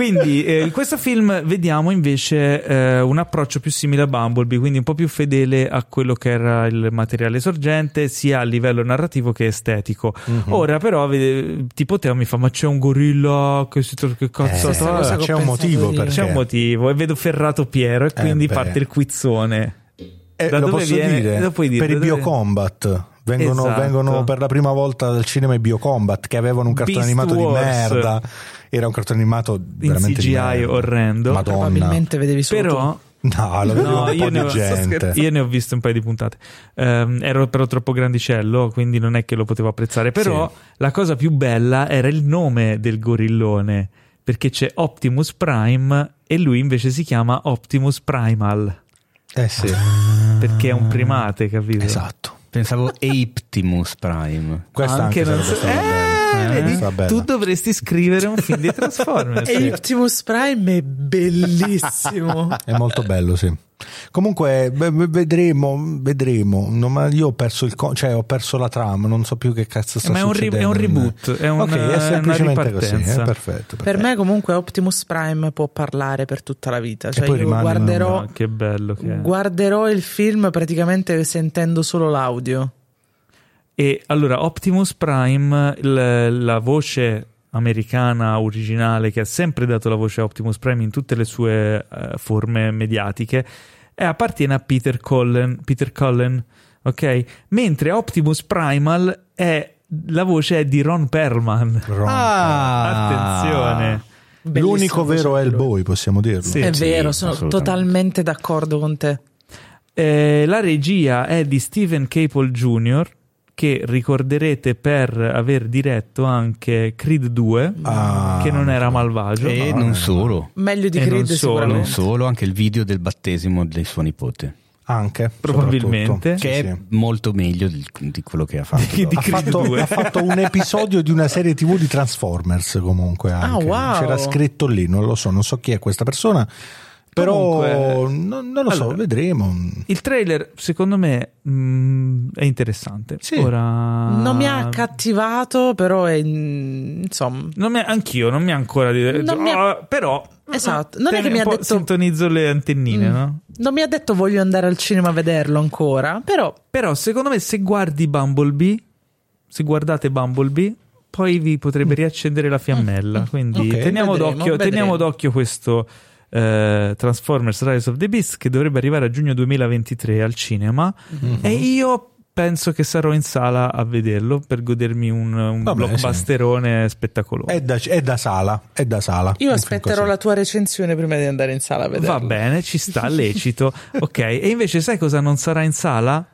Quindi eh, in questo film vediamo invece eh, un approccio più simile a Bumblebee, quindi un po' più fedele a quello che era il materiale sorgente, sia a livello narrativo che estetico. Mhm. Ora però, vede- tipo Teo mi fa, ma c'è un gorilla che si che Eh, cazzo che ho c'è un motivo perché C'è un motivo e vedo Ferrato Piero e quindi beh. parte il quizzone. Eh, Da lo dove posso viene? dire? Lo puoi dire, per i Biocombat. Vengono, Esatto. vengono per la prima volta dal cinema i Biocombat che avevano un cartone Beast animato Wars. di merda. Era un cartone animato In veramente di CGI orrendo. Madonna. Probabilmente vedevi solo Però No, lo vedevo No, un io po' ne, di ho, gente. io ne ho visto un paio di puntate. Ehm, ero però troppo grandicello, quindi non è che lo potevo apprezzare. Però Sì. la cosa più bella era il nome del gorillone, perché c'è Optimus Prime e lui invece si chiama Optimus Primal, Eh sì, perché è un primate, capito? esatto. Pensavo Aptimus Prime. Questa anche, non sarebbe so- stata Eh, bella. tu dovresti scrivere un film di Transformers. E Optimus Prime è bellissimo. È molto bello, sì. Comunque vedremo, vedremo. No, ma io ho perso il co- cioè ho perso la trama, non so più che cazzo sta Ma è un, ri- succedendo. è un reboot, è, un- ok, è semplicemente così, è perfetto. Per perfetto. me comunque Optimus Prime può parlare per tutta la vita. Cioè poi io rimane guarderò, Ah, che bello che guarderò il film praticamente sentendo solo l'audio. E allora Optimus Prime, il- la voce americana originale che ha sempre dato la voce a Optimus Prime in tutte le sue eh, forme mediatiche, e appartiene a Peter Cullen, Peter Cullen, ok? Mentre Optimus Primal è la voce è di Ron Perlman. Ron- Attenzione. L'unico Bellissimo vero di lui. Hellboy, possiamo dirlo. Sì. È Sì, vero, sono totalmente d'accordo con te. Eh, la regia è di Steven Caple Jr., che ricorderete per aver diretto anche Creed 2, Ah, che non era malvagio. E no, non no. solo. Meglio di E non Creed solo. Non solo, anche il video del battesimo del suo nipote. Anche, Probabilmente. Che è sì. molto meglio di, di quello che ha fatto. Ha fatto, 2. ha fatto un episodio di una serie tv di Transformers comunque anche. wow. c'era scritto lì non lo so non so chi è questa persona però Comunque- non, non lo so Allora. vedremo Il trailer, secondo me, mh, è interessante. Sì. Ora... Non mi ha accattivato, però è, mm, insomma, Non mi ha- anch'io non mi ha ancora detto. Non mi ha- "Oh", però. Esatto. Non è che mi ha detto- Sintonizzo le antennine, Mm. no? non mi ha detto voglio andare al cinema a vederlo ancora, però Però, secondo me, se guardi Bumblebee, se guardate Bumblebee, poi vi potrebbe riaccendere la fiammella. Quindi Ok, teniamo, vedremo, d'occhio, teniamo vedremo. d'occhio questo eh, Transformers Rise of the Beast che dovrebbe arrivare a giugno 2023 al cinema. Mhm. E io penso che sarò in sala a vederlo per godermi un, un Va bene, blockbusterone spettacolare. È da, è da sala, è da sala. Io aspetterò la tua recensione prima di andare in sala a vederlo. Va bene, ci sta, lecito. ok, e invece sai cosa non sarà in sala?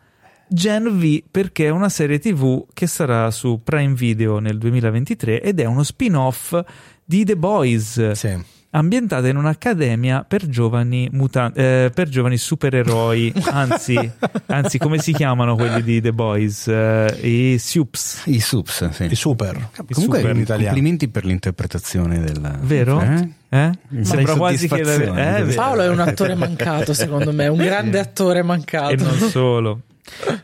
Gen V perché è una serie TV che sarà su Prime Video nel 2023 ed è uno spin-off di The Boys. Sì. Ambientata in un'accademia per giovani, muta- eh, per giovani supereroi, anzi, anzi, come si chiamano quelli di The Boys? Eh, I Sups, I subs, sì. I super. Comunque, super in complimenti per l'interpretazione del. vero? Eh? Eh? Mi Sembra quasi che... soddisfazione, eh. Paolo è un attore mancato, secondo me, un grande attore e mancato. non solo.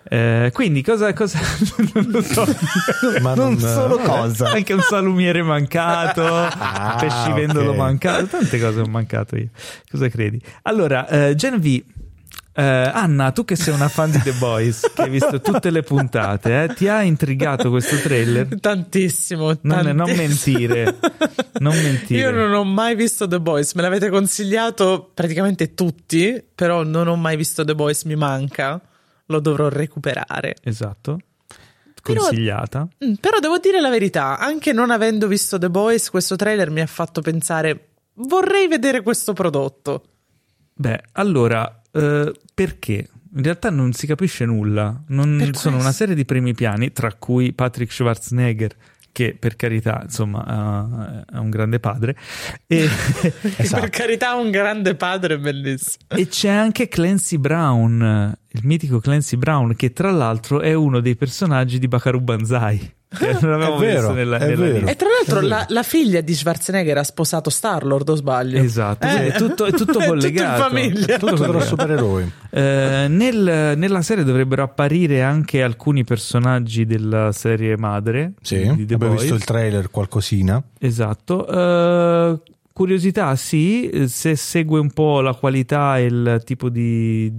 Eh, quindi cosa, cosa non lo so. Ma Non non- solo vabbè. cosa. anche un salumiere mancato Ah, pescivendolo ok. mancato tante cose ho mancato io cosa credi allora eh, Gen V eh, Anna tu che sei una fan di The Boys che hai visto tutte le puntate eh, ti ha intrigato questo trailer Tantissimo, non, non mentire non mentire Io non ho mai visto The Boys, me l'avete consigliato praticamente tutti, però non ho mai visto The Boys, mi manca, lo dovrò recuperare. esatto Però- consigliata Mm, Però devo dire la verità, anche non avendo visto The Boys, questo trailer mi ha fatto pensare vorrei vedere questo prodotto. Beh, allora, eh, perché? In realtà non si capisce nulla. Non sono una serie di primi piani, tra cui Patrick Schwarzenegger, che per carità, insomma, eh, è un grande padre. E, Esatto. Per carità, un grande padre bellissimo. e c'è anche Clancy Brown, il mitico Clancy Brown, che tra l'altro è uno dei personaggi di Bakaru Banzai. Che non avevamo È vero, visto nella, nella vero. E tra l'altro la, la figlia di Schwarzenegger ha sposato Star-Lord, o sbaglio? Esatto, Eh. è tutto, è tutto È tutto in collegato. famiglia. È tutto Tutto tra collegato. supereroi. Eh, nel- nella serie dovrebbero apparire anche alcuni personaggi della serie madre Sì, di The abbiamo Boys. visto il trailer, qualcosina. Esatto. Eh, curiosità, sì, se segue un po' la qualità e il tipo di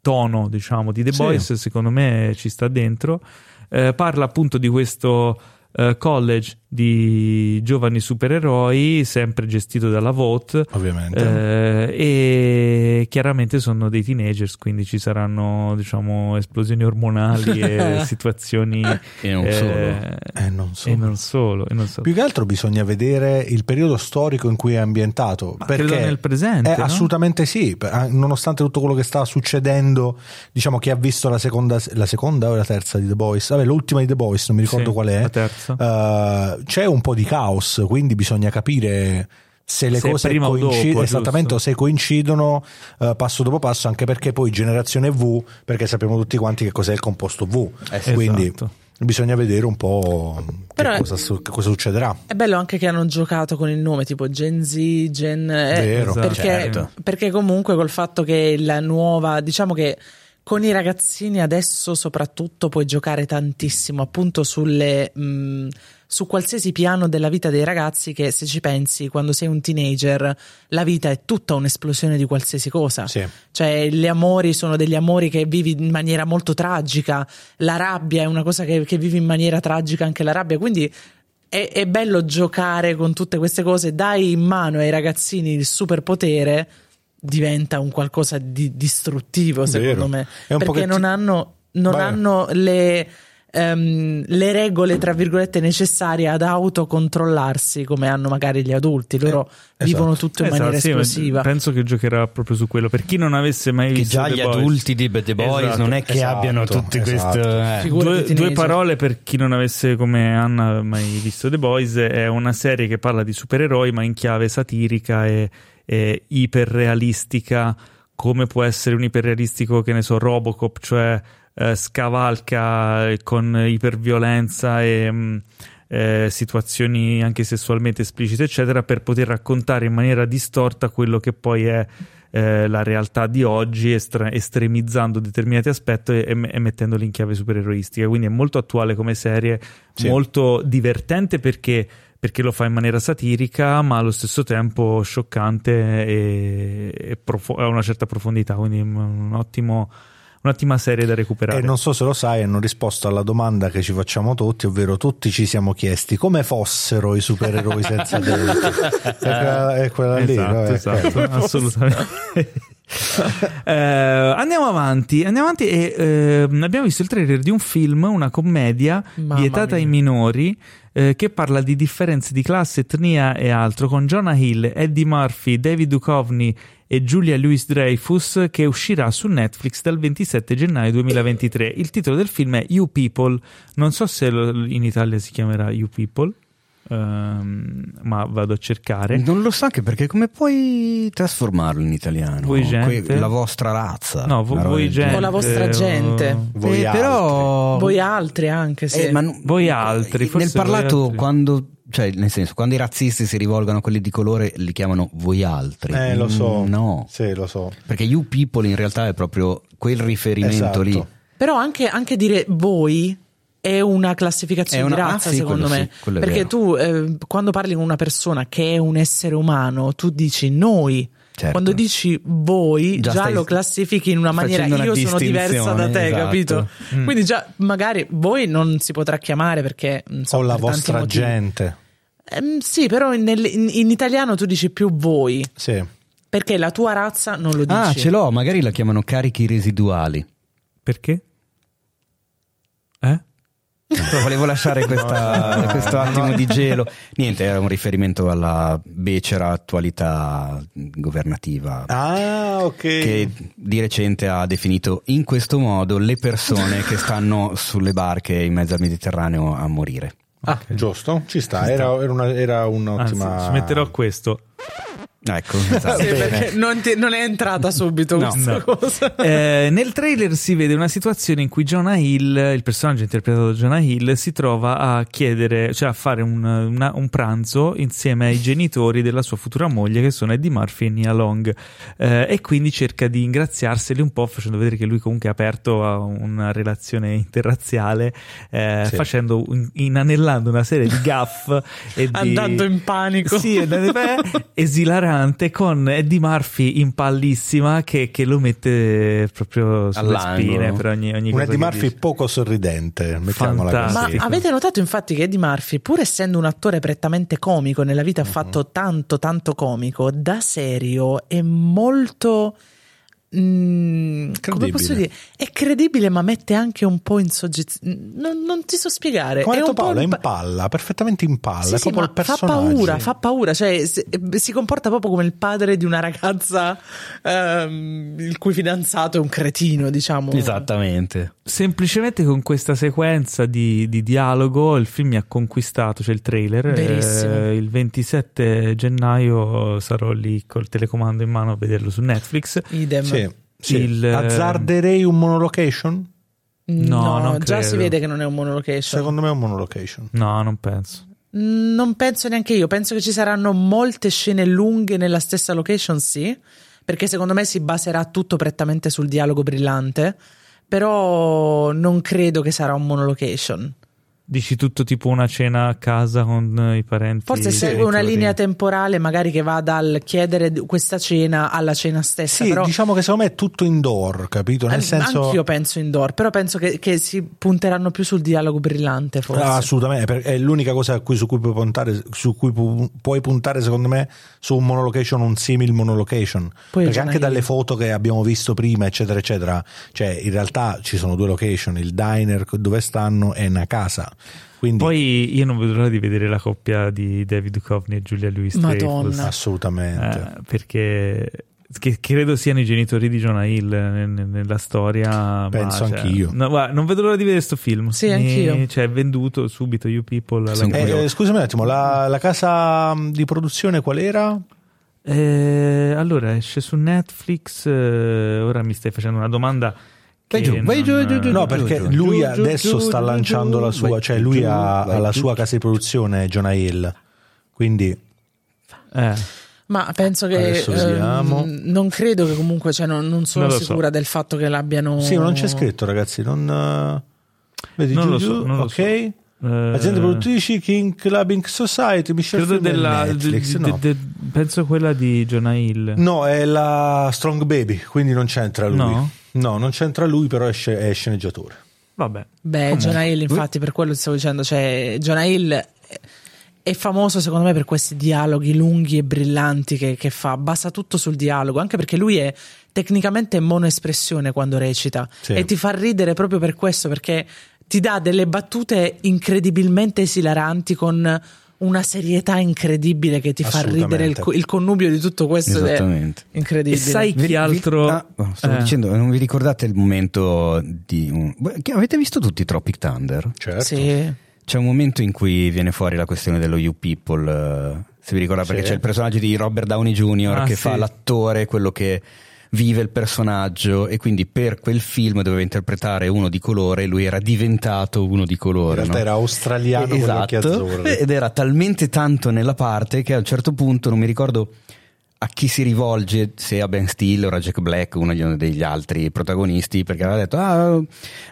tono, diciamo, di The Sì. Boys, secondo me ci sta dentro. Eh, parla appunto di questo eh, college di giovani supereroi, sempre gestito dalla Vote. Ovviamente. Eh, e chiaramente sono dei teenagers, quindi ci saranno, diciamo, esplosioni ormonali e situazioni. E non solo. Eh, non so. e non solo. e non solo. Più che altro bisogna vedere il periodo storico in cui è ambientato. Ma perché nel presente, Eh, no? Assolutamente sì, ah, nonostante tutto quello che sta succedendo, diciamo chi ha visto la seconda, la seconda o la terza di The Boys, vabbè l'ultima di The Boys, non mi ricordo Sì, qual è, la terza. eh, c'è un po' di caos, quindi bisogna capire se le Se cose coincidono, dopo, esattamente, se coincidono eh, passo dopo passo, anche perché poi generazione V, perché sappiamo tutti quanti che cos'è il composto V, quindi Esatto. bisogna vedere un po' che, cosa, su- che cosa succederà. È bello anche che hanno giocato con il nome tipo Gen Z, Gen eh, Vero, Esatto. perché, certo. perché comunque col fatto che la nuova, diciamo che con i ragazzini adesso soprattutto puoi giocare tantissimo appunto sulle mh, su qualsiasi piano della vita dei ragazzi che se ci pensi quando sei un teenager la vita è tutta un'esplosione di qualsiasi cosa Sì. cioè gli amori sono degli amori che vivi in maniera molto tragica la rabbia è una cosa che, che vivi in maniera tragica anche la rabbia quindi è, è bello giocare con tutte queste cose, dai in mano ai ragazzini il superpotere, diventa un qualcosa di distruttivo, secondo Vero. me. Perché non hanno, non hanno le, ehm, le regole, tra virgolette, necessarie ad autocontrollarsi come hanno magari gli adulti. Loro Eh, vivono esatto. tutto in Esatto, maniera sì, esplosiva. penso che giocherà proprio su quello. Per chi non avesse mai Che visto già The gli Boys- adulti di The Boys Esatto, non è che esatto, abbiano tutti esatto. questo. eh. Due, due parole per chi non avesse come Anna mai visto The Boys è una serie che parla di supereroi ma in chiave satirica e, e iperrealistica come può essere un iperrealistico che ne so Robocop cioè eh, scavalca con iperviolenza e mh, eh, situazioni anche sessualmente esplicite eccetera per poter raccontare in maniera distorta quello che poi è eh, la realtà di oggi estre- estremizzando determinati aspetti e, e mettendoli in chiave supereroistica quindi è molto attuale come serie Sì. molto divertente perché, perché lo fa in maniera satirica ma allo stesso tempo scioccante e, e profo- ha una certa profondità quindi un ottimo, un'ottima serie da recuperare E non so se lo sai, hanno risposto alla domanda che ci facciamo tutti, ovvero tutti ci siamo chiesti come fossero i supereroi senza denti. è quella, è quella lì, esatto, no? È esatto, assolutamente eh, andiamo avanti, andiamo avanti e eh, abbiamo visto il trailer di un film, una commedia Mamma vietata mia. ai minori eh, che parla di differenze di classe, etnia e altro con Jonah Hill, Eddie Murphy, David Duchovny e Julia Louis Dreyfus che uscirà su Netflix dal 27 gennaio 2023. Il titolo del film è You People, non so se in Italia si chiamerà You People. Ehm, ma vado a cercare. Non lo so anche perché come puoi trasformarlo in italiano? Voi gente? Que- la vostra razza. No, vo- voi gente. O la vostra gente. o- Voi Eh, altri. però Voi altri anche, sì. Eh, ma n- Voi altri, forse nel parlato altri. quando cioè nel senso quando i razzisti si rivolgono a quelli di colore li chiamano voi altri Eh, lo so. Mm, no Sì, lo so. perché you people in realtà è proprio quel riferimento Esatto. lì Però anche, anche dire voi è una classificazione È una- di ah, razza, sì, secondo quello me. sì, Perché tu, eh, quando parli con una persona che è un essere umano, tu dici noi. Certo. Quando dici voi, Già già, stai lo classifichi in una maniera una io sono diversa da te, esatto. capito? Mm. Quindi già magari voi non si potrà chiamare perché so, O la per vostra motivi. gente. Ehm, sì, però in, in- in italiano tu dici più voi, Sì. perché la tua razza non lo dici. ah ce l'ho magari la chiamano carichi residuali Perché? Però volevo lasciare questa- questo attimo di gelo niente era un riferimento alla becera attualità governativa Ah, ok. che di recente ha definito in questo modo le persone che stanno sulle barche in mezzo al Mediterraneo a morire. Ah, giusto, ci sta. Era, era, una- era Anzi, un'ottima. ci metterò questo. Ecco, esatto. Sì, perché non, ti- non è entrata subito No, questa no. cosa. Eh, nel trailer si vede una situazione in cui Jonah Hill, il personaggio interpretato da Jonah Hill, si trova a chiedere, cioè a fare un, una- un pranzo insieme ai genitori della sua futura moglie, che sono Eddie Murphy e Nia Long, Eh, e quindi cerca di ingraziarseli un po', facendo vedere che lui comunque è aperto a una relazione interrazziale, eh, Sì. facendo, inanellando una serie di gaff e di... Andando in panico. Sì, andando- beh, esilarante con Eddie Murphy in pallissima che, che lo mette proprio sulle All'angolo. spine per ogni, ogni Un Eddie Murphy dice. poco sorridente, mettiamola. Ma così. Sì. avete notato infatti che Eddie Murphy, pur essendo un attore prettamente comico, nella vita ha fatto tanto tanto comico, da serio è molto... mm, come posso dire? È credibile, ma mette anche un po' in soggezione. Non, non ti so spiegare. Come è detto un po' Paolo, è un in pa- palla, perfettamente in palla. Sì, è sì, proprio ma il fa personaggio. paura, fa paura, cioè se- si comporta proprio come il padre di una ragazza ehm, il cui fidanzato è un cretino, diciamo. Esattamente. Semplicemente con questa sequenza di, di dialogo il film mi ha conquistato, c'è il trailer. Eh, il 27 gennaio sarò lì col telecomando in mano a vederlo su Netflix. Idem. Sì, sì. Il- Azzarderei un monolocation? No, non già credo. si vede che non è un monolocation. Secondo me è un monolocation. No, non penso. Mm, Non penso neanche io, penso che ci saranno molte scene lunghe nella stessa location, sì, perché secondo me si baserà tutto prettamente sul dialogo brillante, però non credo che sarà un monolocation. Dici tutto tipo una cena a casa con eh, i parenti. Forse segue una linea temporale, magari che va dal chiedere questa cena alla cena stessa. Sì, però diciamo che secondo me è tutto indoor, capito? Nel Eh, senso... Anch'io penso indoor, però penso che, che si punteranno più sul dialogo brillante, forse. Ah, assolutamente, è l'unica cosa a cui- su cui puoi puntare, su cui pu- puoi puntare secondo me su un monolocation, un simil monolocation. Poi Perché anche dalle foto che abbiamo visto prima, eccetera, eccetera, cioè in realtà ci sono due location, il diner dove stanno e una casa. Quindi Poi io non vedo l'ora di vedere la coppia di David Duchovny e Giulia Louis Madonna. Assolutamente. Eh, perché che credo siano i genitori di Jonah Hill nel- nella storia. Penso ma, cioè, anch'io. no, guarda, non vedo l'ora di vedere sto film. Sì, anch'io. Cioè, è venduto subito You People. Sì. Eh, scusami un attimo, la, la casa mh, di produzione qual era? Eh, allora esce su Netflix. eh, ora mi stai facendo una domanda. Vai giù, vai giù, giù, giù, No, giù, perché giù, lui giù, adesso giù, sta giù, lanciando giù, la sua, cioè giù, lui ha, la giù. sua casa di produzione Jonah Hill. Quindi Eh, Ma penso che ehm, non credo che comunque, cioè, non, non sono Non lo so. sicura del fatto che l'abbiano. Sì, ma non c'è scritto, ragazzi. Non, eh, vedi Non giù, lo giù, so, non lo ok. so. eh, Aziende produttrici, King Clubbing Society, Michelle credo della. Netflix. de- no. de- de- penso quella di Jonah Hill. No, è la Strong Baby, quindi non c'entra lui. No? No, non c'entra lui, però è, sce- è sceneggiatore. Vabbè. Beh, Jonah Hill, infatti, per quello ti stavo dicendo, cioè, Jonah Hill è- è famoso secondo me per questi dialoghi lunghi e brillanti che, che, fa, basa tutto sul dialogo, anche perché lui è tecnicamente monoespressione quando recita sì. e ti fa ridere proprio per questo, perché ti dà delle battute incredibilmente esilaranti con una serietà incredibile che ti fa ridere il, il, connubio di tutto questo Esattamente. è incredibile. E sai chi vi, altro vi, ah, stavo eh. dicendo, non vi ricordate il momento di un... avete visto tutti Tropic Thunder? Certo. Sì. C'è un momento in cui viene fuori la questione dello You People, uh, se vi ricordate, sì. perché c'è il personaggio di Robert Downey Jr. Ah, che sì. fa l'attore, quello che vive il personaggio e quindi per quel film doveva interpretare uno di colore, lui era diventato uno di colore. In realtà no? era australiano esatto, ed era talmente tanto nella parte che a un certo punto, non mi ricordo a chi si rivolge, se a Ben Stiller o a Jack Black, uno degli altri protagonisti, perché aveva detto, ah,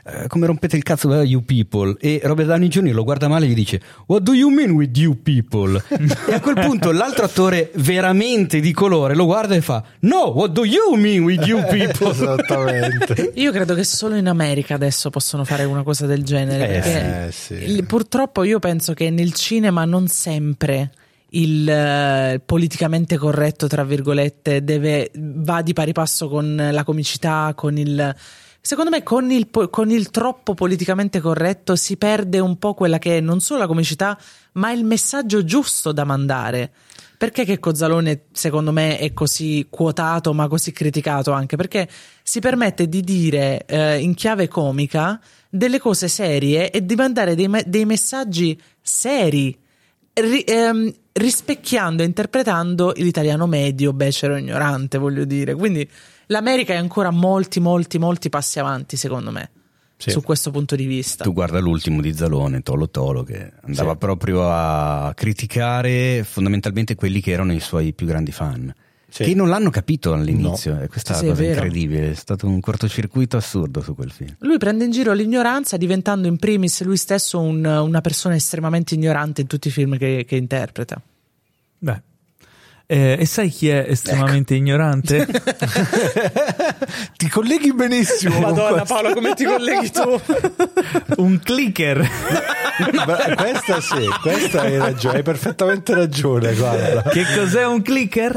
eh, come rompete il cazzo, uh, you people. E Robert Downey Jr. lo guarda male e gli dice, what do you mean with you people? e a quel punto l'altro attore veramente di colore lo guarda e fa, no, what do you mean with you people? Esattamente. Io credo che solo in America adesso possono fare una cosa del genere, eh, perché eh, sì. purtroppo io penso che nel cinema non sempre il uh, politicamente corretto, tra virgolette, deve, va di pari passo con la comicità, con il... Secondo me con il, con il, troppo politicamente corretto si perde un po' quella che è non solo la comicità, ma il messaggio giusto da mandare. Perché che Cozzalone, secondo me, è così quotato, ma così criticato anche? Perché si permette di dire eh, in chiave comica delle cose serie e di mandare dei, dei messaggi seri ri, ehm, rispecchiando e interpretando l'italiano medio, becero, ignorante, voglio dire. Quindi l'America è ancora molti, molti, molti passi avanti, secondo me. Sì. Su questo punto di vista, tu guarda l'ultimo di Zalone, Tolo Tolo, che andava sì. proprio a criticare fondamentalmente quelli che erano i suoi più grandi fan sì. che non l'hanno capito all'inizio. No. E questa sì, è una cosa è incredibile. È stato un cortocircuito assurdo su quel film. Lui prende in giro l'ignoranza, diventando in primis lui stesso un, una persona estremamente ignorante in tutti i film che, che interpreta. Beh, eh, e sai chi è estremamente ecco. ignorante? ti colleghi benissimo. Madonna Paolo, come ti colleghi tu? Un clicker. Beh, questa sì, questa hai ragione, hai perfettamente ragione. Guarda. Che cos'è un clicker?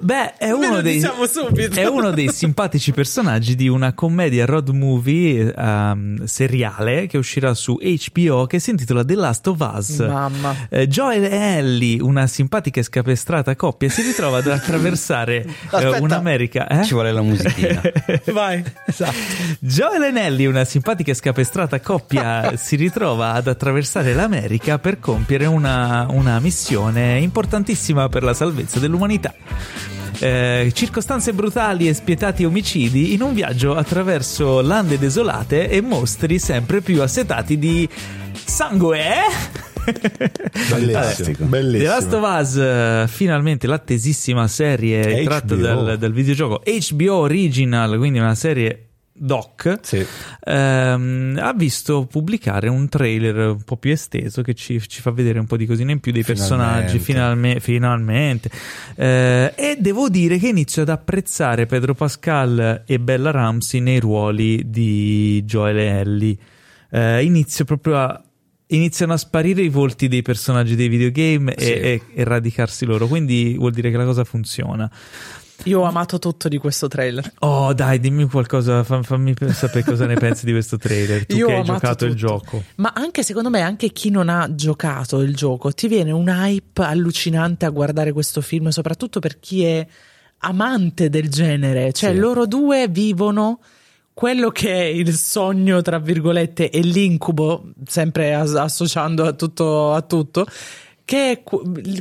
Beh, è uno, dei, è uno dei simpatici personaggi di una commedia road movie um, seriale che uscirà su HBO che si intitola The Last of Us. Mamma. Eh, Joel e Ellie, una simpatica e scapestrata coppia coppia si ritrova ad attraversare eh, un'America. Eh? Ci vuole la musichina. Vai. Esatto. Joel e Nelly, una simpatica e scapestrata coppia, si ritrova ad attraversare l'America per compiere una, una missione importantissima per la salvezza dell'umanità. Eh, circostanze brutali e spietati omicidi in un viaggio attraverso lande desolate e mostri sempre più assetati di sangue. Bellissimo, bellissimo. The Last of Us, eh, finalmente l'attesissima serie HBO. tratta dal, dal, videogioco HBO Original, quindi una serie doc, sì. ehm, ha visto pubblicare un trailer un po' più esteso che ci, ci fa vedere un po' di cosine in più dei personaggi, finalmente. finalmente. Eh, e devo dire che inizio ad apprezzare Pedro Pascal e Bella Ramsey nei ruoli di Joel e Ellie. Eh, inizio proprio a iniziano a sparire i volti dei personaggi dei videogame sì. e, e, radicarsi loro, quindi vuol dire che la cosa funziona. Io ho amato tutto di questo trailer. Oh, dai, dimmi qualcosa, fammi sapere cosa ne pensi di questo trailer. Tu Io che hai giocato tutto. il gioco. Ma anche secondo me, anche chi non ha giocato il gioco, ti viene un hype allucinante a guardare questo film, soprattutto per chi è amante del genere. Cioè, sì. loro due vivono quello che è il sogno, tra virgolette, e l'incubo, sempre as- associando a tutto, a tutto, che è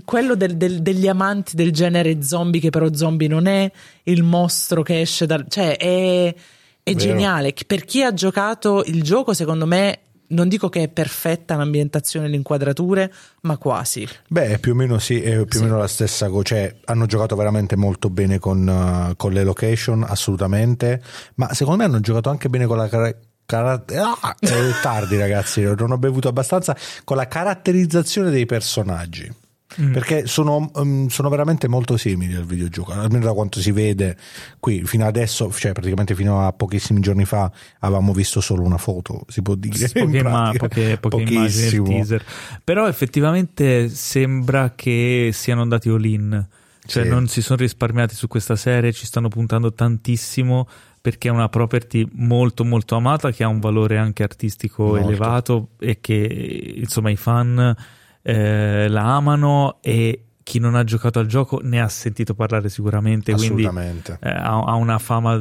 quello del, del, degli amanti del genere zombie, che però zombie non è, il mostro che esce dal... cioè è, è geniale. Per chi ha giocato il gioco, secondo me non dico che è perfetta l'ambientazione e le inquadrature, ma quasi. Beh, più o meno sì, è più o meno la stessa cosa. Cioè, hanno giocato veramente molto bene con, uh, con, le location, assolutamente. Ma secondo me hanno giocato anche bene con la car- car- ah, è tardi, ragazzi. Non ho bevuto abbastanza. Con la caratterizzazione dei personaggi. Mm. Perché sono, um, sono, veramente molto simili al videogioco, almeno da quanto si vede qui fino adesso, cioè praticamente fino a pochissimi giorni fa avevamo visto solo una foto, si può dire. Poche, ma, poche, poche immagini teaser. Però effettivamente sembra che siano andati all in. Cioè sì. non si sono risparmiati su questa serie, ci stanno puntando tantissimo perché è una property molto molto amata che ha un valore anche artistico molto. elevato e che insomma i fan eh, la amano e chi non ha giocato al gioco ne ha sentito parlare sicuramente, quindi eh, ha, ha, una fama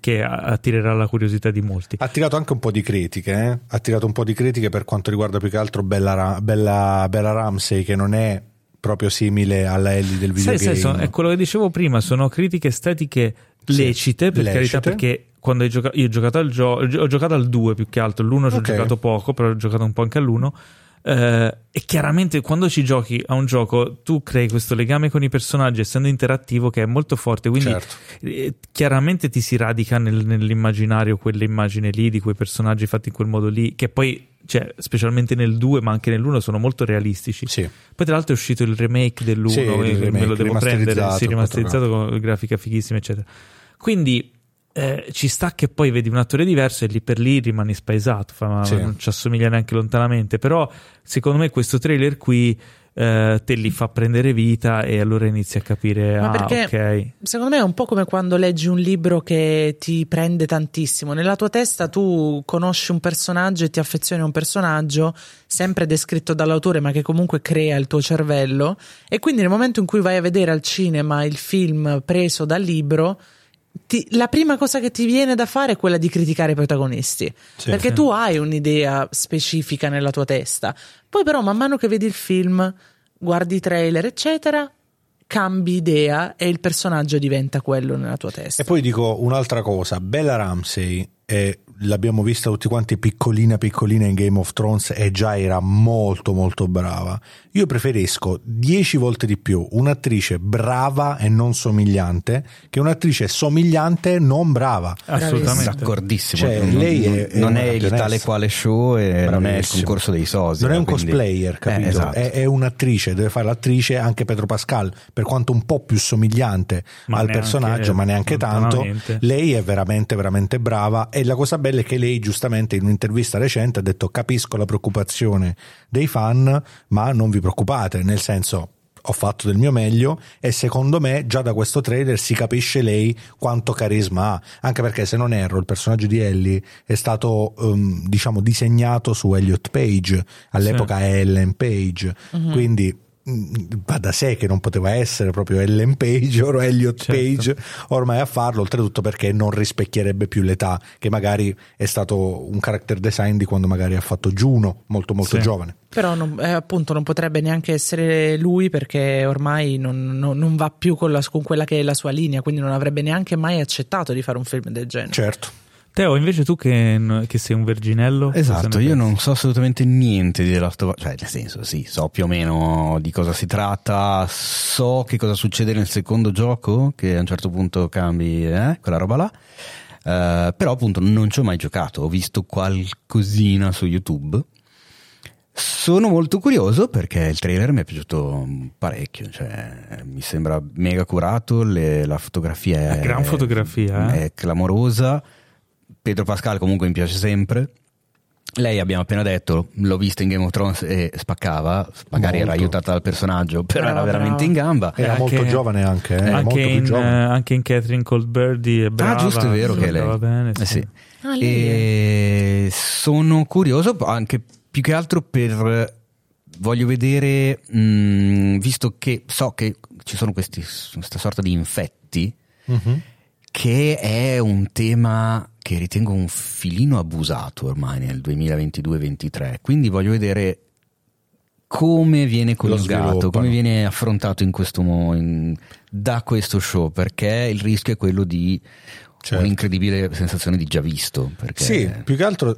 che attirerà la curiosità di molti. Ha attirato anche un po' di critiche, eh? ha attirato un po' di critiche per quanto riguarda più che altro Bella, Bella, Bella Ramsey che non è proprio simile alla Ellie del videogame. Sì, sì, è quello che dicevo prima, sono critiche estetiche lecite, per lecite. carità, perché quando hai giocato, io ho giocato al gioco, ho giocato al 2 più che altro, l'1 ci okay. ho giocato poco, però ho giocato un po' anche all'1. Eh, e chiaramente quando ci giochi a un gioco tu crei questo legame con i personaggi essendo interattivo che è molto forte. Quindi certo. eh, chiaramente ti si radica nel, nell'immaginario quell'immagine lì di quei personaggi fatti in quel modo lì che poi cioè, specialmente nel 2 ma anche nell'1 sono molto realistici. Sì. poi tra l'altro è uscito il remake dell'1 sì, remake, me lo devo prendere. Sì, rimasterizzato con grafica fighissima eccetera. Quindi eh, ci sta che poi vedi un attore diverso e lì per lì rimani spaesato, fa, sì. non ci assomiglia neanche lontanamente, però secondo me questo trailer qui eh, te li fa prendere vita e allora inizi a capire, Ma ah, ok. Secondo me è un po' come quando leggi un libro che ti prende tantissimo, nella tua testa tu conosci un personaggio e ti affezioni a un personaggio sempre descritto dall'autore ma che comunque crea il tuo cervello e quindi nel momento in cui vai a vedere al cinema il film preso dal libro ti, la prima cosa che ti viene da fare è quella di criticare i protagonisti. Sì, perché sì. tu hai un'idea specifica nella tua testa. Poi, però, man mano che vedi il film, guardi i trailer, eccetera, cambi idea e il personaggio diventa quello nella tua testa. E poi dico un'altra cosa: Bella Ramsey è l'abbiamo vista tutti quanti piccolina piccolina in Game of Thrones e già era molto molto brava. Io preferisco dieci volte di più un'attrice brava e non somigliante che un'attrice somigliante non brava. Assolutamente. D'accordissimo. Cioè, non, lei è, è non è il tale quale show e Bravissimo. non è il concorso dei sosi. Non è un quindi... cosplayer, capito? Eh, esatto. è, è, un'attrice, deve fare l'attrice anche Pedro Pascal, per quanto un po' più somigliante ma al personaggio, ma neanche tanto. Lei è veramente veramente brava e la cosa bella è che lei giustamente in un'intervista recente ha detto capisco la preoccupazione dei fan, ma non vi preoccupate, nel senso ho fatto del mio meglio e secondo me già da questo trailer si capisce lei quanto carisma ha, anche perché se non erro il personaggio di Ellie è stato um, diciamo disegnato su Elliot Page, all'epoca sì. Ellen Page, uh-huh. quindi va da sé che non poteva essere proprio Ellen Page o Elliot certo. Page ormai a farlo, oltretutto perché non rispecchierebbe più l'età, che magari è stato un character design di quando magari ha fatto Juno, molto molto sì. giovane. Però non, eh, appunto non potrebbe neanche essere lui perché ormai non, non, non va più con, la, con quella che è la sua linea, quindi non avrebbe neanche mai accettato di fare un film del genere. Certo. Teo, invece tu che, che sei un verginello? Esatto, io non so assolutamente niente di The Last of Us, cioè nel senso sì, so più o meno di cosa si tratta, so che cosa succede nel secondo gioco, che a un certo punto cambi eh, quella roba là, uh, però appunto non ci ho mai giocato, ho visto qualcosina su YouTube. Sono molto curioso perché il trailer mi è piaciuto parecchio, cioè, mi sembra mega curato, le, la fotografia è, la gran fotografia, eh? è clamorosa Pedro Pascal comunque mi piace sempre. Lei abbiamo appena detto, l'ho vista in Game of Thrones e spaccava, magari molto. era aiutata dal personaggio, però era, era veramente in gamba. Era anche, molto giovane anche, eh? anche, in, giovane. Uh, anche in Catherine Cold Birdie è brava. Ah giusto, è vero che lei. Bene, sì. Eh sì. Ah, e sono curioso anche più che altro per voglio vedere, mh, mm, visto che so che ci sono questi, questa sorta di infetti, uh-huh. che è un tema che ritengo un filino abusato ormai nel 2022-23, quindi voglio vedere come viene coniugato, come viene affrontato in questo in, da questo show, perché il rischio è quello di certo. un'incredibile sensazione di già visto. Sì, più che altro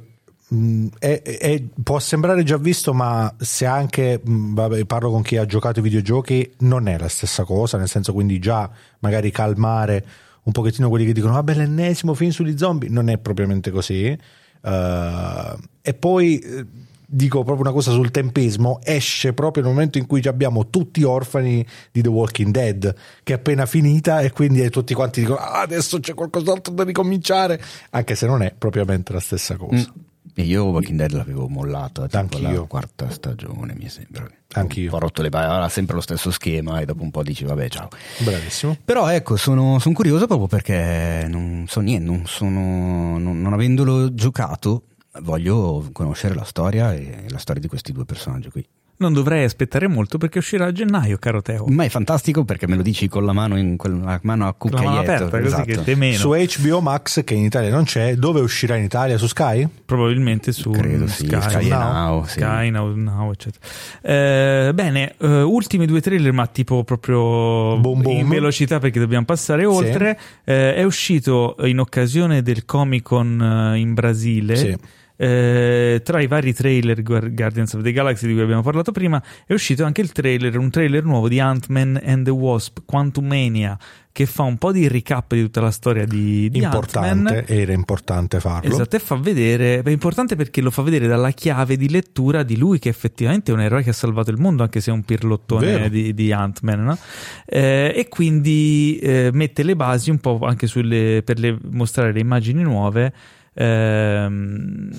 mm, è, è, può sembrare già visto, ma se anche mm, vabbè, parlo con chi ha giocato i videogiochi, non è la stessa cosa, nel senso quindi già magari calmare un pochettino quelli che dicono vabbè l'ennesimo film sugli zombie non è propriamente così uh, e poi dico proprio una cosa sul tempismo, esce proprio nel momento in cui abbiamo tutti orfani di The Walking Dead, che è appena finita e quindi tutti quanti dicono ah, adesso c'è qualcos'altro da ricominciare, anche se non è propriamente la stessa cosa. Mm. E io Walking Dead l'avevo mollato, tipo la quarta stagione mi sembra. Anch'io. Po' rotto le palle, era sempre lo stesso schema e dopo un po' dici vabbè ciao. Bravissimo. Però ecco, sono, sono curioso proprio perché non so niente, non, sono, non, non avendolo giocato voglio conoscere la storia e la storia di questi due personaggi qui non dovrei aspettare molto perché uscirà a gennaio, caro Teo. Ma è fantastico perché me lo dici con la mano, in quel, la mano a cucchiaietto. La mano aperta, esatto. così che te meno. Su HBO Max, che in Italia non c'è, dove uscirà in Italia? Su Sky? Probabilmente su Credo, sì, Sky, Sky Now, Now, sì. Sky Now, Now eccetera. Eh, bene, uh, ultimi due trailer, ma tipo proprio boom, boom. in velocità perché dobbiamo passare oltre. Sì. Eh, è uscito in occasione del Comic Con eh, in Brasile. Sì eh, tra i vari trailer Guardians of the Galaxy di cui abbiamo parlato prima è uscito anche il trailer, un trailer nuovo di Ant-Man and the Wasp, Quantumania che fa un po' di recap di tutta la storia di, di importante, Ant-Man. era importante farlo esatto e fa vedere è importante perché lo fa vedere dalla chiave di lettura di lui che effettivamente è un eroe che ha salvato il mondo anche se è un pirlottone di, di, Ant-Man no? eh, e quindi eh, mette le basi un po' anche sulle, per le, mostrare le immagini nuove ehm,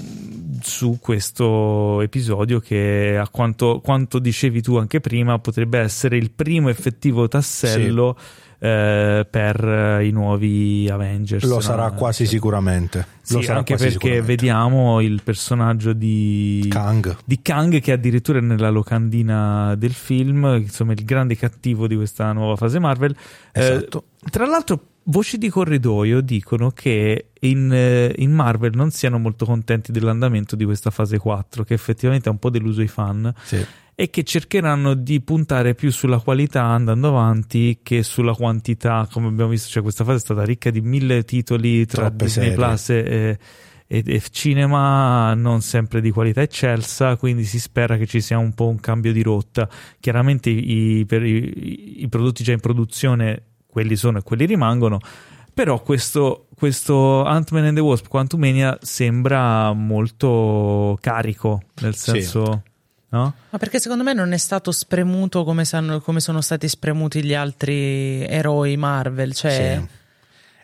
su questo episodio che a quanto, quanto, dicevi tu anche prima potrebbe essere il primo effettivo tassello sì. eh, per i nuovi Avengers. Lo no? sarà quasi sicuramente. Sì, sarà anche perché vediamo il personaggio di Kang. di Kang che addirittura è nella locandina del film, insomma il grande cattivo di questa nuova fase Marvel. Esatto. Eh, tra l'altro voci di corridoio dicono che in, eh, in, Marvel non siano molto contenti dell'andamento di questa fase 4, che effettivamente ha un po' deluso i fan. Sì. E che cercheranno di puntare più sulla qualità andando avanti che sulla quantità. Come abbiamo visto, cioè questa fase è stata ricca di mille titoli tra Troppe Disney serie. Plus e, e, e, cinema, non sempre di qualità eccelsa. Quindi si spera che ci sia un po' un cambio di rotta. Chiaramente i, per i, i prodotti già in produzione quelli sono e quelli rimangono. Però questo, questo Ant-Man and the Wasp Quantumania sembra molto carico, nel senso... Sì. No? Ma perché secondo me non è stato spremuto come, sanno, come sono stati spremuti gli altri eroi Marvel. Cioè... Sì.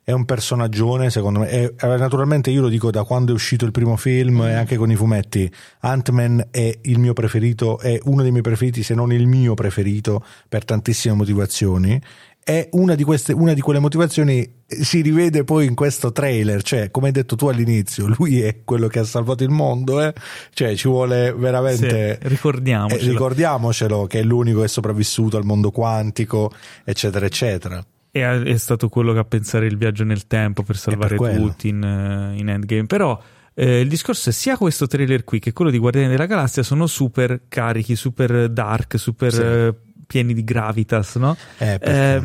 È un personaggione, secondo me. È, naturalmente io lo dico da quando è uscito il primo film mm. e anche con i fumetti. Ant-Man è il mio preferito, è uno dei miei preferiti, se non il mio preferito, per tantissime motivazioni è una di, queste, una di quelle motivazioni eh, si rivede poi in questo trailer, cioè come hai detto tu all'inizio, lui è quello che ha salvato il mondo, eh? cioè ci vuole veramente... Sì, ricordiamocelo. Eh, ricordiamocelo che è l'unico che è sopravvissuto al mondo quantico, eccetera, eccetera. E è stato quello che ha pensato il viaggio nel tempo per salvare per tutti in, eh, in Endgame, però... Eh, il discorso è sia questo trailer qui che quello di Guardiani della Galassia sono super carichi, super dark, super sì. Pieni di gravitas, no? Eh, eh,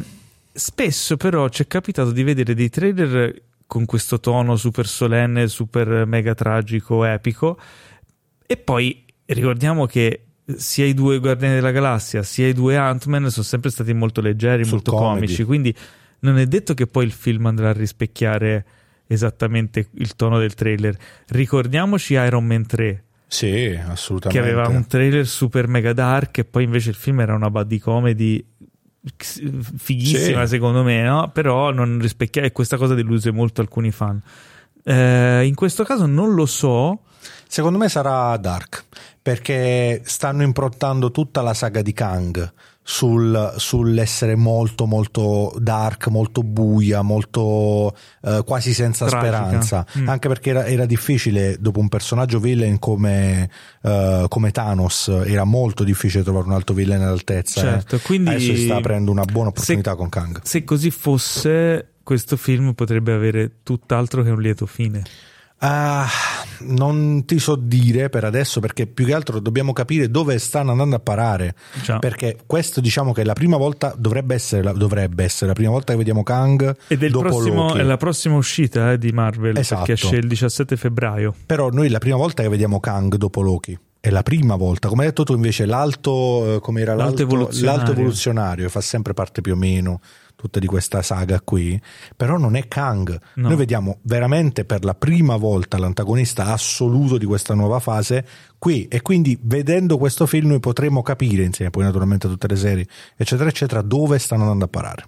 spesso però ci è capitato di vedere dei trailer con questo tono super solenne, super mega tragico, epico, e poi ricordiamo che sia i due Guardiani della Galassia sia i due Ant-Man sono sempre stati molto leggeri, Sul molto comedy. comici, quindi non è detto che poi il film andrà a rispecchiare esattamente il tono del trailer. Ricordiamoci Iron Man 3 sì, assolutamente. Che aveva un trailer super mega dark e poi invece il film era una buddy comedy fighissima sì. secondo me, no? Però non rispecchia e questa cosa deluse molto alcuni fan. Eh, in questo caso non lo so. Secondo me sarà dark perché stanno improntando tutta la saga di Kang sul, sull'essere molto molto dark, molto buia, molto eh, quasi senza Tragica. speranza, Mm. anche perché era, era difficile dopo un personaggio villain come, eh, come Thanos, era molto difficile trovare un altro villain all'altezza. eh. Certo, quindi Adesso si sta aprendo una buona opportunità se- con Kang. Se così fosse, questo film potrebbe avere tutt'altro che un lieto fine. Ah, non ti so dire per adesso perché più che altro dobbiamo capire dove stanno andando a parare. Già. Perché questo diciamo che è la prima volta, dovrebbe essere la, dovrebbe essere la prima volta che vediamo Kang Ed è, prossimo- Loki. è la prossima uscita eh, di Marvel Esatto. perché esce il 17 febbraio. Però noi è la prima volta che vediamo Kang dopo Loki. È la prima volta, come hai detto tu invece l'alto, eh, come era l'alto, l'alto, evoluzionario. l'alto evoluzionario fa sempre parte più o meno tutta di questa saga qui, però non è Kang. No. Noi vediamo veramente per la prima volta l'antagonista assoluto di questa nuova fase qui e quindi vedendo questo film noi potremo capire insieme poi naturalmente a tutte le serie eccetera eccetera dove stanno andando a parare.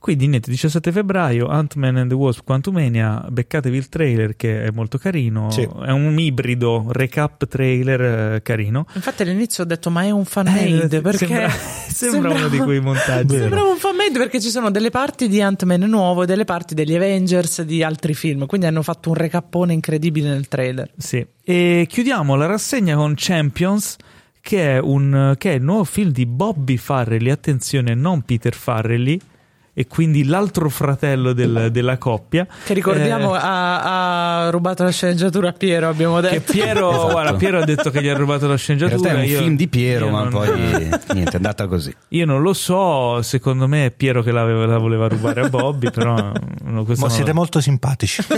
Quindi niente, 17 febbraio, Ant-Man and the Wasp Quantumania, beccatevi il trailer che è molto carino, Sì. è un ibrido recap trailer eh, carino. Infatti all'inizio ho detto ma è un fan made Eh, perché sembra, sembra uno di quei montaggi. Sembrava un fan made perché ci sono delle parti di Ant-Man nuovo e delle parti degli Avengers di altri film, quindi hanno fatto un recappone incredibile nel trailer. Sì. E chiudiamo la rassegna con Champions, che è, un, che è il nuovo film di Bobby Farrelly, attenzione, non Peter Farrelly, e quindi l'altro fratello del- della coppia. Che ricordiamo Eh, ha, ha rubato la sceneggiatura a Piero, abbiamo che detto. Piero, Esatto. guarda, Piero ha detto che gli ha rubato la sceneggiatura. è un io- film di Piero, ma non- poi niente, è andata così. Io non lo so, secondo me è Piero che l'aveva- la voleva rubare a Bobby, però no, Ma siete molto simpatici.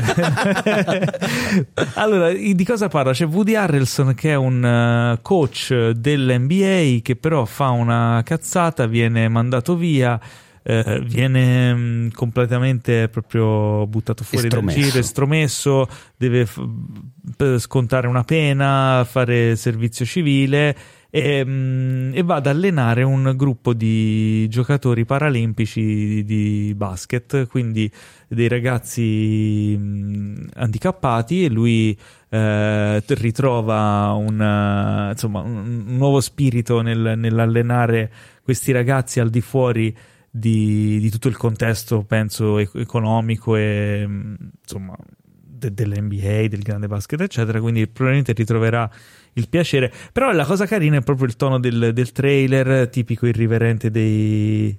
allora, di cosa parla? C'è Woody Harrelson che è un eh, coach dell'NBA che però fa una cazzata, viene mandato via, eh, viene mh, completamente proprio buttato fuori dal Estromesso. giro, estromesso, deve f- scontare una pena, fare servizio civile e, mh, e va ad allenare un gruppo di giocatori paralimpici di, di basket, quindi dei ragazzi mh, handicappati e lui eh, ritrova un, insomma, un nuovo spirito nel- nell'allenare questi ragazzi al di fuori di, di tutto il contesto, penso, economico e mh, insomma de- dell'NBA, del grande basket, eccetera. Quindi probabilmente ritroverà il piacere. Però la cosa carina è proprio il tono del, del trailer, tipico irriverente dei.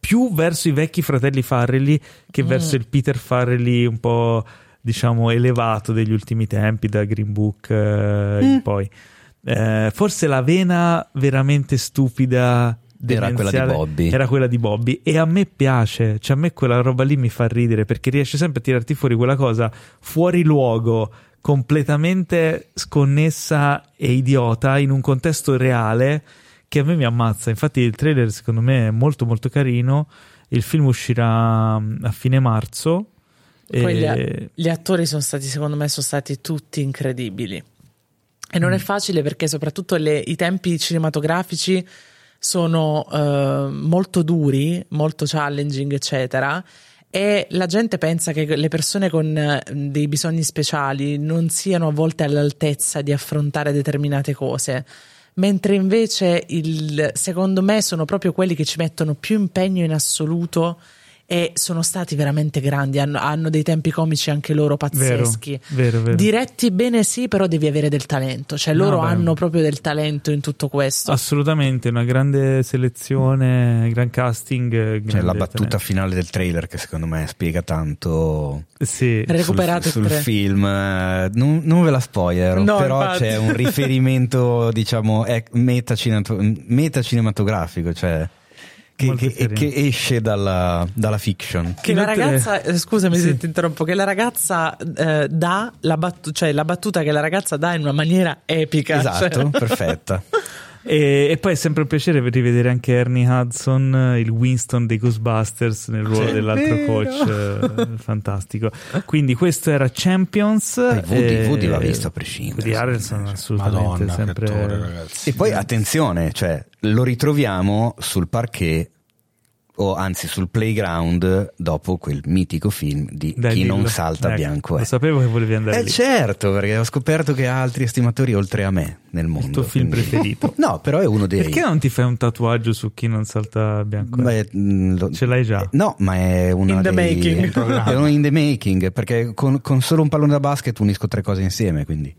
più verso i vecchi fratelli Farrelly che Mm. verso il Peter Farrelly un po' diciamo elevato degli ultimi tempi, da Green Book eh, in poi. Eh, forse la vena veramente stupida Era quella di Bobby. Era quella di Bobby. E a me piace, cioè a me quella roba lì mi fa ridere perché riesce sempre a tirarti fuori quella cosa fuori luogo, completamente sconnessa e idiota in un contesto reale che a me mi ammazza. Infatti il trailer secondo me è molto molto carino. Il film uscirà mm, a fine marzo. Poi gli, e- gli attori sono stati, secondo me, sono stati tutti incredibili. E Mm. non è facile perché soprattutto le- i tempi cinematografici sono eh, molto duri, molto challenging, eccetera. E la gente pensa che le persone con eh, dei bisogni speciali non siano a volte all'altezza di affrontare determinate cose. Mentre invece, il, secondo me, sono proprio quelli che ci mettono più impegno in assoluto e sono stati veramente grandi. Hanno, hanno dei tempi comici anche loro pazzeschi. Vero, vero. Diretti bene, sì, però devi avere del talento. Cioè, No, loro beh. hanno proprio del talento in tutto questo. Assolutamente, una grande selezione, gran casting. C'è grande la battuta talento. finale del trailer che secondo me spiega tanto Sì. Sul, sul film. Eh, Non, non ve la spoiler, No, però infatti. c'è un riferimento, diciamo, è metacinato- metacinematografico, cioè che, che- che esce dalla, dalla fiction. Che la ragazza, eh, scusami Sì. se ti interrompo, che la ragazza eh, dà la, battu- cioè la battuta che la ragazza dà in una maniera epica. Esatto, cioè. perfetta. E, e poi è sempre un piacere rivedere anche Ernie Hudson, il Winston dei Ghostbusters nel ruolo Sì. dell'altro Vero. coach, eh, fantastico. Quindi questo era Champions. Woody- e- Woody va visto a prescindere, Woody Harrelson assolutamente Madonna, sempre. attore, ragazzi. E poi attenzione, cioè, lo ritroviamo sul parquet o anzi sul playground dopo quel mitico film di Dai, Chi non dillo. salta Ecco, bianco è. Lo sapevo che volevi andare Eh lì. certo, perché ho scoperto che ha altri estimatori oltre a me nel mondo. Il tuo film quindi- preferito. No, però è uno dei... Perché non ti fai un tatuaggio su chi non salta bianco? Beh, mh, lo- Ce l'hai già? No, ma è uno In the dei- making. È uno in the making, perché con, con solo un pallone da basket unisco tre cose insieme, quindi...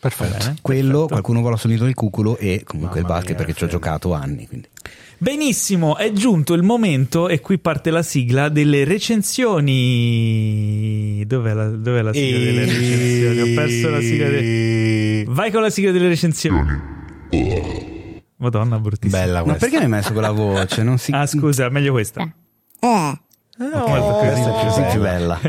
Perfetto. Bene. Quello, perfetto. qualcuno vuole assonito il cuculo e comunque Mamma il basket mia, perché ci ho giocato anni. Quindi. Benissimo, è giunto il momento e qui parte la sigla delle recensioni. Dov'è la, dov'è la sigla delle recensioni? Ho perso la sigla delle... Vai con la sigla delle recensioni. Madonna, bruttissima. Bella Ma questa. perché mi hai messo quella voce? Non si... Ah, scusa, meglio questa. Molto questa è così più bella.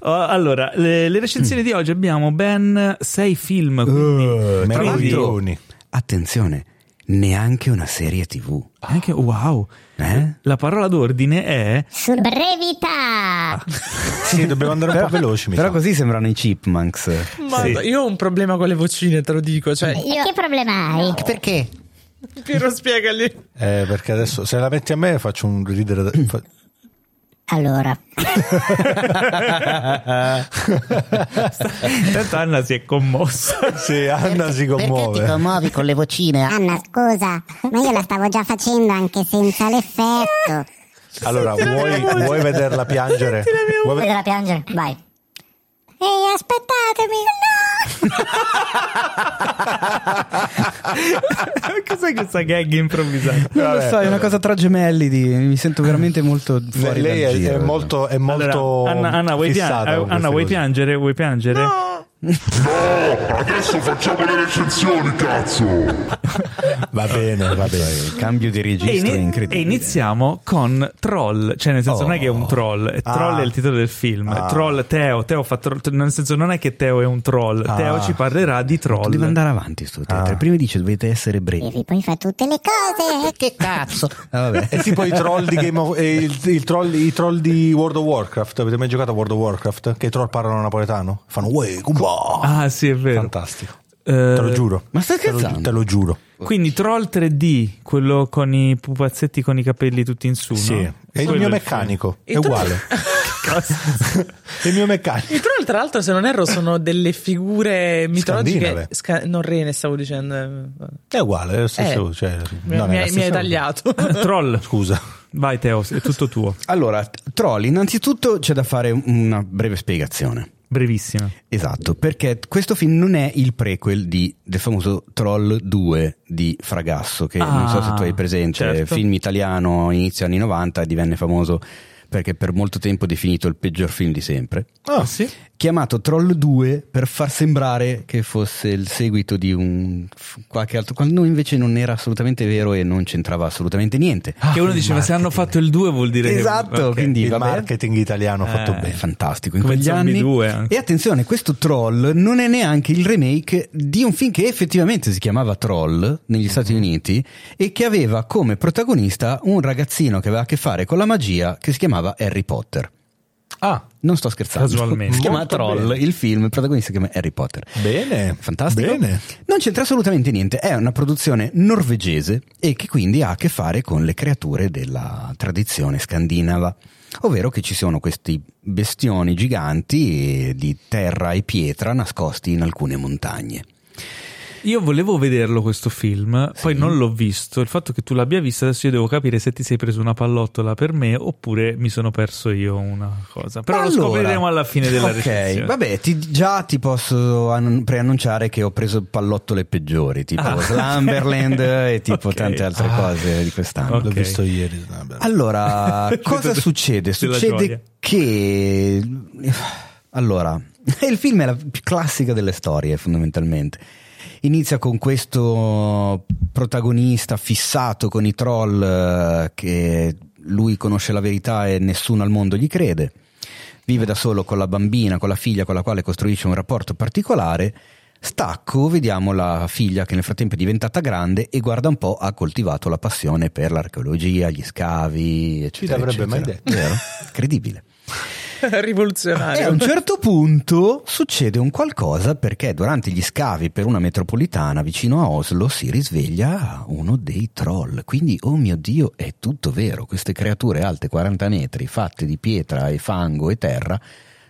Oh, allora, le, le recensioni di oggi abbiamo ben sei film. Quindi, Uh, Tra meraviglioni. l'altro, attenzione, neanche una serie tv. Anche, wow. Eh? La parola d'ordine è Sul brevità! Sì, dobbiamo andare un po' veloci. mi Però sa. così sembrano i chipmunks. Ma io ho un problema con le vocine, te lo dico. Cioè, E che problema hai? Perché? Piero, spiegagli. Eh, perché adesso se la metti a me faccio un ridere. da- fa- Allora, Intanto Anna si è commossa. Sì, Anna si commuove. commuovi con le vocine? Anna, scusa, ma io la stavo già facendo anche senza l'effetto. Allora, vuoi, vuoi vederla piangere? Vuoi ve- Vedela piangere? Vai. Ehi, aspettatemi! Cos'è questa gag improvvisata? Non lo Vabbè. so, è una cosa tra gemelli. di- mi sento veramente molto fuori Lei dal è, giro. è molto, è molto Allora, Anna, Anna, vuoi, pia- fissata con Anna, vuoi piangere? Vuoi piangere? No, adesso facciamo le recensioni, cazzo! Va bene, va bene. Il cambio di E, registro è ini- incredibile. e iniziamo con Troll, cioè nel senso non è che è un troll, è Troll Ah. è il titolo del film. Ah. Troll Teo, Teo fa troll, nel senso non è che Teo è un troll, Ah. Teo ci parlerà di troll. Deve andare avanti sto teatro. Ah. Prima dice dovete essere brevi. E poi fa tutte le cose. Che cazzo? Ah, vabbè. È tipo i troll di Game of eh, il, il troll, i troll di World of Warcraft. Avete mai giocato a World of Warcraft? Che i troll parlano napoletano? Fanno uè, kumba. Ah, sì, è vero. Fantastico. Eh, Te lo giuro. Ma stai scherzando? te lo giuro. Quindi Troll 3D, quello con i pupazzetti con i capelli tutti in su, Sì, no? è il mio meccanico. È Il troll- uguale. è il mio meccanico. I troll, tra l'altro, se non erro, sono delle figure mitologiche. Sca- non rene, stavo dicendo. eh. È uguale, è lo stesso. Eh, cioè, Mi, non è mi hai, mi tagliato. Troll, Scusa. vai Teo, è tutto tuo. Allora, Troll, innanzitutto c'è da fare una breve spiegazione. Brevissima. Esatto, perché questo film non è il prequel di, del famoso Troll 2 di Fragasso, che non so se tu hai presente, certo. film italiano inizio anni 90 e divenne famoso perché per molto tempo definito il peggior film di sempre. Ah, sì? Chiamato Troll 2 per far sembrare che fosse il seguito di un qualche altro, quando invece non era assolutamente vero e non c'entrava assolutamente niente. che uno diceva se hanno fatto il 2 vuol dire Esatto, che... ok. quindi Il vabbè. marketing italiano fatto Eh. È bene. fantastico in Come quegli anni. 2 anche. E attenzione, questo Troll non è neanche il remake di un film che effettivamente si chiamava Troll negli Stati Uniti e che aveva come protagonista un ragazzino che aveva a che fare con la magia che si chiamava Harry Potter. Ah, Non sto scherzando. Casualmente. Si chiama Troll, bene. il film, il protagonista si chiama Harry Potter. bene. Fantastico. Bene. Non c'entra assolutamente niente, è una produzione norvegese e che quindi ha a che fare con le creature della tradizione scandinava. Ovvero che ci sono questi bestioni giganti di terra e pietra nascosti in alcune montagne. Io volevo vederlo questo film, poi non l'ho visto. Il fatto che tu l'abbia visto, adesso io devo capire se ti sei preso una pallottola per me oppure mi sono perso io una cosa. Però lo Allora, scopriremo alla fine della Ok, recensione. vabbè, ti- già ti posso an- preannunciare che ho preso pallottole peggiori, tipo Ah. Slumberland e tipo Ok. tante altre Ah. cose di quest'anno. Ok. L'ho visto ieri. Allora, cosa succede? Succede che... Allora, il film è la più classica delle storie, fondamentalmente. Inizia con questo protagonista fissato con i troll eh, che lui conosce la verità e nessuno al mondo gli crede. Vive da solo con la bambina, con la figlia con la quale costruisce un rapporto particolare. Stacco, vediamo la figlia che nel frattempo è diventata grande e guarda un po' ha coltivato la passione per l'archeologia, gli scavi, eccetera. l'avrebbe mai detto. Vero? Incredibile. E a Rivoluzionario. un certo punto succede un qualcosa perché durante gli scavi per una metropolitana vicino a Oslo si risveglia uno dei troll. Quindi, oh mio Dio, è tutto vero. Queste creature alte 40 metri, fatte di pietra e fango e terra,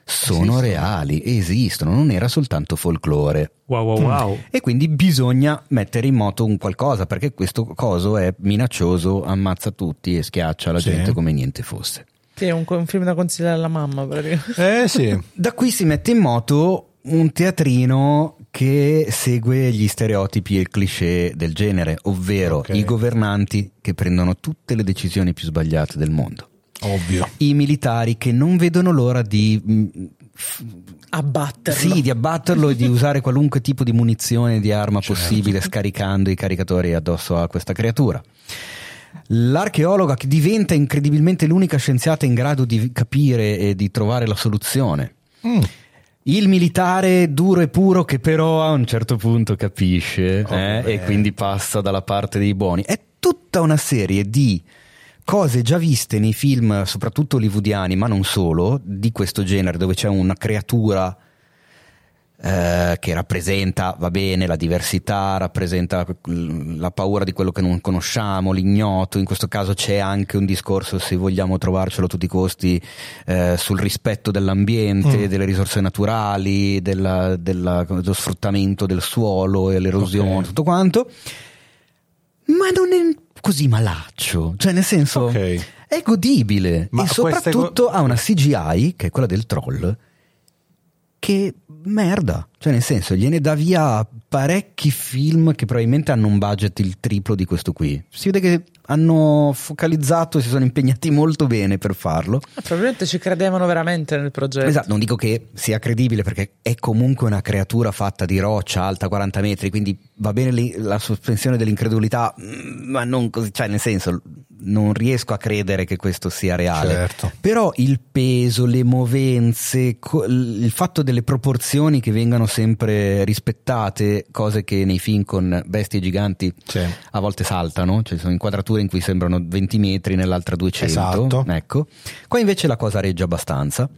sono reali, esistono, non era soltanto folklore. Wow, wow, wow. E quindi bisogna mettere in moto un qualcosa perché questo coso è minaccioso, ammazza tutti e schiaccia la Sì. gente come niente fosse. Sì, è un, un film da consigliare alla mamma. Eh sì. Da qui si mette in moto un teatrino che segue gli stereotipi e il cliché del genere, ovvero Ok. i governanti che prendono tutte le decisioni più sbagliate del mondo. Ovvio. I militari che non vedono l'ora di, mm, Abbatterlo. sì, di abbatterlo e di usare qualunque tipo di munizione, di arma Certo. possibile, scaricando i caricatori addosso a questa creatura. L'archeologa che diventa incredibilmente l'unica scienziata in grado di capire e di trovare la soluzione. Mm. Il militare duro e puro che però a un certo punto capisce Oh, eh, e quindi passa dalla parte dei buoni. È tutta una serie di cose già viste nei film, soprattutto hollywoodiani, ma non solo, di questo genere, dove c'è una creatura eh, che rappresenta, va bene, la diversità, rappresenta la paura di quello che non conosciamo, l'ignoto, in questo caso c'è anche un discorso, se vogliamo trovarcelo a tutti i costi, eh, sul rispetto dell'ambiente, delle risorse naturali, della- della- dello sfruttamento del suolo e l'erosione, Ok. tutto quanto, ma non è così malaccio, cioè nel senso Ok. è godibile Ma e soprattutto co- ha una CGI, che è quella del troll, che merda, cioè nel senso gliene dà via parecchi film che probabilmente hanno un budget il triplo di questo qui. Si vede che hanno focalizzato e si sono impegnati molto bene per farlo. Eh, Probabilmente ci credevano veramente nel progetto. Esatto, non dico che sia credibile perché è comunque una creatura fatta di roccia alta 40 metri, quindi va bene lì la sospensione dell'incredulità, mm, ma non così, cioè nel senso non riesco a credere che questo sia reale. Certo. Però il peso, le movenze, il fatto delle proporzioni che vengano sempre rispettate, cose che nei film con bestie giganti Sì. a volte saltano, cioè ci sono inquadrature in cui sembrano 20 metri, nell'altra 200. Esatto. Ecco. Qua invece la cosa regge abbastanza.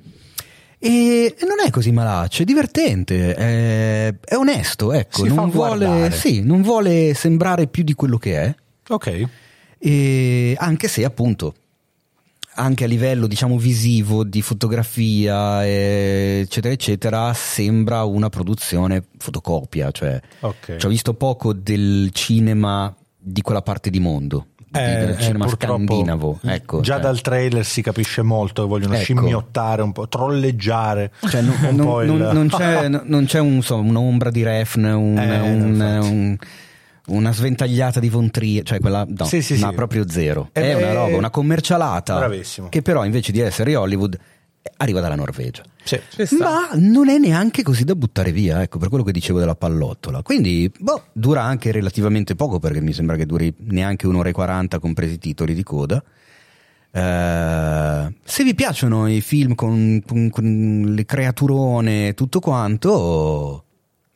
E non è così malaccio, è divertente, è, è onesto, ecco, non vuole, sì, non vuole sembrare più di quello che è, Ok. e anche se appunto anche a livello diciamo visivo di fotografia eccetera eccetera sembra una produzione fotocopia cioè Ok. ci ho visto poco del cinema di quella parte di mondo Eh, del eh, cinema scandinavo ecco già cioè. dal trailer si capisce molto che vogliono Ecco. scimmiottare un po', trolleggiare Cioè, non, non- il- non- non c'è, non c'è un, insomma, un'ombra di Refn, un- Eh, un- una sventagliata di Von Trier, cioè quella no, Sì, sì, ma sì. proprio zero. Eh, è una roba, una commercialata bravissimo. che però invece di essere Hollywood arriva dalla Norvegia. Sì. Ma non è neanche così da buttare via, ecco, per quello che dicevo della pallottola. Quindi, boh, dura anche relativamente poco, perché mi sembra che duri neanche un'ora e 40 compresi i titoli di coda. Eh, se vi piacciono i film con, con- con le creaturone e tutto quanto,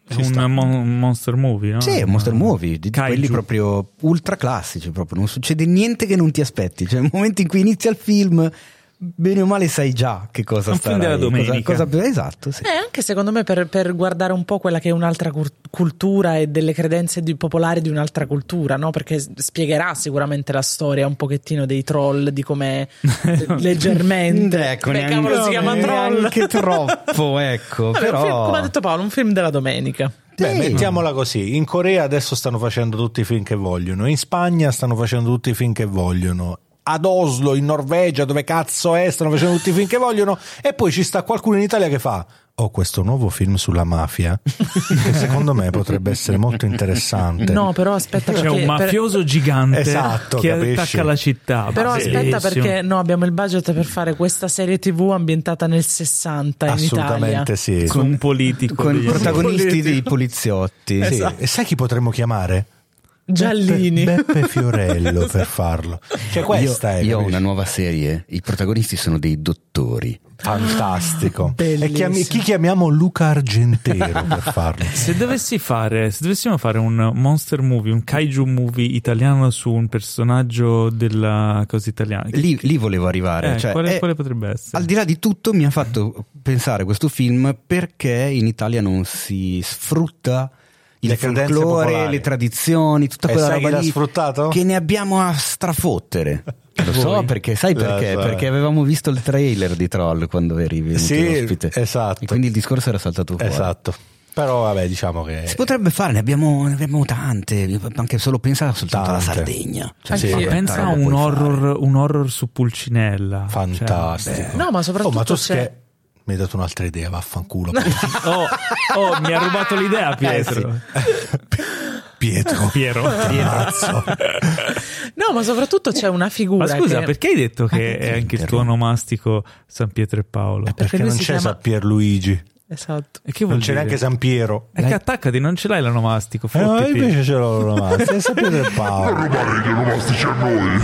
È un mon- monster movie, no? sì, un monster movie, di Kaiju. quelli proprio ultra classici, proprio. non succede niente che non ti aspetti. Cioè, nel momento in cui inizia il film, bene o male sai già che cosa Un sta film della domenica. Cosa, cosa- esatto, sì. Eh, anche secondo me per, per guardare un po' quella che è un'altra cultura e delle credenze di- popolari di un'altra cultura, no? Perché spiegherà sicuramente la storia un pochettino dei troll, di come leggermente. Ecco, Beh, cavolo, si chiama troll. Neanche troppo, ecco. Vabbè, un film, però... come ha detto Paolo, un film della domenica. Beh, Sì. mettiamola così, in Corea adesso stanno facendo tutti i film che vogliono, in Spagna stanno facendo tutti i film che vogliono, ad Oslo, in Norvegia, dove cazzo è, stanno facendo tutti i film che vogliono, e poi ci sta qualcuno in Italia che fa, ho questo nuovo film sulla mafia, che secondo me potrebbe essere molto interessante. No, però aspetta C'è perché un mafioso gigante Esatto, che capisci? attacca la città. Però aspetta Bellissimo. perché no, abbiamo il budget per fare questa serie TV ambientata nel 60 in Italia. Assolutamente sì. con un politico con i protagonisti dei poliziotti. Sì, Esatto. E sai chi potremmo chiamare? Giallini. Beppe, Beppe Fiorello per farlo. Cioè questa io, è io ho una nuova serie, i protagonisti sono dei dottori. fantastico. E Bellissimo. chiami- chi chiamiamo Luca Argentero per farlo? Se dovessi fare, se dovessimo fare un monster movie, un kaiju movie italiano su un personaggio della cosa italiana, Lì, lì volevo arrivare. Eh, cioè, quale, è- quale potrebbe essere? Al di là di tutto mi ha fatto pensare questo film perché in Italia non si sfrutta il folklore, popolari. le tradizioni, tutta quella roba lì sfruttato? che ne abbiamo a strafottere. Lo so perché, sai Lo perché? so. Perché avevamo visto il trailer di Troll quando eri venuto Sì, ospite. esatto. E quindi il discorso era saltato fuori. Esatto. Però vabbè, diciamo che Si potrebbe fare, ne abbiamo, ne abbiamo tante, anche solo pensa soltanto alla Tante. Sardegna. Cioè, Sì. Pensa a un horror, un horror su Pulcinella. fantastico. Cioè, No, ma soprattutto Oh, ma tu c'è- scher- mi hai dato un'altra idea, vaffanculo. oh, oh, mi ha rubato l'idea Pietro. Pietro. Piero. Cazzo. No, ma soprattutto c'è una figura Ma scusa, che... perché hai detto che perché è anche il tuo onomastico San Pietro e Paolo? Perché lui non si c'è chiama- San Pierluigi, Esatto. E che vuol non c'è dire? neanche San Piero. E che attaccati, non ce l'hai l'onomastico, Eh, no, invece ce l'ho è San Pietro e Paolo. rubare gli onomastici a noi.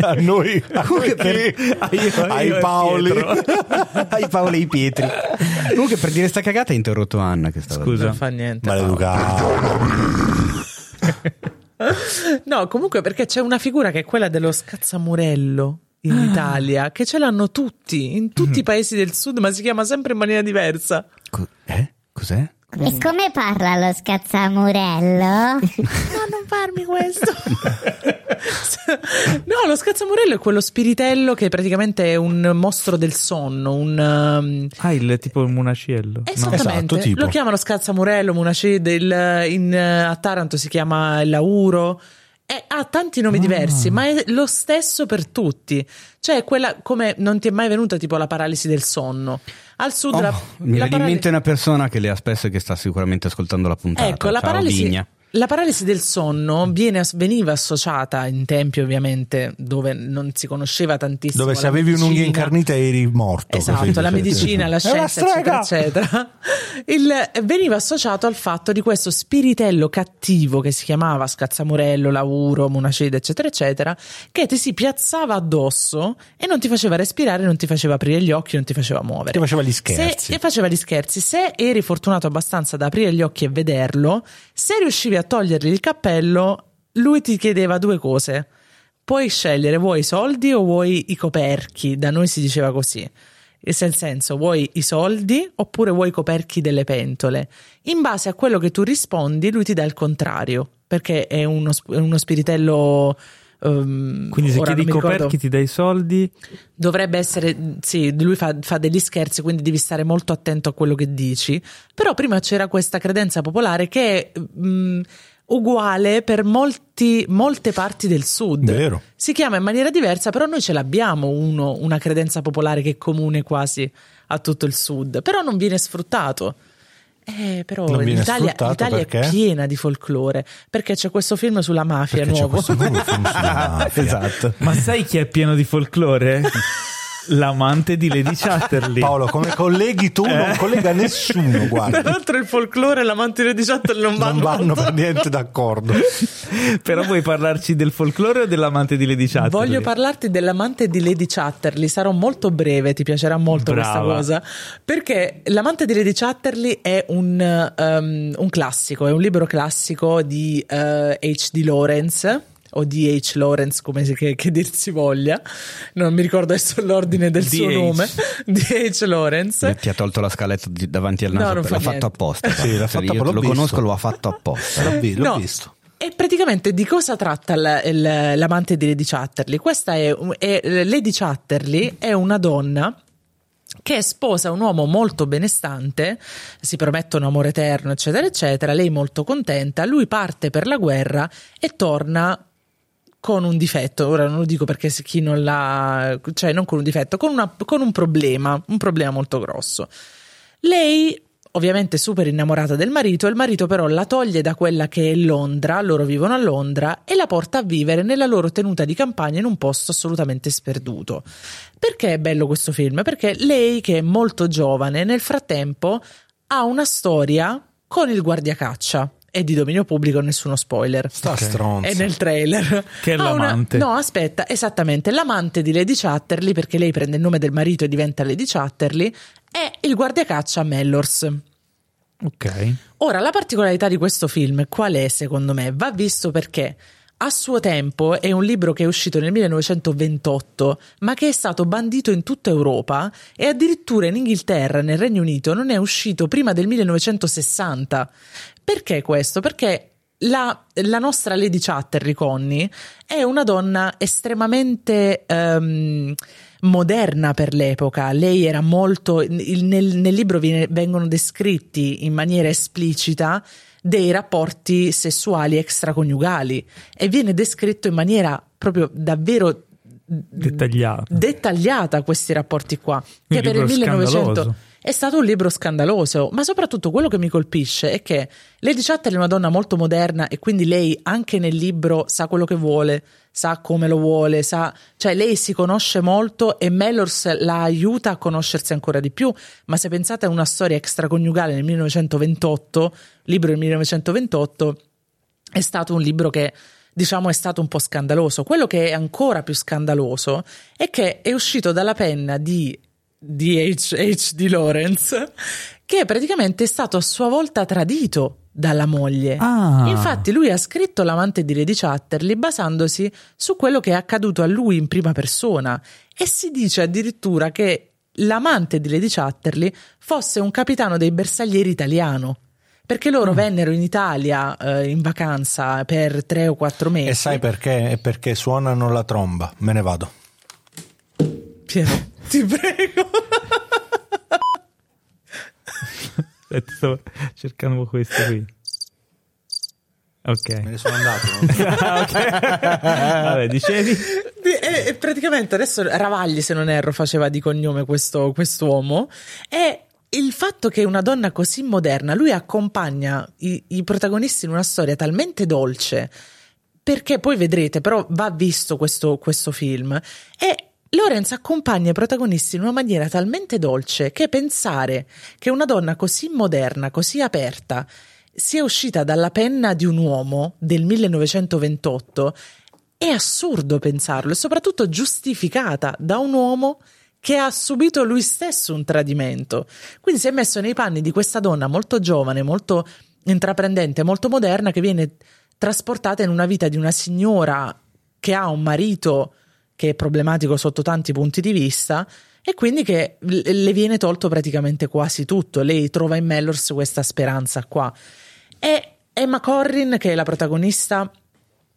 A noi, a Comunque noi per- chi? Ah, io- ai io Paoli. Ai Paolo e i Pietri. Comunque per dire sta cagata hai interrotto Anna che stava Scusa. Non fa niente. Maleducato. No, comunque perché c'è una figura che è quella dello scazzamurello in Italia, che ce l'hanno tutti, in tutti i paesi del sud, ma si chiama sempre in maniera diversa. Co- eh? Cos'è? E come parla lo scazzamurello? No, non farmi questo. no, lo scazzamurello è quello spiritello che praticamente è un mostro del sonno, un... um, Ah, il tipo il munaciello. Esattamente, Esatto, tipo. lo chiamano scazzamurello, munacid, il- in, eh, a Taranto si chiama il lauro. E ha tanti Ah. nomi diversi, ma è lo stesso per tutti. Cioè, quella come non ti è mai venuta tipo la paralisi del sonno. Al sud Oh, la, mi la viene in parali- mente una persona che le ha spesso e che sta sicuramente ascoltando la puntata. Ecco, la paralisi. La paralisi del sonno viene, veniva associata in tempi ovviamente dove non si conosceva tantissimo. Dove se avevi un'unghia incarnita eri morto. Esatto, la medicina, la scienza, eccetera, eccetera. Il- veniva associato al fatto di questo spiritello cattivo che si chiamava Scazzamurello, Lauro, Munacide, eccetera, eccetera, che ti si piazzava addosso e non ti faceva respirare, non ti faceva aprire gli occhi, non ti faceva muovere. Ti faceva gli Se, scherzi. e faceva gli scherzi. Se eri fortunato abbastanza da aprire gli occhi e vederlo, se riuscivi a togliergli il cappello, lui ti chiedeva due cose. Puoi scegliere, vuoi i soldi o vuoi i coperchi? Da noi si diceva così. Nel senso, vuoi i soldi oppure vuoi i coperchi delle pentole? In base a quello che tu rispondi, lui ti dà il contrario, perché è uno, è uno spiritello. Ehm, Quindi se chiedi i ricordo- coperchi ti dai i soldi. Dovrebbe essere, sì, lui fa, fa degli scherzi, quindi devi stare molto attento a quello che dici. Però prima c'era questa credenza popolare che è mh, uguale per molti, molte parti del sud. Vero. Si chiama in maniera diversa, però noi ce l'abbiamo uno, una credenza popolare che è comune quasi a tutto il sud, però non viene sfruttato. Eh, però Non l'Italia, l'Italia è piena di folklore perché c'è questo film sulla mafia Perché nuovo film sulla mafia. Esatto. Ma sai chi è pieno di folklore? L'amante di Lady Chatterley. Paolo, come colleghi tu Eh. non collega nessuno, guarda. Tra l'altro il folklore e l'amante di Chattel non vanno, Non vanno per niente d'accordo. Però vuoi parlarci del folklore o dell'amante di Lady Chatterley? Voglio parlarti dell'amante di Lady Chatterley, sarò molto breve, ti piacerà molto Brava. questa cosa, perché l'amante di Lady Chatterley è un, um, un classico, è un libro classico di uh, H.D. Lawrence o di H. Lawrence, come si, che, che dir si voglia, non mi ricordo adesso l'ordine del suo D.H.. nome, di H. Lawrence. Ti ha tolto la scaletta di- davanti al No, naso. non l'ha fa fatto niente. apposta. Sì, l'ha Cioè, fatto- lo visto. conosco, lo ha fatto apposta. L'ho, vi- l'ho No. visto. E praticamente di cosa tratta il- il- l'amante di Lady Chatterley? Questa è, è- Lady Chatterley è una donna che sposa un uomo molto benestante, si promettono amore eterno, eccetera, eccetera. Lei molto contenta, lui parte per la guerra e torna con un difetto. Ora non lo dico perché chi non l'ha, cioè non con un difetto, con, una- con un problema, un problema molto grosso. Lei ovviamente super innamorata del marito, il marito però la toglie da quella che è Londra, loro vivono a Londra, e la porta a vivere nella loro tenuta di campagna in un posto assolutamente sperduto. Perché è bello questo film? Perché lei, che è molto giovane, nel frattempo ha una storia con il guardiacaccia. È di dominio pubblico, nessuno spoiler. Sta stronza. È nel trailer. Che è Ha una- l'amante. No, aspetta, esattamente. L'amante di Lady Chatterley, perché lei prende il nome del marito e diventa Lady Chatterley, è il guardiacaccia Mellors. Ok. Ora, la particolarità di questo film qual è secondo me? Va visto perché a suo tempo è un libro che è uscito nel 1928, ma che è stato bandito in tutta Europa e addirittura in Inghilterra, nel Regno Unito, non è uscito prima del 1960. Perché questo? Perché la, la nostra Lady Chatterley, Connie, è una donna estremamente ehm, moderna per l'epoca. Lei era molto. il- nel, nel libro viene- vengono descritti in maniera esplicita dei rapporti sessuali extraconiugali e viene descritto in maniera proprio davvero Dettagliato. dettagliata questi rapporti qua. Che Un per il libro 1900 scandaloso. È stato un libro scandaloso, ma soprattutto quello che mi colpisce è che Lady Chatterley è una donna molto moderna e quindi lei anche nel libro sa quello che vuole, sa come lo vuole, sa, cioè lei si conosce molto e Mellors la aiuta a conoscersi ancora di più, ma se pensate a una storia extraconiugale nel 1928, libro del 1928, è stato un libro che diciamo, è stato un po' scandaloso. Quello che è ancora più scandaloso è che è uscito dalla penna di D.H.H.D. Lawrence, che praticamente è stato a sua volta tradito dalla moglie. Ah. Infatti lui ha scritto l'amante di Lady Chatterley basandosi su quello che è accaduto a lui in prima persona e si dice addirittura che l'amante di Lady Chatterley fosse un capitano dei bersaglieri italiano. Perché loro mm. vennero in Italia eh, in vacanza per tre o quattro mesi. E sai perché? È perché suonano la tromba. Me ne vado. Piero, ti prego. Sto cercando questo qui. Ok. Me ne sono andato. ok. Vabbè, dicevi? E, e praticamente adesso Ravagli, se non erro, faceva di cognome questo quest'uomo. E il fatto che una donna così moderna, lui accompagna i, i protagonisti in una storia talmente dolce, perché poi vedrete, però va visto questo, questo film, e Lorenz accompagna i protagonisti in una maniera talmente dolce che pensare che una donna così moderna, così aperta, sia uscita dalla penna di un uomo del 1928 è assurdo pensarlo e soprattutto giustificata da un uomo che ha subito lui stesso un tradimento. Quindi si è messo nei panni di questa donna molto giovane, molto intraprendente, molto moderna, che viene trasportata in una vita di una signora che ha un marito che è problematico sotto tanti punti di vista e quindi che le viene tolto praticamente quasi tutto. Lei trova in Mellors questa speranza qua. E Emma Corrin, che è la protagonista,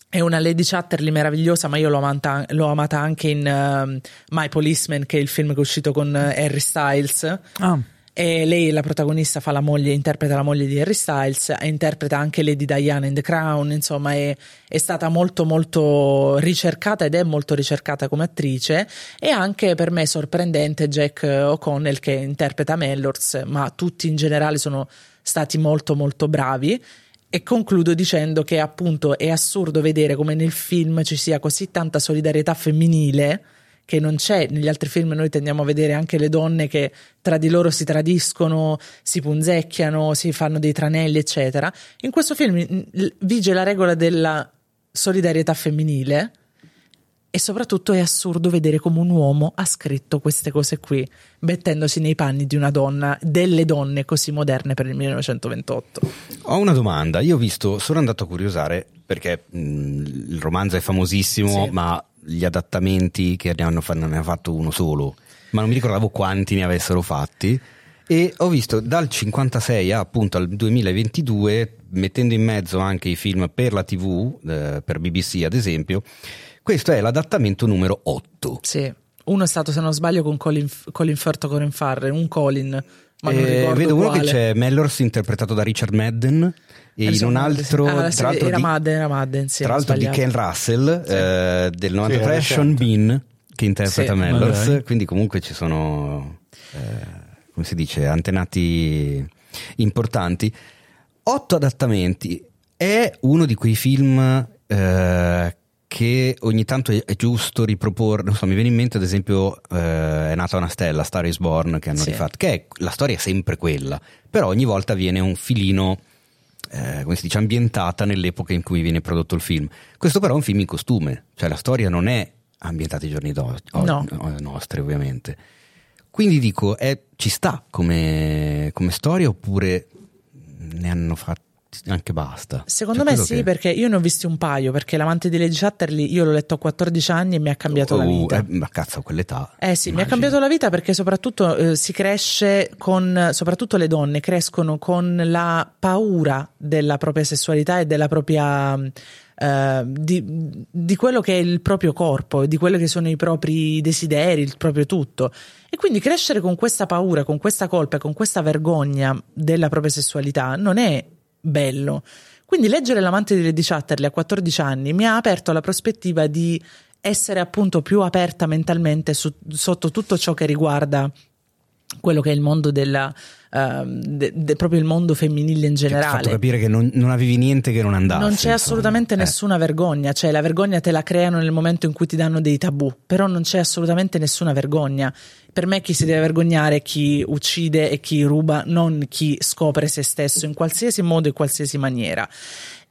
è una Lady Chatterley meravigliosa, ma io l'ho amata, l'ho amata anche in uh, My Policeman, che è il film che è uscito con uh, Harry Styles. Ah. E lei, la protagonista, fa la moglie, interpreta la moglie di Harry Styles, e interpreta anche Lady Diana in The Crown. Insomma, è, è, stata molto, molto ricercata ed è molto ricercata come attrice. E anche per me sorprendente Jack O'Connell che interpreta Mellors, ma tutti in generale sono stati molto, molto bravi. E concludo dicendo che appunto è assurdo vedere come nel film ci sia così tanta solidarietà femminile che non c'è negli altri film noi tendiamo a vedere anche le donne che tra di loro si tradiscono, si punzecchiano, si fanno dei tranelli, eccetera. In questo film vige la regola della solidarietà femminile e soprattutto è assurdo vedere come un uomo ha scritto queste cose qui, mettendosi nei panni di una donna, delle donne così moderne per il 1928. Ho una domanda, io ho visto, sono andato a curiosare perché mh, il romanzo è famosissimo, sì. ma gli adattamenti che ne hanno, ne hanno fatto uno solo, ma non mi ricordavo quanti ne avessero fatti e ho visto dal 56 appunto al 2022 mettendo in mezzo anche i film per la tv eh, per BBC ad esempio questo è l'adattamento numero 8. Sì, uno è stato, se non sbaglio, con Colin, Colin Firth o Colin Farre, un Colin. Ma non eh, vedo uno che c'è Mellors interpretato da Richard Madden e in un altro ah, tra l'altro era di, Madden, era Madden sì, tra l'altro di Ken Russell sì. eh, del 93 sì, Sean Bean che interpreta sì, Mellors quindi comunque ci sono eh, come si dice antenati importanti. Otto adattamenti. È uno di quei film eh, che ogni tanto è, giusto riproporre, non so, mi viene in mente ad esempio eh, È nata una stella, Star is Born, che hanno sì. rifatto, che è, la storia è sempre quella, però ogni volta viene un filino, eh, come si dice, ambientata nell'epoca in cui viene prodotto il film. Questo però è un film in costume, cioè la storia non è ambientata ai giorni do- no. nostri ovviamente. Quindi dico, è, ci sta come, come storia oppure ne hanno fatto anche basta. Secondo cioè, me sì, che... perché io ne ho visti un paio, perché l'amante di Lady Chatterley io l'ho letto a 14 anni e mi ha cambiato oh, la vita. Eh, ma cazzo, a quell'età. Eh sì, immagino. mi ha cambiato la vita perché soprattutto eh, si cresce con, soprattutto le donne crescono con la paura della propria sessualità e della propria... Uh, di, di, quello che è il proprio corpo, di quello che sono i propri desideri, il proprio tutto. E quindi crescere con questa paura, con questa colpa, con questa vergogna della propria sessualità non è bello. Quindi leggere L'amante di Lady Chatterley a 14 anni mi ha aperto la prospettiva di essere appunto più aperta mentalmente su, sotto tutto ciò che riguarda quello che è il mondo della uh, de, de, proprio il mondo femminile in generale. Ti ha fatto capire che non, non, avevi niente che non andasse. Non c'è assolutamente eh. nessuna vergogna, cioè la vergogna te la creano nel momento in cui ti danno dei tabù, però non c'è assolutamente nessuna vergogna. Per me chi si deve vergognare è chi uccide e chi ruba, non chi scopre se stesso in qualsiasi modo e qualsiasi maniera.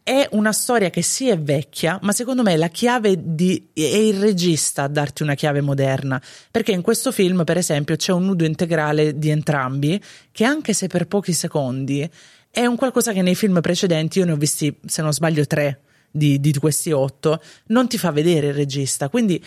è una storia che sì è vecchia, ma secondo me la chiave di, è il regista a darti una chiave moderna, perché in questo film, per esempio, c'è un nudo integrale di entrambi, che anche se per pochi secondi è un qualcosa che nei film precedenti, io ne ho visti, se non sbaglio, tre di, di questi otto, non ti fa vedere il regista. Quindi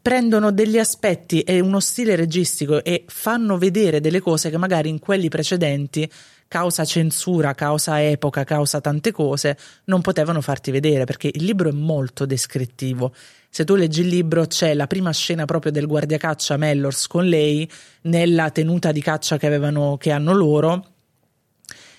prendono degli aspetti e uno stile registico e fanno vedere delle cose che magari in quelli precedenti causa censura, causa epoca, causa tante cose, non potevano farti vedere perché il libro è molto descrittivo. Se tu leggi il libro c'è la prima scena proprio del guardiacaccia Mellors con lei nella tenuta di caccia che, avevano, che hanno loro,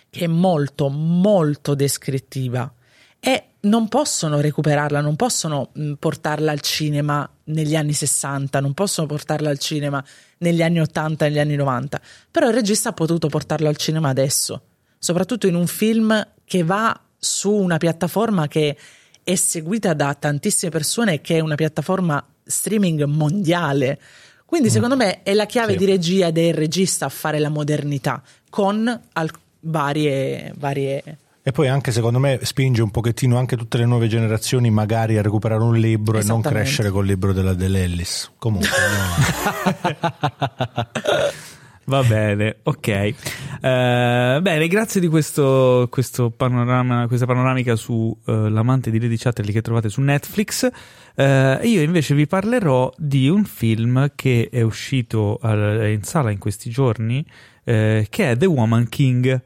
che è molto, molto descrittiva e non possono recuperarla, non possono portarla al cinema negli anni 60, non possono portarla al cinema negli anni 80, negli anni 90, però il regista ha potuto portarlo al cinema adesso, soprattutto in un film che va su una piattaforma che è seguita da tantissime persone, che è una piattaforma streaming mondiale. Quindi, mm. secondo me, è la chiave sì. di regia del regista a fare la modernità con al- varie, varie e poi anche secondo me spinge un pochettino anche tutte le nuove generazioni magari a recuperare un libro e non crescere col libro della dell'Ellis. Comunque. No. Va bene, ok. Uh, bene, grazie di questo, questo panorama, questa panoramica su uh, l'amante di Lady Chatterley che trovate su Netflix. Uh, io invece vi parlerò di un film che è uscito al, in sala in questi giorni, che è The Woman King.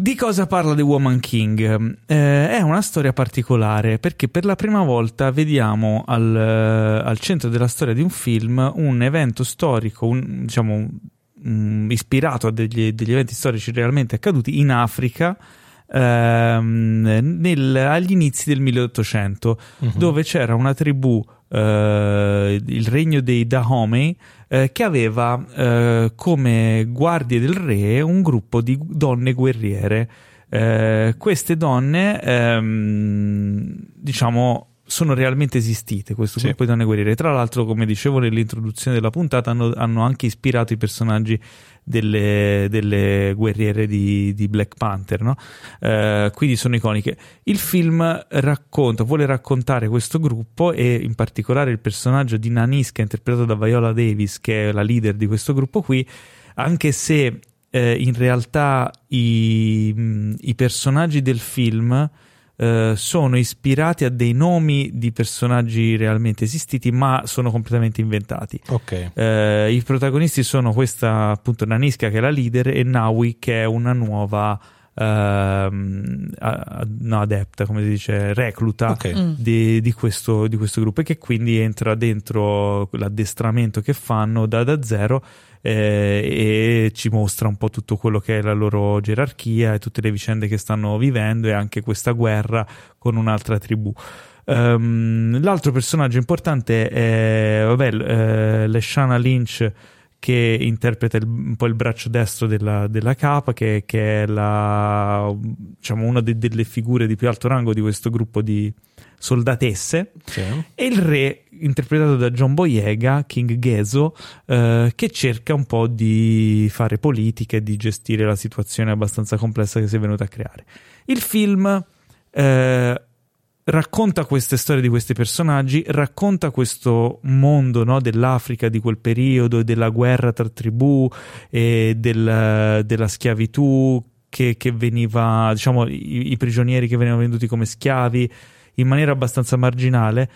Di cosa parla The Woman King? Eh, è una storia particolare perché per la prima volta vediamo al, al centro della storia di un film un evento storico, un, diciamo, un, ispirato a degli, degli, eventi storici realmente accaduti in Africa. Ehm, nel, agli inizi del 1800, uh-huh. Mhm. dove c'era una tribù, eh, il regno dei Dahomey, eh, che aveva eh, come guardie del re un gruppo di donne guerriere. Eh, queste donne, ehm, diciamo, sono realmente esistite questo sì. gruppo di donne guerriere. Tra l'altro, come dicevo nell'introduzione della puntata, hanno, hanno anche ispirato i personaggi delle, delle guerriere di, di, Black Panther, no? eh, quindi sono iconiche. Il film racconta, vuole raccontare questo gruppo e in particolare il personaggio di Naniska, interpretato da Viola Davis, che è la leader di questo gruppo qui, anche se eh, in realtà i, i personaggi del film eh, sono ispirati a dei nomi di personaggi realmente esistiti, ma sono completamente inventati. Okay. Eh, I protagonisti sono questa appunto Naniska che è la leader e Nawi che è una nuova uh, no, adepta, come si dice, recluta okay. Mm. di, di, questo, di, questo, gruppo e che quindi entra dentro l'addestramento che fanno da, da zero eh, e ci mostra un po' tutto quello che è la loro gerarchia e tutte le vicende che stanno vivendo e anche questa guerra con un'altra tribù. Um, l'altro personaggio importante è vabbè, eh, Leshana Lynch che interpreta il, un po' il braccio destro della, della capa, che, che è la, diciamo, una de, delle figure di più alto rango di questo gruppo di soldatesse, sì. e il re, interpretato da John Boyega, King Gezo, eh, che cerca un po' di fare politica e di gestire la situazione abbastanza complessa che si è venuta a creare. Il film eh, racconta queste storie di questi personaggi, racconta questo mondo no, dell'Africa di quel periodo, della guerra tra tribù e del, della schiavitù che, che, veniva, diciamo, i, i, prigionieri che venivano venduti come schiavi in maniera abbastanza marginale,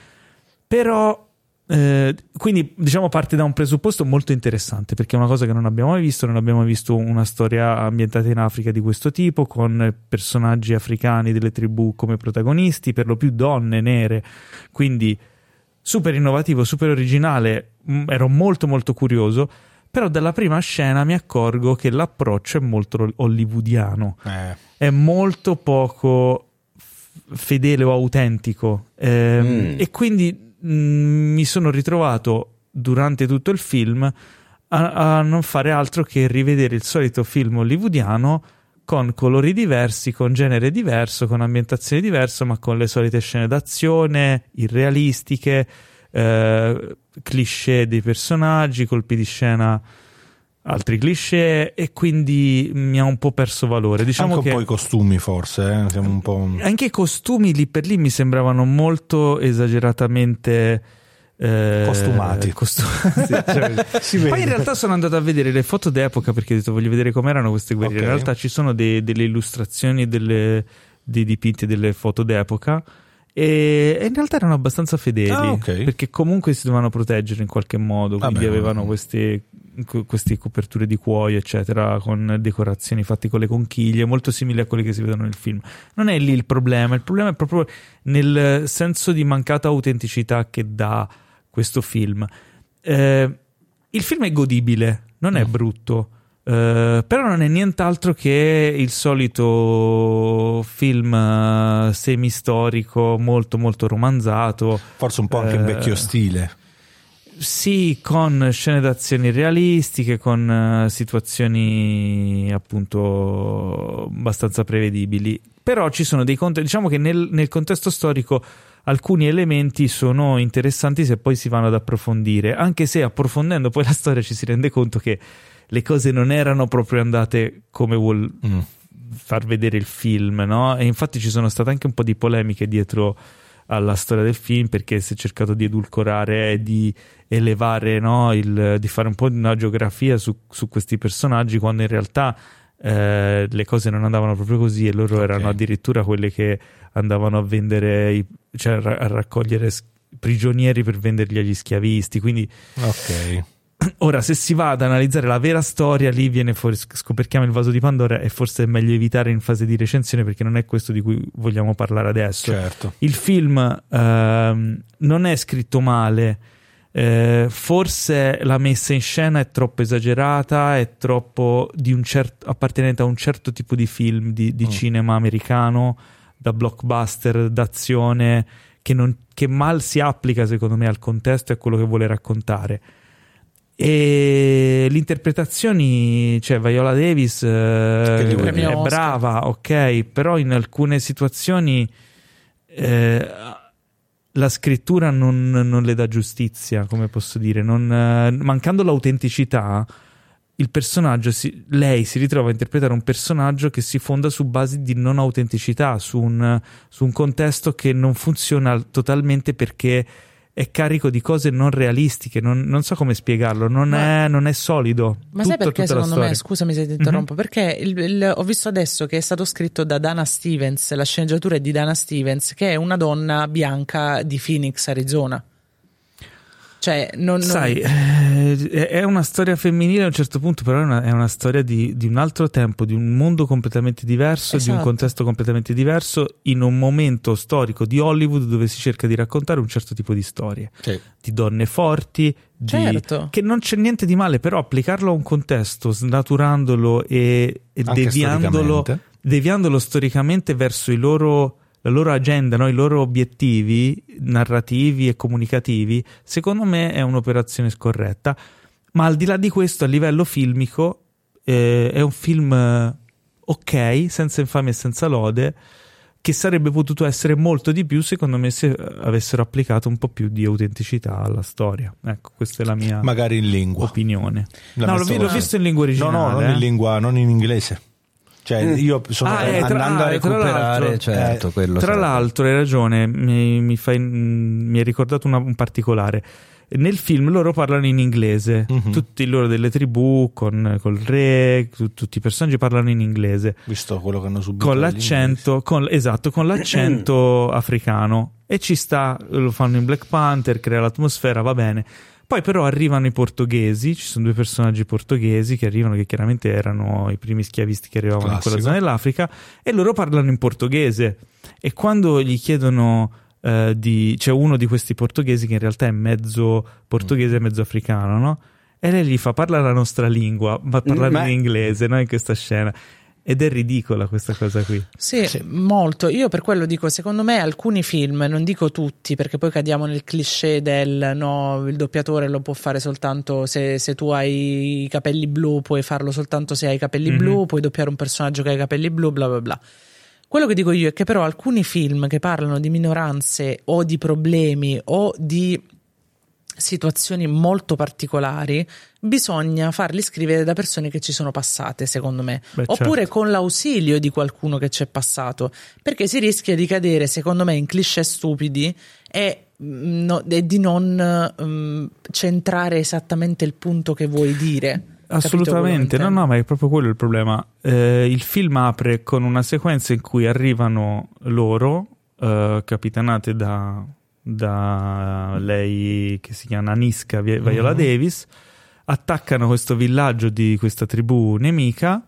però eh, quindi diciamo parte da un presupposto molto interessante perché è una cosa che non abbiamo mai visto, non abbiamo mai visto una storia ambientata in Africa di questo tipo con personaggi africani delle tribù come protagonisti, per lo più donne nere, quindi super innovativo, super originale, mm, ero molto molto curioso, però dalla prima scena mi accorgo che l'approccio è molto hollywoodiano, eh. è molto poco fedele o autentico eh, mm. e quindi mi sono ritrovato durante tutto il film a, a, non fare altro che rivedere il solito film hollywoodiano con colori diversi, con genere diverso, con ambientazione diversa, ma con le solite scene d'azione irrealistiche, eh, cliché dei personaggi, colpi di scena altri cliché e quindi mi ha un po' perso valore. Diciamo anche che un po' i costumi forse, eh? Siamo un po'... anche i costumi lì per lì mi sembravano molto esageratamente eh, Costumati. costumati, cioè, Poi in realtà sono andato a vedere le foto d'epoca perché ho detto voglio vedere com'erano queste guerre. Ok. In realtà ci sono dei- delle illustrazioni, delle, dei dipinti, delle foto d'epoca. E, e in realtà erano abbastanza fedeli Ah, ok. perché comunque si dovevano proteggere in qualche modo. Vabbè, quindi avevano mm. queste, que- queste coperture di cuoio, eccetera, con decorazioni fatte con le conchiglie, molto simili a quelle che si vedono nel film. Non è lì il problema, il problema è proprio nel senso di mancata autenticità che dà questo film. Eh, il film è godibile, non è brutto, eh, però non è nient'altro che il solito film eh, semistorico, molto molto romanzato. Forse un po' anche in Eh, vecchio stile. Sì, con scene d'azione realistiche, con eh, situazioni appunto abbastanza prevedibili. Però ci sono dei conti, diciamo che nel, nel contesto storico alcuni elementi sono interessanti se poi si vanno ad approfondire, anche se approfondendo poi la storia ci si rende conto che le cose non erano proprio andate come vuol Mm. far vedere il film, no? E infatti ci sono state anche un po' di polemiche dietro alla storia del film perché si è cercato di edulcorare e di elevare, no? il, di fare un po' di una geografia su, su questi personaggi quando in realtà eh, le cose non andavano proprio così e loro erano addirittura quelle che andavano a vendere, i- cioè a ra- a raccogliere prigionieri per venderli agli schiavisti. Quindi Ok. Ora, se si va ad analizzare la vera storia, lì viene fuori, scoperchiamo il vaso di Pandora e forse è meglio evitare in fase di recensione perché non è questo di cui vogliamo parlare adesso. Certo. Il film ehm, non è scritto male, eh, forse la messa in scena è troppo esagerata, è troppo di un certo, appartenente a un certo tipo di film, di, di cinema americano, da blockbuster, d'azione, che, non- che mal si applica secondo me al contesto e a quello che vuole raccontare. E le interpretazioni, cioè Viola Davis eh, è brava, ok, però in alcune situazioni eh, la scrittura non, non le dà giustizia, come posso dire, non, eh, mancando l'autenticità, il personaggio, si- lei si ritrova a interpretare un personaggio che si fonda su basi di non autenticità, su un, su un contesto che non funziona totalmente perché è carico di cose non realistiche, non, non so come spiegarlo, non, Ma- è, non è solido. Ma sai Tutto- perché tutta la secondo me, scusami se ti interrompo, perché il- il- ho visto adesso che è stato scritto da Dana Stevens, la sceneggiatura è di Dana Stevens, che è una donna bianca di Phoenix, Arizona. Cioè, non, non- Sai, eh, è una storia femminile a un certo punto, però è una, è una storia di, di un altro tempo, di un mondo completamente diverso, di un Esatto. contesto completamente diverso, in un momento storico di Hollywood dove si cerca di raccontare un certo tipo di storie, Sì. di donne forti, di- Certo. che non c'è niente di male, però applicarlo a un contesto, snaturandolo e, e deviandolo, storicamente. deviandolo storicamente verso i loro, la loro agenda, no? i loro obiettivi narrativi e comunicativi, secondo me è un'operazione scorretta. Ma al di là di questo, a livello filmico, eh, è un film eh, ok, senza infamia e senza lode, che sarebbe potuto essere molto di più, secondo me, se eh, avessero applicato un po' più di autenticità alla storia. Ecco, questa è la mia Magari in lingua. opinione. La no, l'ho, l'ho visto in lingua No, originale. no, non eh. in lingua, non in inglese. Cioè, io sono Ah, eh, tra- andando a ah, tra recuperare, l'altro- certo, quello Tra sarebbe. l'altro, hai ragione, mi, mi fai- mi hai ricordato una- un particolare. Nel film loro parlano in inglese, Mhm. tutti loro delle tribù, con col re, tu- tutti i personaggi parlano in inglese, visto quello che hanno subito. con l'accento, con, esatto, con l'accento africano. E ci sta, lo fanno in Black Panther, crea l'atmosfera, va bene. Poi però arrivano i portoghesi, ci sono due personaggi portoghesi che arrivano, che chiaramente erano i primi schiavisti che arrivavano in Classico. quella zona dell'Africa, e loro parlano in portoghese. E quando gli chiedono eh, di... c'è uno di questi portoghesi che in realtà è mezzo portoghese e mezzo africano, no? E lei gli fa parlare la nostra lingua, ma parlare Ma- in inglese, no? In questa scena. Ed è ridicola questa cosa qui. Sì, molto. Io per quello dico, secondo me alcuni film, non dico tutti, perché poi cadiamo nel cliché del no, il doppiatore lo può fare soltanto se, se tu hai i capelli blu, puoi farlo soltanto se hai i capelli Mhm. blu, puoi doppiare un personaggio che ha i capelli blu, bla bla bla. Quello che dico io è che però alcuni film che parlano di minoranze o di problemi o di situazioni molto particolari, bisogna farli scrivere da persone che ci sono passate, secondo me, Beh, oppure certo. con l'ausilio di qualcuno che ci è passato, perché si rischia di cadere, secondo me, in cliché stupidi e, mm, no- e di non mm, centrare esattamente il punto che vuoi dire. Assolutamente, no, no, ma è proprio quello il problema. Eh, il film apre con una sequenza in cui arrivano loro, eh, capitanate da, da lei che si chiama Niska Vi- Viola Davis, attaccano questo villaggio di questa tribù nemica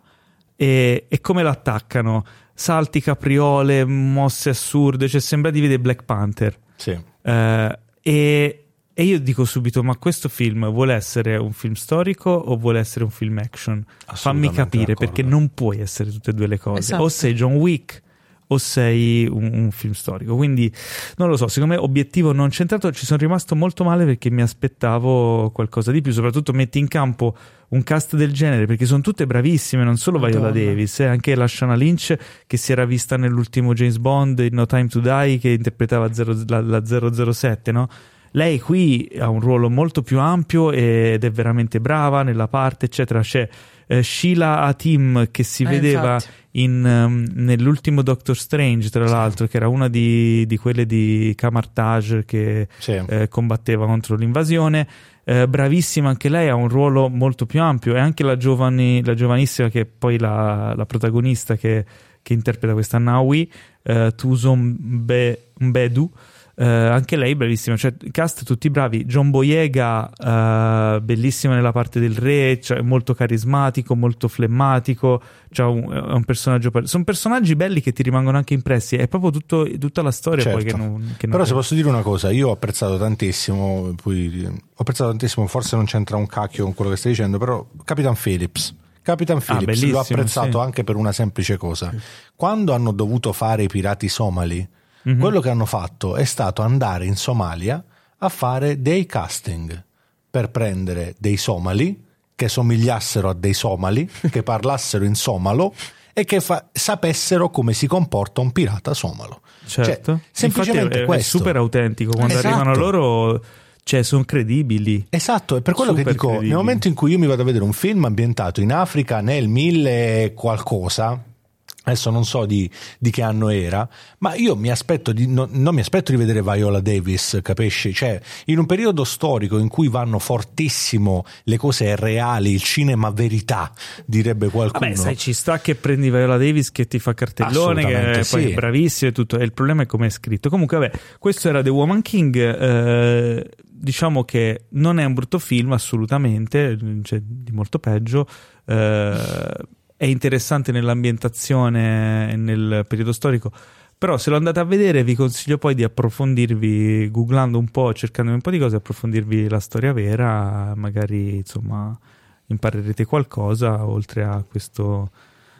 e, e come l'attaccano? Salti, capriole, mosse assurde, cioè sembra di vedere Black Panther. Sì. Eh, e, e io dico subito: ma questo film vuole essere un film storico o vuole essere un film action? Fammi capire d'accordo. perché non puoi essere tutte e due le cose. Esatto. O sei John Wick o sei un, un film storico. Quindi non lo so, secondo me obiettivo non centrato. Ci sono rimasto molto male perché mi aspettavo qualcosa di più. Soprattutto metti in campo un cast del genere perché sono tutte bravissime, non solo Viola Madonna. Davis, eh, anche la Shana Lynch che si era vista nell'ultimo James Bond in No Time to Die che interpretava zero- la, la 007, no? Lei qui ha un ruolo molto più ampio ed è veramente brava nella parte, eccetera. C'è eh, Sheila Atim che si Eh, vedeva in, ehm, nell'ultimo Doctor Strange, tra l'altro, che era una di, di quelle di Camartage che Sì. eh, combatteva contro l'invasione. Eh, bravissima anche lei, ha un ruolo molto più ampio e anche la, giovani- la giovanissima che è poi la, la protagonista che, che interpreta questa Naui, eh, Tuson Mbe- Mbedu, eh, anche lei bravissima, cioè cast tutti bravi, John Boyega eh, bellissima nella parte del re, cioè molto carismatico, molto flemmatico, cioè un, è un personaggio sono personaggi belli che ti rimangono anche impressi, è proprio tutto- tutta la storia poi che Certo. non, che non Però se posso dire una cosa, io ho apprezzato tantissimo, poi, ho apprezzato tantissimo, forse non c'entra un cacchio con quello che stai dicendo, però Capitan Phillips. Capitan Phillips bellissimo, l'ho apprezzato sì. anche per una semplice cosa. Quando hanno dovuto fare i pirati somali, Mhm. quello che hanno fatto è stato andare in Somalia a fare dei casting per prendere dei somali che somigliassero a dei somali, che parlassero in somalo e che fa- sapessero come si comporta un pirata somalo. Certo. Cioè, semplicemente è, è questo. super autentico. Quando Esatto. arrivano loro, cioè, sono credibili. Esatto, è per quello che Super dico, credibili. nel momento in cui io mi vado a vedere un film ambientato in Africa nel 1000 e qualcosa, adesso non so di, di che anno era, ma io mi aspetto di, no- non mi aspetto di vedere Viola Davis, capisci? Cioè, in un periodo storico in cui vanno fortissimo le cose reali, il cinema verità, direbbe qualcuno. Vabbè, sai, ci sta che prendi Viola Davis che ti fa cartellone, che è poi sì. è bravissimo e tutto. E il problema è come è scritto. Comunque, vabbè, questo era The Woman King. eh, diciamo che non è un brutto film, assolutamente, c'è di molto peggio. eh, è interessante nell'ambientazione e nel periodo storico. Però se lo andate a vedere vi consiglio poi di approfondirvi, googlando un po', cercando un po' di cose, approfondirvi la storia vera, magari insomma imparerete qualcosa oltre a questo,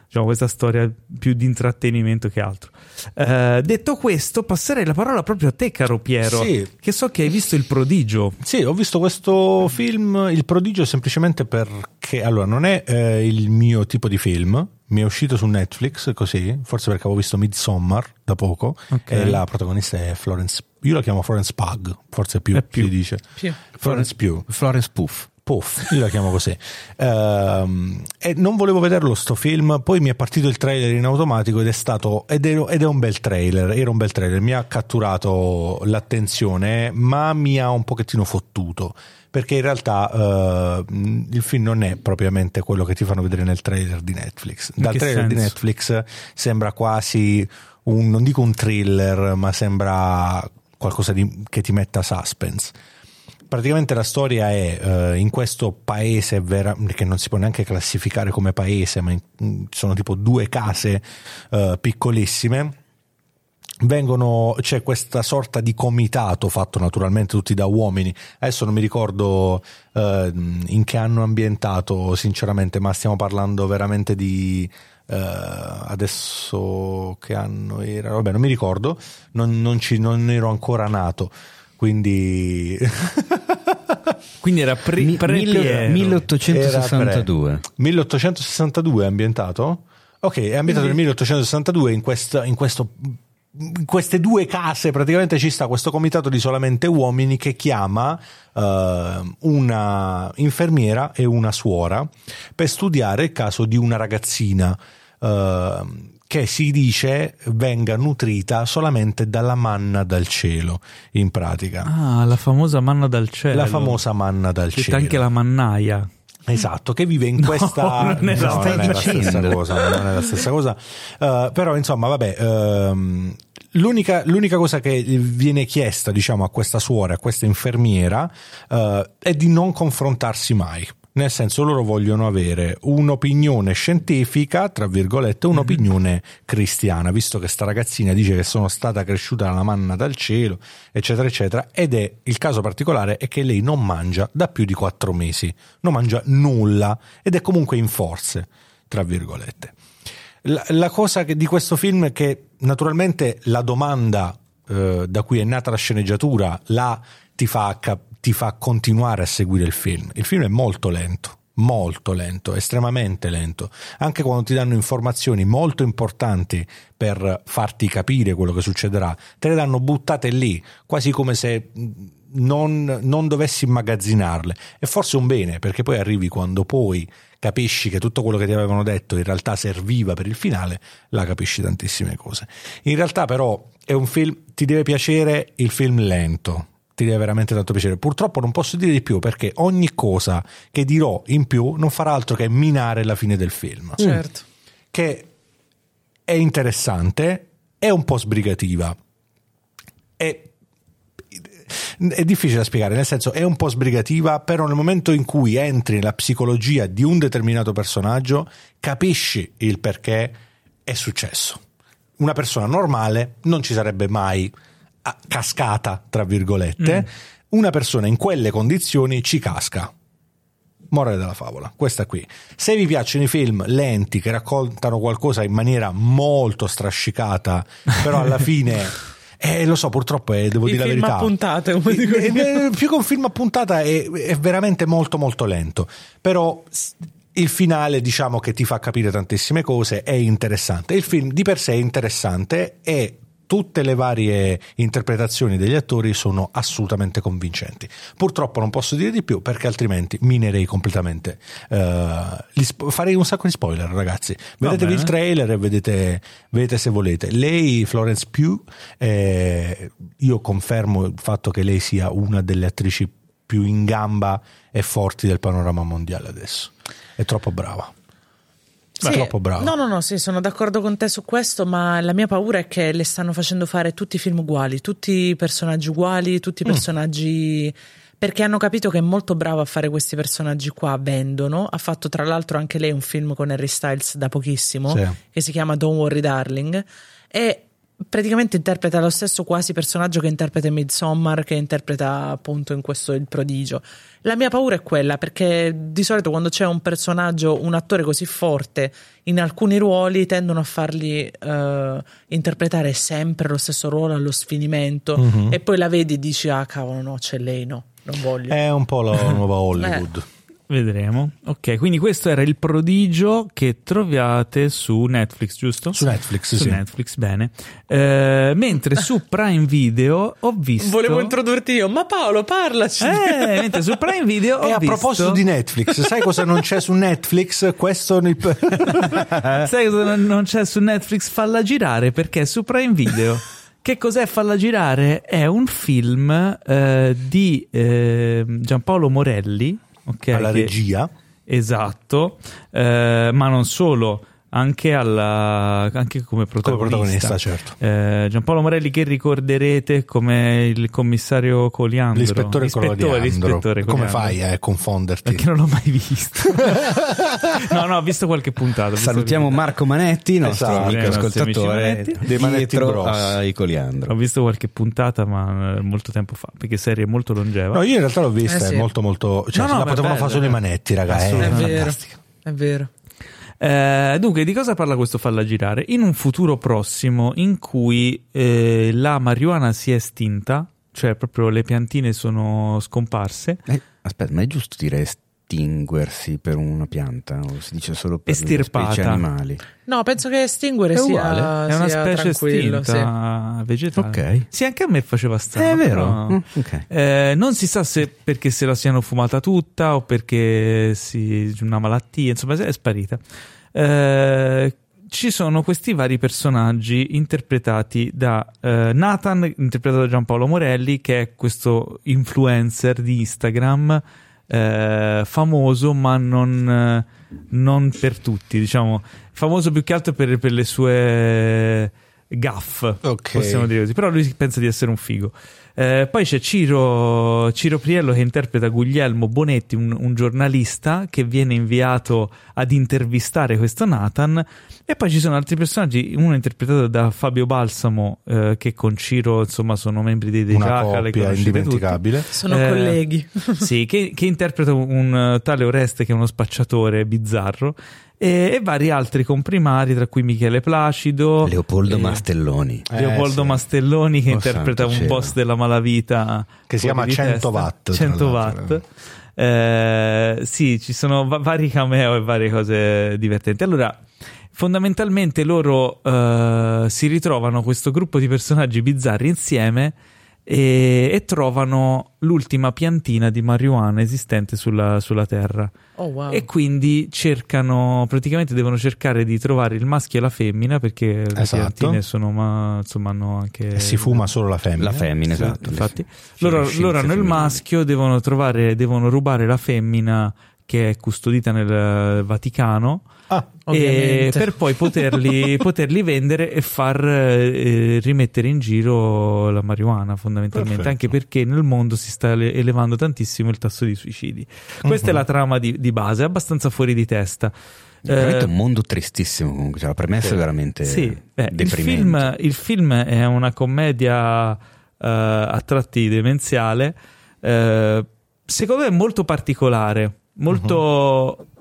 diciamo, questa storia più di intrattenimento che altro. Eh, detto questo, passerei la parola proprio a te, caro Piero, Sì. che so che hai visto Il Prodigio. Sì, ho visto questo film, Il prodigio, semplicemente perché allora non è eh, il mio tipo di film. Mi è uscito su Netflix così, forse perché avevo visto Midsommar da poco. Ok. E la protagonista è Florence. Io la chiamo Florence Pug, forse più, È più. si dice. Più. Florence Pugh. Florence Puff. Puff, io la chiamo così. Ehm, e non volevo vederlo sto film, poi mi è partito il trailer in automatico ed è stato ed è, ed è un bel trailer, era un bel trailer, mi ha catturato l'attenzione, ma mi ha un pochettino fottuto. Perché in realtà eh, il film non è propriamente quello che ti fanno vedere nel trailer di Netflix. Dal trailer di senso? Netflix sembra quasi un, non dico un thriller, ma sembra qualcosa di- che ti metta suspense. Praticamente la storia è eh, in questo paese vera- che non si può neanche classificare come paese, ma in- sono tipo due case eh, piccolissime. Vengono, c'è questa sorta di comitato fatto naturalmente tutti da uomini. Adesso non mi ricordo eh, in che anno ambientato, sinceramente, ma stiamo parlando veramente di eh, adesso che anno era? Vabbè, non mi ricordo, non, non ci- non ero ancora nato. Quindi Quindi era pre, pre mille- Piero. 1862. Era pre- 1862 è ambientato? Ok, è ambientato nel 1862 in, questa- in questo in queste due case praticamente ci sta questo comitato di solamente uomini che chiama eh, una infermiera e una suora per studiare il caso di una ragazzina eh, che si dice venga nutrita solamente dalla manna dal cielo, in pratica. Ah, la famosa manna dal cielo. La famosa manna dal C'è cielo. anche la mannaia. Esatto, che vive in questa... non è la no, non è la stessa cosa, non è la stessa cosa. Eh, però insomma, vabbè, ehm, l'unica, l'unica cosa che viene chiesta, diciamo, a questa suora, a questa infermiera, eh, è di non confrontarsi mai. Nel senso, loro vogliono avere un'opinione scientifica, tra virgolette, un'opinione cristiana, visto che sta ragazzina dice che sono stata cresciuta dalla manna dal cielo, eccetera, eccetera. Ed è il caso particolare è che lei non mangia da più di quattro mesi, non mangia nulla ed è comunque in forze, tra virgolette. La, la cosa che- di questo film è che naturalmente la domanda eh, da cui è nata la sceneggiatura la ti fa, ti fa continuare a seguire il film. Il film è molto lento, molto lento, estremamente lento. Anche quando ti danno informazioni molto importanti per farti capire quello che succederà, te le danno buttate lì, quasi come se mh, non, non dovessi immagazzinarle. E forse un bene, perché poi arrivi quando poi capisci che tutto quello che ti avevano detto in realtà serviva per il finale, la capisci tantissime cose. In realtà però è un film, ti deve piacere il film lento, ti deve veramente tanto piacere. Purtroppo non posso dire di più perché ogni cosa che dirò in più non farà altro che minare la fine del film. Certo. Che è interessante, è un po' sbrigativa. È è difficile da spiegare, nel senso è un po' sbrigativa, però nel momento in cui entri nella psicologia di un determinato personaggio, capisci il perché è successo. Una persona normale non ci sarebbe mai cascata, tra virgolette. Una persona in quelle condizioni ci casca. Morale della favola, questa qui. Se vi piacciono i film lenti che raccontano qualcosa in maniera molto strascicata, però alla fine eh, lo so, purtroppo è, devo I dire la verità. a puntate, come Eh, dico io. eh, più che un film a puntata è, è veramente molto molto lento. Però il finale, diciamo che ti fa capire tantissime cose, è interessante. Il film di per sé è interessante e tutte le varie interpretazioni degli attori sono assolutamente convincenti. Purtroppo non posso dire di più perché altrimenti minerei completamente. eh, gli sp- farei un sacco di spoiler, ragazzi. Vedetevi il trailer e vedete, vedete se volete. Lei, Florence Pugh, eh, io confermo il fatto che lei sia una delle attrici più in gamba e forti del panorama mondiale adesso. È troppo brava. Sì, troppo brava. No, no, no, sì, sono d'accordo con te su questo, ma la mia paura è che le stanno facendo fare tutti i film uguali, tutti i personaggi uguali, tutti Mm. i personaggi. Perché hanno capito che è molto brava a fare questi personaggi qua, vendono. Ha fatto tra l'altro anche lei un film con Harry Styles da pochissimo, Sì. che si chiama Don't Worry Darling. E praticamente interpreta lo stesso quasi personaggio che interpreta in Midsommar, che interpreta appunto in questo Il Prodigio. La mia paura è quella, perché di solito quando c'è un personaggio, un attore così forte in alcuni ruoli, tendono a farli eh, interpretare sempre lo stesso ruolo allo sfinimento Mhm. e poi la vedi e dici, ah cavolo, no, c'è lei, no, non voglio. È un po' la nuova Hollywood. Vedremo. Ok, quindi questo era il prodigio che trovate su Netflix, giusto? Su Netflix, Su sì. Netflix, bene. Eh, mentre su Prime Video ho visto... Volevo introdurti io, ma Paolo, parlaci. Eh, mentre su Prime Video ho E a visto... proposito di Netflix, sai cosa non c'è su Netflix? Questo nel... Sai cosa non- non c'è su Netflix? Falla girare perché su Prime Video. Che cos'è Falla girare? È un film eh, di eh, Giampaolo Morelli. Ok, alla che- regia. Esatto, eh, ma non solo, anche, alla, anche come protagonista. protagonista, certo. Eh, Giampaolo Morelli che ricorderete come il commissario Coliandro. L'ispettore Coliandro. l'ispettore Come fai a confonderti? Perché non l'ho mai visto. no, no, ho visto qualche puntata. visto Salutiamo qualche- Marco Manetti, nostro Esatto. amico ascoltatore. Dei Manetti Bros. ai Coliandro. Ho visto qualche puntata, ma eh, molto tempo fa, perché serie molto longeva. No, io in realtà l'ho vista, Eh sì. è molto molto... Cioè, No, no, la potevano fare solo i manetti, raga. È, È vero, è vero. Eh, dunque, di cosa parla questo Falla girare? In un futuro prossimo in cui eh, la marijuana si è estinta, cioè proprio le piantine sono scomparse. Eh, aspetta, ma è giusto dire est- estinguersi per una pianta o si dice solo per Estirpata. le specie animali? No, penso che estinguere È sia, uguale, È una sia specie estinta vegetale. Ok. Sì, anche a me faceva strano. È vero. però- Mm, ok. Eh, non si sa se perché se la siano fumata tutta o perché si una malattia, insomma, è sparita. Eh, ci sono questi vari personaggi interpretati da eh, Nathan, interpretato da Giampaolo Morelli, che è questo influencer di Instagram eh, famoso, ma non, eh, non per tutti, diciamo, famoso più che altro per, per le sue gaff, Ok. possiamo dire così, però lui pensa di essere un figo. Eh, poi c'è Ciro, Ciro Priello che interpreta Guglielmo Bonetti, un, un giornalista che viene inviato ad intervistare questo Nathan. E poi ci sono altri personaggi, uno interpretato da Fabio Balsamo, eh, che con Ciro insomma sono membri dei De Giaca, le conoscete tutti. indimenticabile. Sono Eh, colleghi. Sì, che, che interpreta un tale Oreste che è uno spacciatore bizzarro e, e vari altri comprimari, tra cui Michele Placido, Leopoldo eh, Mastelloni. Eh, Leopoldo sì. Mastelloni che Oh, interpreta un cielo. boss della malavita Che si chiama di 100 testa. watt, tra 100 l'altro. watt. Eh, sì, ci sono va- vari cameo e varie cose divertenti. Allora, fondamentalmente loro eh, si ritrovano questo gruppo di personaggi bizzarri insieme e, e trovano l'ultima piantina di marijuana esistente sulla, sulla Terra. Oh wow. E quindi cercano, praticamente devono cercare di trovare il maschio e la femmina perché le Esatto. piantine sono, ma insomma, hanno anche. E si fuma solo la femmina. La femmina, Sì, esatto. infatti, loro, loro hanno il maschio, devono trovare, devono rubare la femmina che è custodita nel Vaticano. Ah, E per poi poterli, poterli vendere e far eh, rimettere in giro la marijuana fondamentalmente. Perfetto. anche perché nel mondo si sta ele- elevando tantissimo il tasso di suicidi. Questa è Mhm. la trama di, di base è abbastanza fuori di testa. È veramente Eh, un mondo tristissimo comunque, cioè, la premessa è veramente sì, beh, il, deprimente. film, il film è una commedia eh, a tratti demenziale, eh, secondo me molto particolare, molto... p-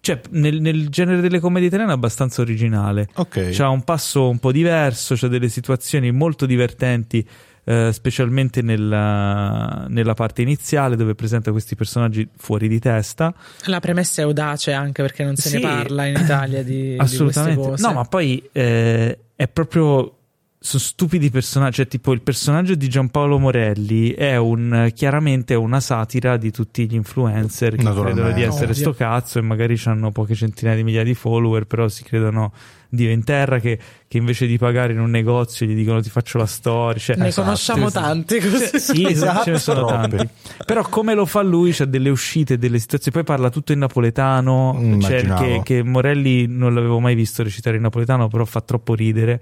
Cioè, nel, nel genere delle commedie italiane è abbastanza originale. ok. C'ha un passo un po' diverso, c'ha delle situazioni molto divertenti, eh, specialmente nella, nella parte iniziale dove presenta questi personaggi fuori di testa. La premessa è audace anche perché non se Sì. ne parla in Italia di, Assolutamente. di queste cose. no, ma poi eh, è proprio. Sono stupidi personaggi. Cioè, tipo, il personaggio di Giampaolo Morelli è un chiaramente una satira di tutti gli influencer che credono di essere Ovvio. sto cazzo e magari hanno poche centinaia di migliaia di follower, però si credono Dio in terra che, che invece di pagare in un negozio gli dicono ti faccio la storia. Cioè, ne Esatto, conosciamo sì. tanti così. sì, Esatto, ce ne sono troppi. tanti. Però come lo fa lui, c'ha delle uscite, delle situazioni, poi parla tutto in napoletano, cioè, che, che Morelli non l'avevo mai visto recitare in napoletano, però fa troppo ridere.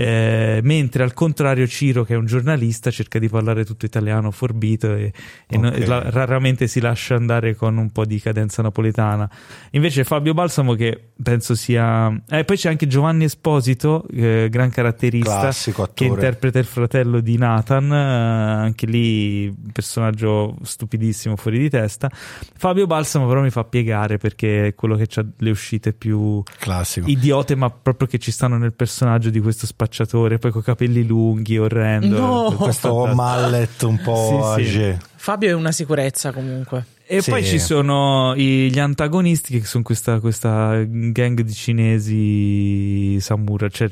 Eh, mentre al contrario Ciro che è un giornalista cerca di parlare tutto italiano forbito e, e no- Ok. la- raramente si lascia andare con un po' di cadenza napoletana invece Fabio Balsamo che penso sia eh, poi c'è anche Giovanni Esposito eh, gran caratterista Classico che interpreta il fratello di Nathan, eh, anche lì personaggio stupidissimo, fuori di testa. Fabio Balsamo però mi fa piegare perché è quello che ha le uscite più Classico. idiote, ma proprio che ci stanno nel personaggio di questo spacciatore, poi con capelli lunghi, orrendo. No! Questo mallet un po' Sì, sì. Fabio è una sicurezza comunque. E Sì. poi ci sono gli antagonisti che sono questa, questa gang di cinesi samurai, cioè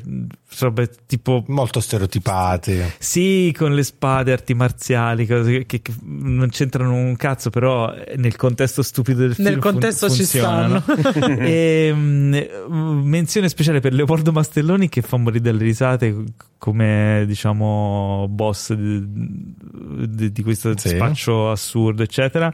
robe tipo Molto stereotipati. Sì, con le spade, arti marziali, cose che, che non c'entrano un cazzo, però nel contesto stupido del film Nel contesto ci funzionano. e, mm, menzione speciale per Leopoldo Mastelloni che fa morire dalle risate come diciamo boss di, di- di questo Sì. spaccio assurdo, eccetera.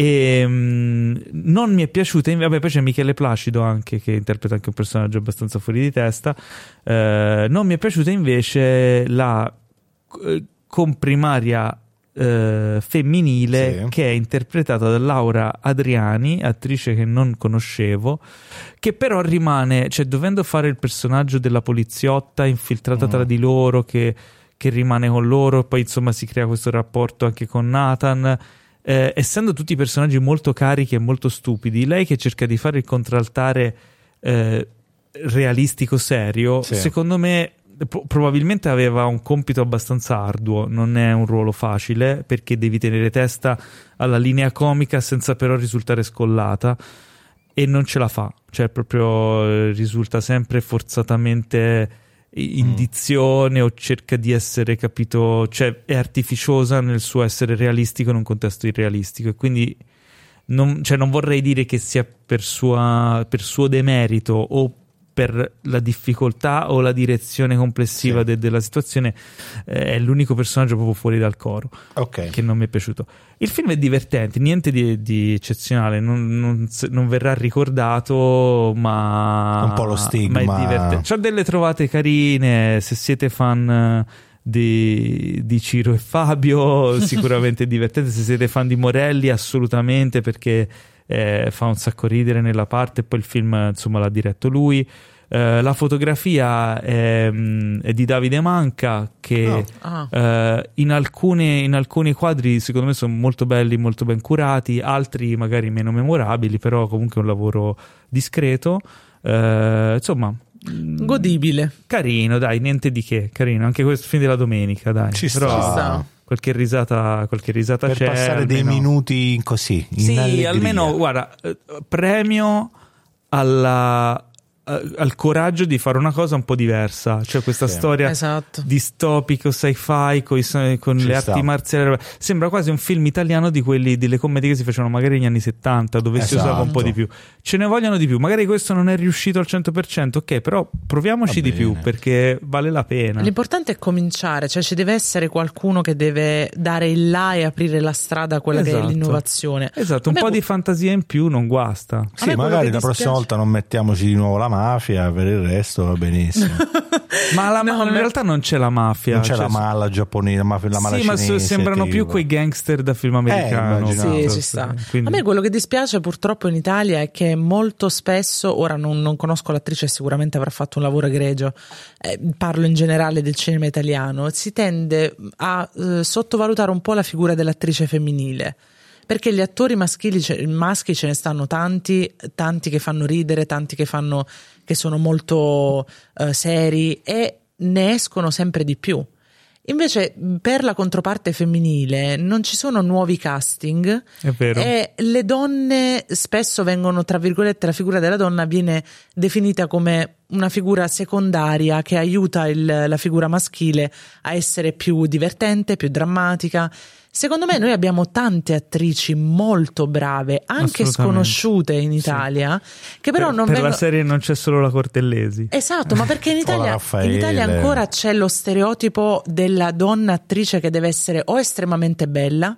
E mm, non mi è piaciuta, vabbè, poi c'è Michele Placido anche che interpreta anche un personaggio abbastanza fuori di testa. Eh, non mi è piaciuta invece la eh, comprimaria eh, femminile Sì. che è interpretata da Laura Adriani, attrice che non conoscevo, che però rimane, cioè dovendo fare il personaggio della poliziotta infiltrata Mm. tra di loro che, che rimane con loro, poi insomma si crea questo rapporto anche con Nathan. Eh, essendo tutti personaggi molto carichi e molto stupidi, lei che cerca di fare il contraltare eh, realistico serio, Sì. secondo me pro- probabilmente aveva un compito abbastanza arduo, non è un ruolo facile perché devi tenere testa alla linea comica senza però risultare scollata e non ce la fa, cioè proprio eh, risulta sempre forzatamente indizione mm. o cerca di essere capito, cioè è artificiosa nel suo essere realistico in un contesto irrealistico e quindi non, cioè non vorrei dire che sia per, sua, per suo demerito o per la difficoltà o la direzione complessiva sì. de- della situazione eh, è l'unico personaggio proprio fuori dal coro okay. che non mi è piaciuto il film è divertente niente di, di eccezionale non, non, non, verrà ricordato ma un po' lo stigma ma è divertente c'ha delle trovate carine se siete fan di, di, Ciro e Fabio, sicuramente divertente. Se siete fan di Morelli, assolutamente perché eh, fa un sacco ridere nella parte. E poi il film, insomma, l'ha diretto lui. Uh, la fotografia è, mm, è, di Davide Manca che oh. ah. uh, in, alcune, in, alcuni quadri secondo me sono molto belli, molto ben curati, altri magari meno memorabili, però comunque è un lavoro discreto. Uh, insomma, Mm. godibile. Carino, dai, niente di che, carino. Anche questo film della domenica, dai. Ci sta. Però, Ci sta. Qualche risata, qualche risata per c'è. Per passare almeno. dei minuti così. sì, allegria. almeno, guarda, eh, premio alla, al coraggio di fare una cosa un po' diversa, cioè questa sì. storia esatto. distopico, sci-fi con, i, con le sta. arti marziali. Sembra quasi un film italiano di quelli delle commedie che si facevano magari negli anni 70, dove esatto. si usava un po' di più. Ce ne vogliono di più. Magari questo non è riuscito al 100%, ok, però proviamoci di più perché vale la pena. L'importante è cominciare, cioè ci deve essere qualcuno che deve dare il là e aprire la strada a quella esatto. che è esatto. l'innovazione. Esatto, un po' di fantasia in più non guasta. Sì, magari la prossima volta non mettiamoci di nuovo la mano mafia, per il resto va benissimo. ma la, no, in realtà non c'è la mafia. Non c'è cioè, la mala giapponese, la mafia, la mala sì, cinese, ma sembrano tipo. più quei gangster da film americano. Eh, sì, ci sta. Quindi... A me quello che dispiace purtroppo in Italia è che molto spesso, ora non, non conosco l'attrice, sicuramente avrà fatto un lavoro egregio, eh, parlo in generale del cinema italiano, si tende a eh, sottovalutare un po' la figura dell'attrice femminile perché gli attori maschili, maschi ce ne stanno tanti, tanti che fanno ridere, tanti che, fanno, che sono molto uh, seri e ne escono sempre di più. Invece per la controparte femminile non ci sono nuovi casting e le donne spesso vengono, tra virgolette, la figura della donna viene definita come una figura secondaria che aiuta il, la figura maschile a essere più divertente, più drammatica Secondo me noi abbiamo tante attrici molto brave, anche sconosciute in Italia, che però per, non per vengono... la serie non c'è solo la Cortellesi. Esatto, ma perché in Italia, in Italia ancora c'è lo stereotipo della donna attrice che deve essere o estremamente bella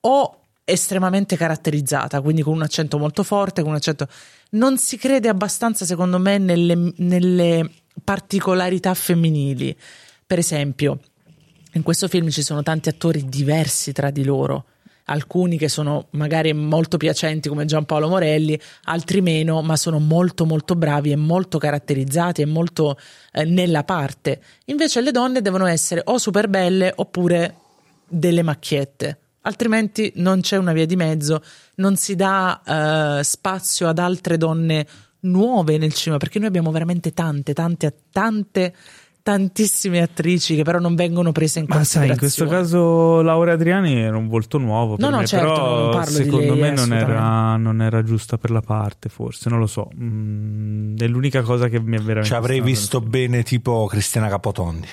o estremamente caratterizzata, quindi con un accento molto forte, con un accento... Non si crede abbastanza, secondo me, nelle, nelle particolarità femminili. Per esempio, in questo film ci sono tanti attori diversi tra di loro, alcuni che sono magari molto piacenti come Giampaolo Morelli, altri meno, ma sono molto molto bravi e molto caratterizzati e molto eh, nella parte. Invece le donne devono essere o super belle oppure delle macchiette. Altrimenti non c'è una via di mezzo, non si dà eh, spazio ad altre donne nuove nel cinema, perché noi abbiamo veramente tante, tante, tante tantissime attrici che però non vengono prese in considerazione. Ma sai, in questo caso Laura Adriani era un volto nuovo no, no, me, certo, però secondo lei, me non era, non era, giusta per la parte, forse, non lo so. Mm, è l'unica cosa che mi è veramente... Ci avrei visto bene tipo Cristiana Capotondi.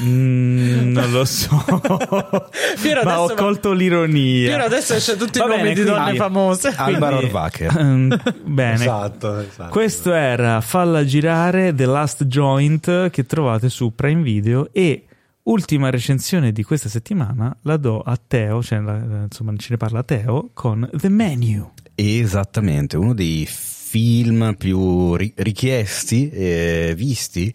Mm, non lo so, ma ho colto l'ironia. Piero adesso c'è tutti Va i nomi di donne famose. Alvaro Orvacher. Um, bene, esatto, esatto, questo era Falla girare The Last Joint che trovate su Prime Video e ultima recensione di questa settimana la do a Teo, cioè la, insomma ce ne parla Teo con The Menu. Esattamente, uno dei film più richiesti e visti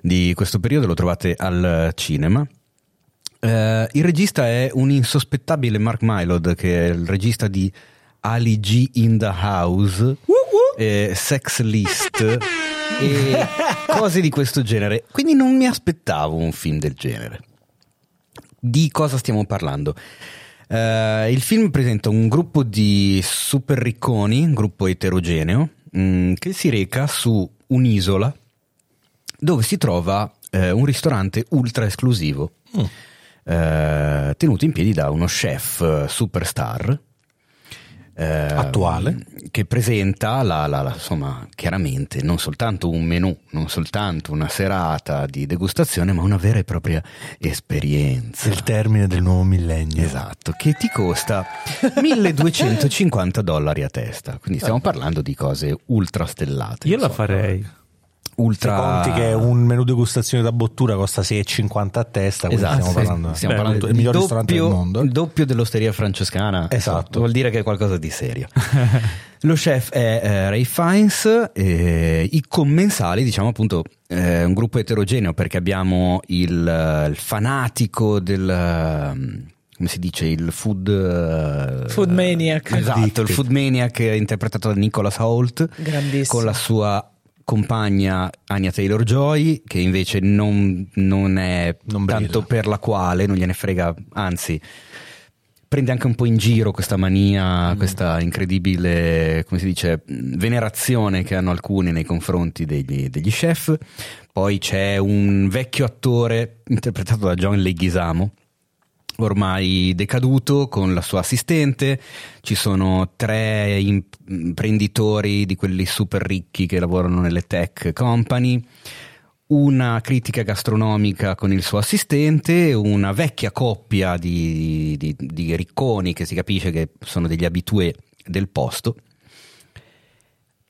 di questo periodo lo trovate al cinema. Uh, il regista è un insospettabile Mark Mylod, che è il regista di Ali G in the House, eh, Sex List e cose di questo genere. Quindi non mi aspettavo un film del genere. Di cosa stiamo parlando? Uh, il film presenta un gruppo di super ricconi, un gruppo eterogeneo, mh, mm, che si reca su un'isola dove si trova eh, un ristorante ultra esclusivo, Mm. eh, tenuto in piedi da uno chef superstar. Eh, Attuale. che presenta la, la- la- insomma chiaramente non soltanto un menù non soltanto una serata di degustazione ma una vera e propria esperienza Il termine del nuovo millennio. Esatto, che ti costa 1250 dollari a testa. Quindi stiamo parlando di cose ultrastellate. Io la insomma. farei. Ultra. Se conti che un menù degustazione da bottura costa 6,50 a testa, quindi Esatto, stiamo sì, parlando, stiamo Beh, parlando del miglior ristorante del mondo. il doppio dell'osteria francescana. Esatto. Vuol dire che è qualcosa di serio. Lo chef è eh, Ray Fiennes, eh, i commensali, diciamo appunto, eh, un gruppo eterogeneo perché abbiamo il, eh, il fanatico del. eh, come si dice il food eh, Food maniac. esatto Addicted. il food maniac eh, interpretato da Nicholas Holt Grandissimo. con la sua compagna Anya Taylor Joy che invece non, non è Non tanto per la quale non gliene frega anzi prende anche un po' in giro questa mania questa incredibile come si dice venerazione che hanno alcuni nei confronti degli, degli chef. Poi c'è un vecchio attore interpretato da John Leguizamo ormai decaduto con la sua assistente, ci sono tre imp- imprenditori di quelli super ricchi che lavorano nelle tech company, una critica gastronomica con il suo assistente, una vecchia coppia di, di- di ricconi che si capisce che sono degli abitué del posto.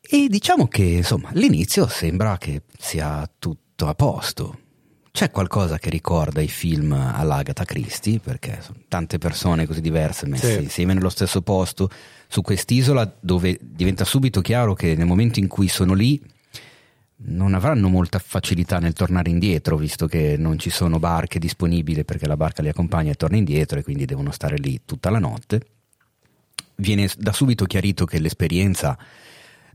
E diciamo che insomma all'inizio sembra che sia tutto a posto. C'è qualcosa che ricorda i film all'Agatha Christie, perché sono tante persone così diverse messe Sì. insieme nello stesso posto, su quest'isola dove diventa subito chiaro che nel momento in cui sono lì non avranno molta facilità nel tornare indietro, visto che non ci sono barche disponibili perché la barca li accompagna e torna indietro e quindi devono stare lì tutta la notte. Viene da subito chiarito che l'esperienza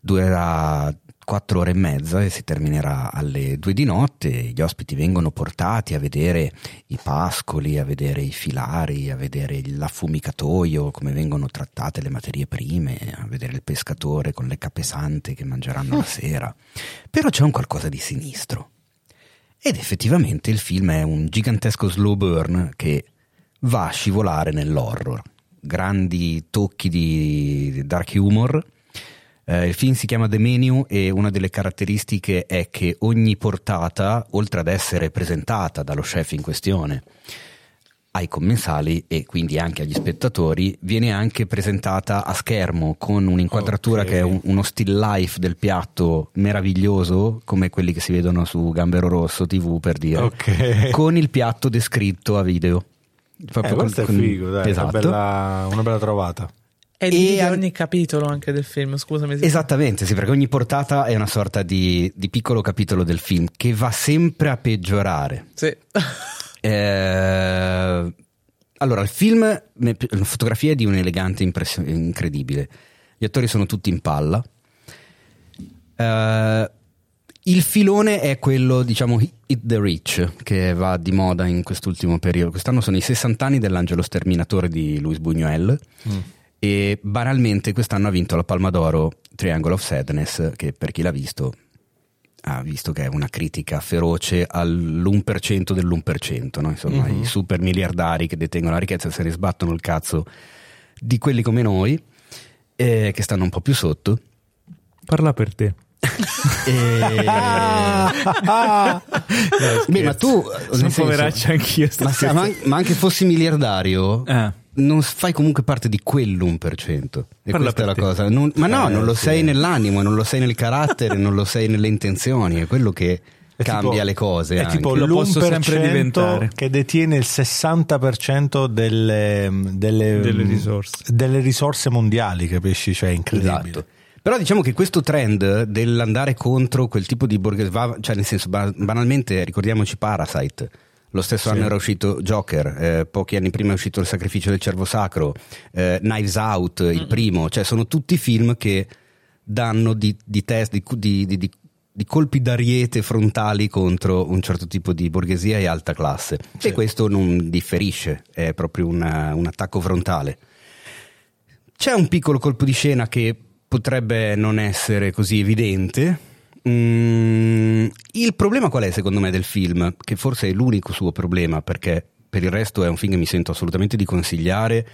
durerà quattro ore e mezza e si terminerà alle due di notte. Gli ospiti vengono portati a vedere i pascoli, a vedere i filari, a vedere l'affumicatoio, come vengono trattate le materie prime, a vedere il pescatore con le capesante che mangeranno la sera. Però c'è un qualcosa di sinistro. Ed effettivamente il film è un gigantesco slow burn che va a scivolare nell'horror. Grandi tocchi di dark humor. Eh, il film si chiama The Menu e una delle caratteristiche è che ogni portata, oltre ad essere presentata dallo chef in questione ai commensali e quindi anche agli spettatori, viene anche presentata a schermo con un'inquadratura Ok. che è un- uno still life del piatto meraviglioso, come quelli che si vedono su Gambero Rosso TV per dire, Ok. con il piatto descritto a video. Eh, Proprio questo con- è figo, dai, esatto. una, bella, una bella trovata. E, E divide an- ogni capitolo anche del film, scusami. Esattamente, sì, perché ogni portata è una sorta di, di piccolo capitolo del film che va sempre a peggiorare. Sì. Eh, allora, il film, è la fotografia è di un'elegante impressio- incredibile. Gli attori sono tutti in palla. Eh, il filone è quello, diciamo, Hit the Rich, che va di moda in quest'ultimo periodo. Quest'anno sono i 60 anni dell'Angelo Sterminatore di Luis Buñuel. E banalmente quest'anno ha vinto la Palma d'Oro Triangle of Sadness, che per chi l'ha visto ha visto che è una critica feroce all'1% dell'1%, no? insomma i super miliardari che detengono la ricchezza se ne sbattono il cazzo di quelli come noi, eh, che stanno un po' più sotto. Parla per te. E... Beh, ma tu Sono poveraccio anch'io. ma, ma- ma anche fossi miliardario, Eh. Non fai comunque parte di quell'1%. E Parla questa è la te. cosa. Non- ma no, Eh, non lo sì. sei nell'animo, non lo sei nel carattere, non lo sei nelle intenzioni. È quello che È cambia tipo- le cose. È anche. tipo Lo l'1% posso sempre diventare. che detiene il 60% delle, delle, Delle risorse. delle risorse mondiali, capisci? Cioè, è incredibile. Esatto. Però diciamo che questo trend dell'andare contro quel tipo di borghese, cioè nel senso ba- banalmente ricordiamoci Parasite, lo stesso Sì. anno era uscito Joker, eh, pochi anni prima è uscito Il sacrificio del cervo sacro, eh, Knives Out, il primo, cioè sono tutti film che danno di, di test, di, di- di- di- di colpi d'ariete frontali contro un certo tipo di borghesia e alta classe. E questo non differisce, è proprio una- un attacco frontale. C'è un piccolo colpo di scena che potrebbe non essere così evidente, Mm, il problema qual è secondo me del film? Che forse è l'unico suo problema perché per il resto è un film che mi sento assolutamente di consigliare,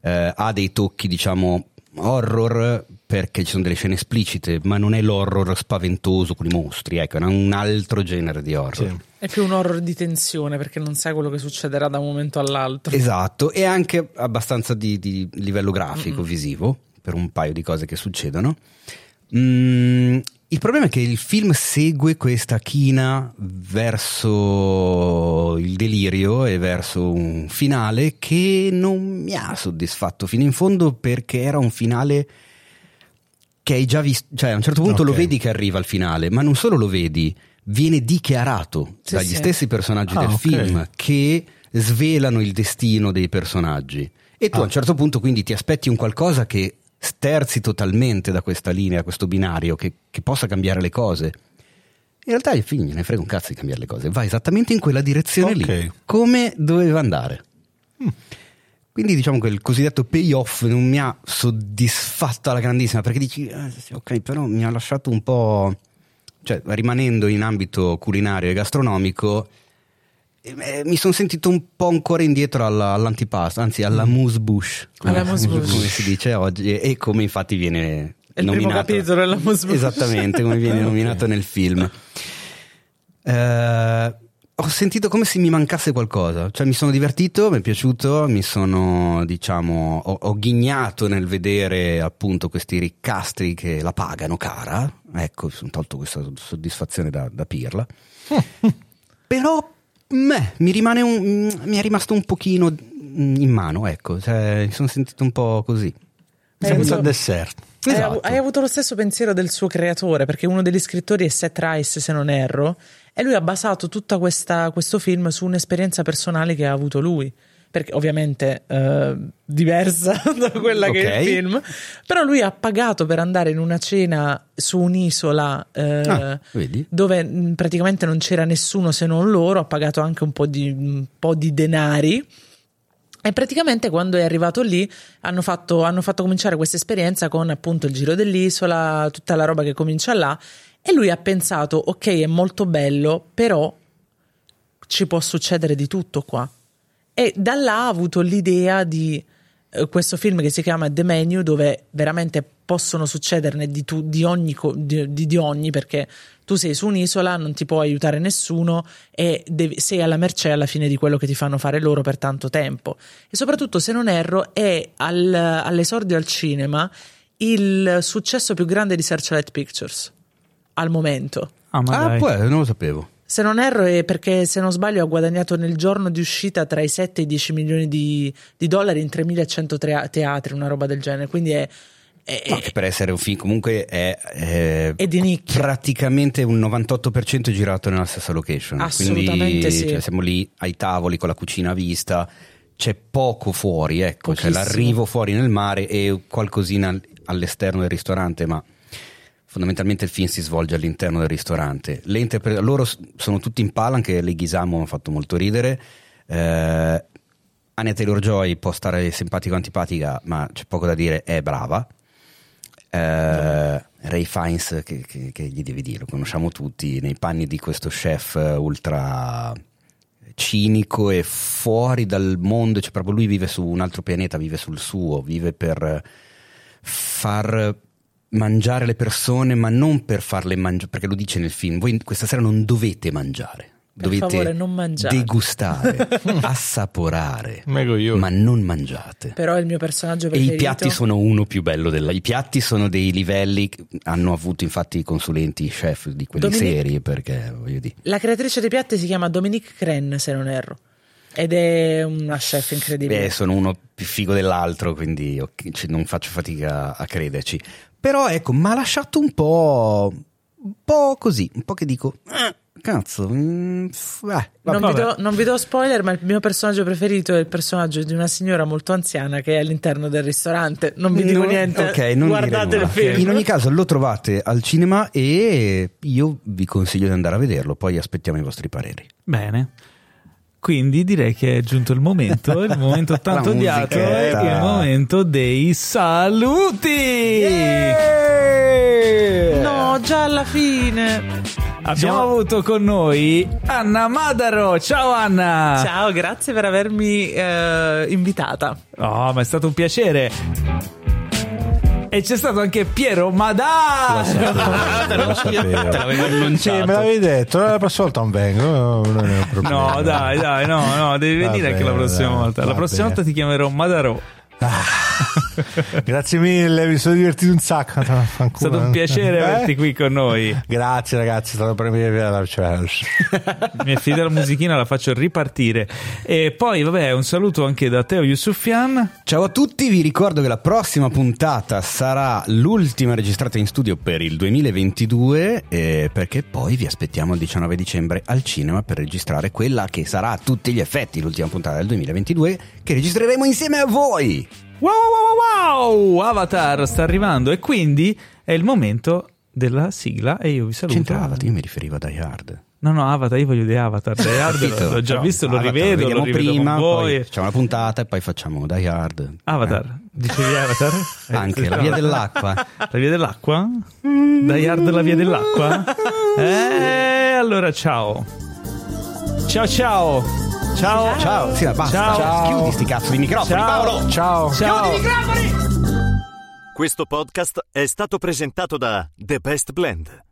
eh, ha dei tocchi diciamo horror perché ci sono delle scene esplicite, ma non è l'horror spaventoso con i mostri, ecco, è un altro genere di horror. Sì. È più un horror di tensione perché non sai quello che succederà da un momento all'altro. Esatto, e anche abbastanza di, di livello grafico, Mm-mm. visivo, per un paio di cose che succedono. Mm, il problema è che il film segue questa china verso il delirio e verso un finale che non mi ha soddisfatto fino in fondo perché era un finale che hai già visto, cioè a un certo punto okay. lo vedi che arriva al finale, ma non solo lo vedi, viene dichiarato sì, dagli sì. stessi personaggi ah, del okay. film che svelano il destino dei personaggi. E tu ah. a un certo punto quindi ti aspetti un qualcosa che sterzi totalmente da questa linea, da questo binario, che, che possa cambiare le cose. In realtà il film ne frega un cazzo di cambiare le cose, va esattamente in quella direzione okay. lì, come doveva andare. Mm. Quindi diciamo che il cosiddetto payoff non mi ha soddisfatto alla grandissima, perché dici, eh, ok, però mi ha lasciato un po', cioè rimanendo in ambito culinario e gastronomico, eh, mi sono sentito un po' ancora indietro alla, all'antipasto, anzi alla mm. mousse bouche, come, alla come si dice oggi, e come infatti viene È il nominato. primo capitolo della mousse bouche. Esattamente, come viene nominato nel film. Eh, ho sentito come se mi mancasse qualcosa, cioè mi sono divertito, mi è piaciuto, mi sono, diciamo, ho, ho ghignato nel vedere appunto questi riccastri che la pagano cara, ecco, mi sono tolto questa soddisfazione da, da pirla, però Beh, mi, rimane un, mi è rimasto un pochino in mano, ecco, cioè, mi sono sentito un po' così. Senza avuto, dessert. Esatto. Hai, hai, avuto lo stesso pensiero del suo creatore, perché uno degli scrittori è Seth Rice, se non erro, e lui ha basato tutto questo film su un'esperienza personale che ha avuto lui perché ovviamente eh, diversa da quella okay. che è il film, però lui ha pagato per andare in una cena su un'isola eh, ah, dove mm, praticamente non c'era nessuno se non loro, ha pagato anche un po' di, un po di denari. E praticamente quando è arrivato lì hanno fatto, hanno fatto cominciare questa esperienza con appunto il giro dell'isola, tutta la roba che comincia là. E lui ha pensato: ok, è molto bello, però ci può succedere di tutto qua. E da là ha avuto l'idea di eh, questo film che si chiama The Menu, dove veramente possono succederne di, tu, di, ogni, di, di, ogni, perché tu sei su un'isola, non ti può aiutare nessuno e devi, sei alla mercé alla fine di quello che ti fanno fare loro per tanto tempo. E soprattutto, se non erro, è al, all'esordio al cinema il successo più grande di Searchlight Pictures al momento. Ah, ma ah, poi non lo sapevo. Se non erro è perché, se non sbaglio, ha guadagnato nel giorno di uscita tra i 7 e i 10 milioni di, di dollari in 3100 teatri, una roba del genere. Quindi è, no, che per essere un film comunque è, è, è di nicchia. praticamente un 98% girato nella stessa location. Assolutamente Quindi, sì. Cioè, siamo lì ai tavoli con la cucina a vista, c'è poco fuori, ecco, c'è l'arrivo fuori nel mare e qualcosina all'esterno del ristorante, ma fondamentalmente il film si svolge all'interno del ristorante. Interpre- loro sono tutti in palla, anche le Ghisamo hanno fatto molto ridere. Eh, Anya Taylor Joy può stare simpatica o antipatica, ma c'è poco da dire, è brava. Eh, Ray Fiennes, che, che, che, gli devi dire, lo conosciamo tutti, nei panni di questo chef ultra cinico e fuori dal mondo, cioè proprio lui vive su un altro pianeta, vive sul suo, vive per far mangiare le persone, ma non per farle mangiare, perché lo dice nel film, voi questa sera non dovete mangiare. Per dovete favore, non mangiate. degustare, assaporare, ma non mangiate. Però il mio personaggio preferito. E i piatti sono uno più bello della. I piatti sono dei livelli. Hanno avuto infatti i consulenti chef di quelli Dominique... seri. Perché voglio dire. La creatrice dei piatti si chiama Dominique Cren, se non erro. Ed è una chef incredibile. Beh, sono uno più figo dell'altro, quindi non faccio fatica a crederci. Però ecco, mi ha lasciato un po'. un po' così, un po' che dico. Eh, cazzo. Mm, eh, non, vi do, non, vi do, spoiler, ma il mio personaggio preferito è il personaggio di una signora molto anziana che è all'interno del ristorante. Non vi dico no, niente. Ok, non guardate il film. In ogni caso, lo trovate al cinema e io vi consiglio di andare a vederlo. Poi aspettiamo i vostri pareri. Bene. Quindi direi che è giunto il momento, il momento tanto odiato, il momento dei saluti. Yeah! No, già alla fine. Abbiamo Siamo- avuto con noi Anna Madaro. Ciao Anna. Ciao, grazie per avermi eh, invitata. Oh, ma è stato un piacere. E c'è stato anche Piero Madà. Lo sapevo. Te l'avevo Sì, annunciato. me l'avevi detto, la prossima volta non vengo, no, non è un problema. No, dai, dai, no, no, devi Va venire anche la bene, prossima dai, volta. La prossima bene. volta ti chiamerò Madaro. Grazie mille, mi sono divertito un sacco. È stato un piacere averti qui con noi. Grazie ragazzi, è stato per me cioè, Mi affido la musichina, la faccio ripartire. E poi, vabbè, un saluto anche da Teo Yusufian. Ciao a tutti, vi ricordo che la prossima puntata sarà l'ultima registrata in studio per il 2022 eh, perché poi vi aspettiamo il 19 dicembre al cinema per registrare quella che sarà a tutti gli effetti l'ultima puntata del 2022 che registreremo insieme a voi. Wow, wow, wow, wow! Avatar sta arrivando e quindi è il momento della sigla e io vi saluto. C'entrava, io mi riferivo a Die Hard. No, no, Avatar, io voglio di Avatar. Die Hard l'ho, l'ho già Però visto, lo Avatar rivedo, lo vediamo rivedo prima, poi facciamo la puntata e poi facciamo Die Hard. Avatar, dicevi Avatar? Eh, Anche la via dell'acqua. La via dell'acqua? Die Hard la via dell'acqua? Eh, allora ciao. Ciao ciao. Ciao. Ciao, sì, basta. Ciao. Chiudi sti cazzo di microfoni, Ciao. Paolo. Ciao. Ciao. Questo podcast è stato presentato da The Best Blend,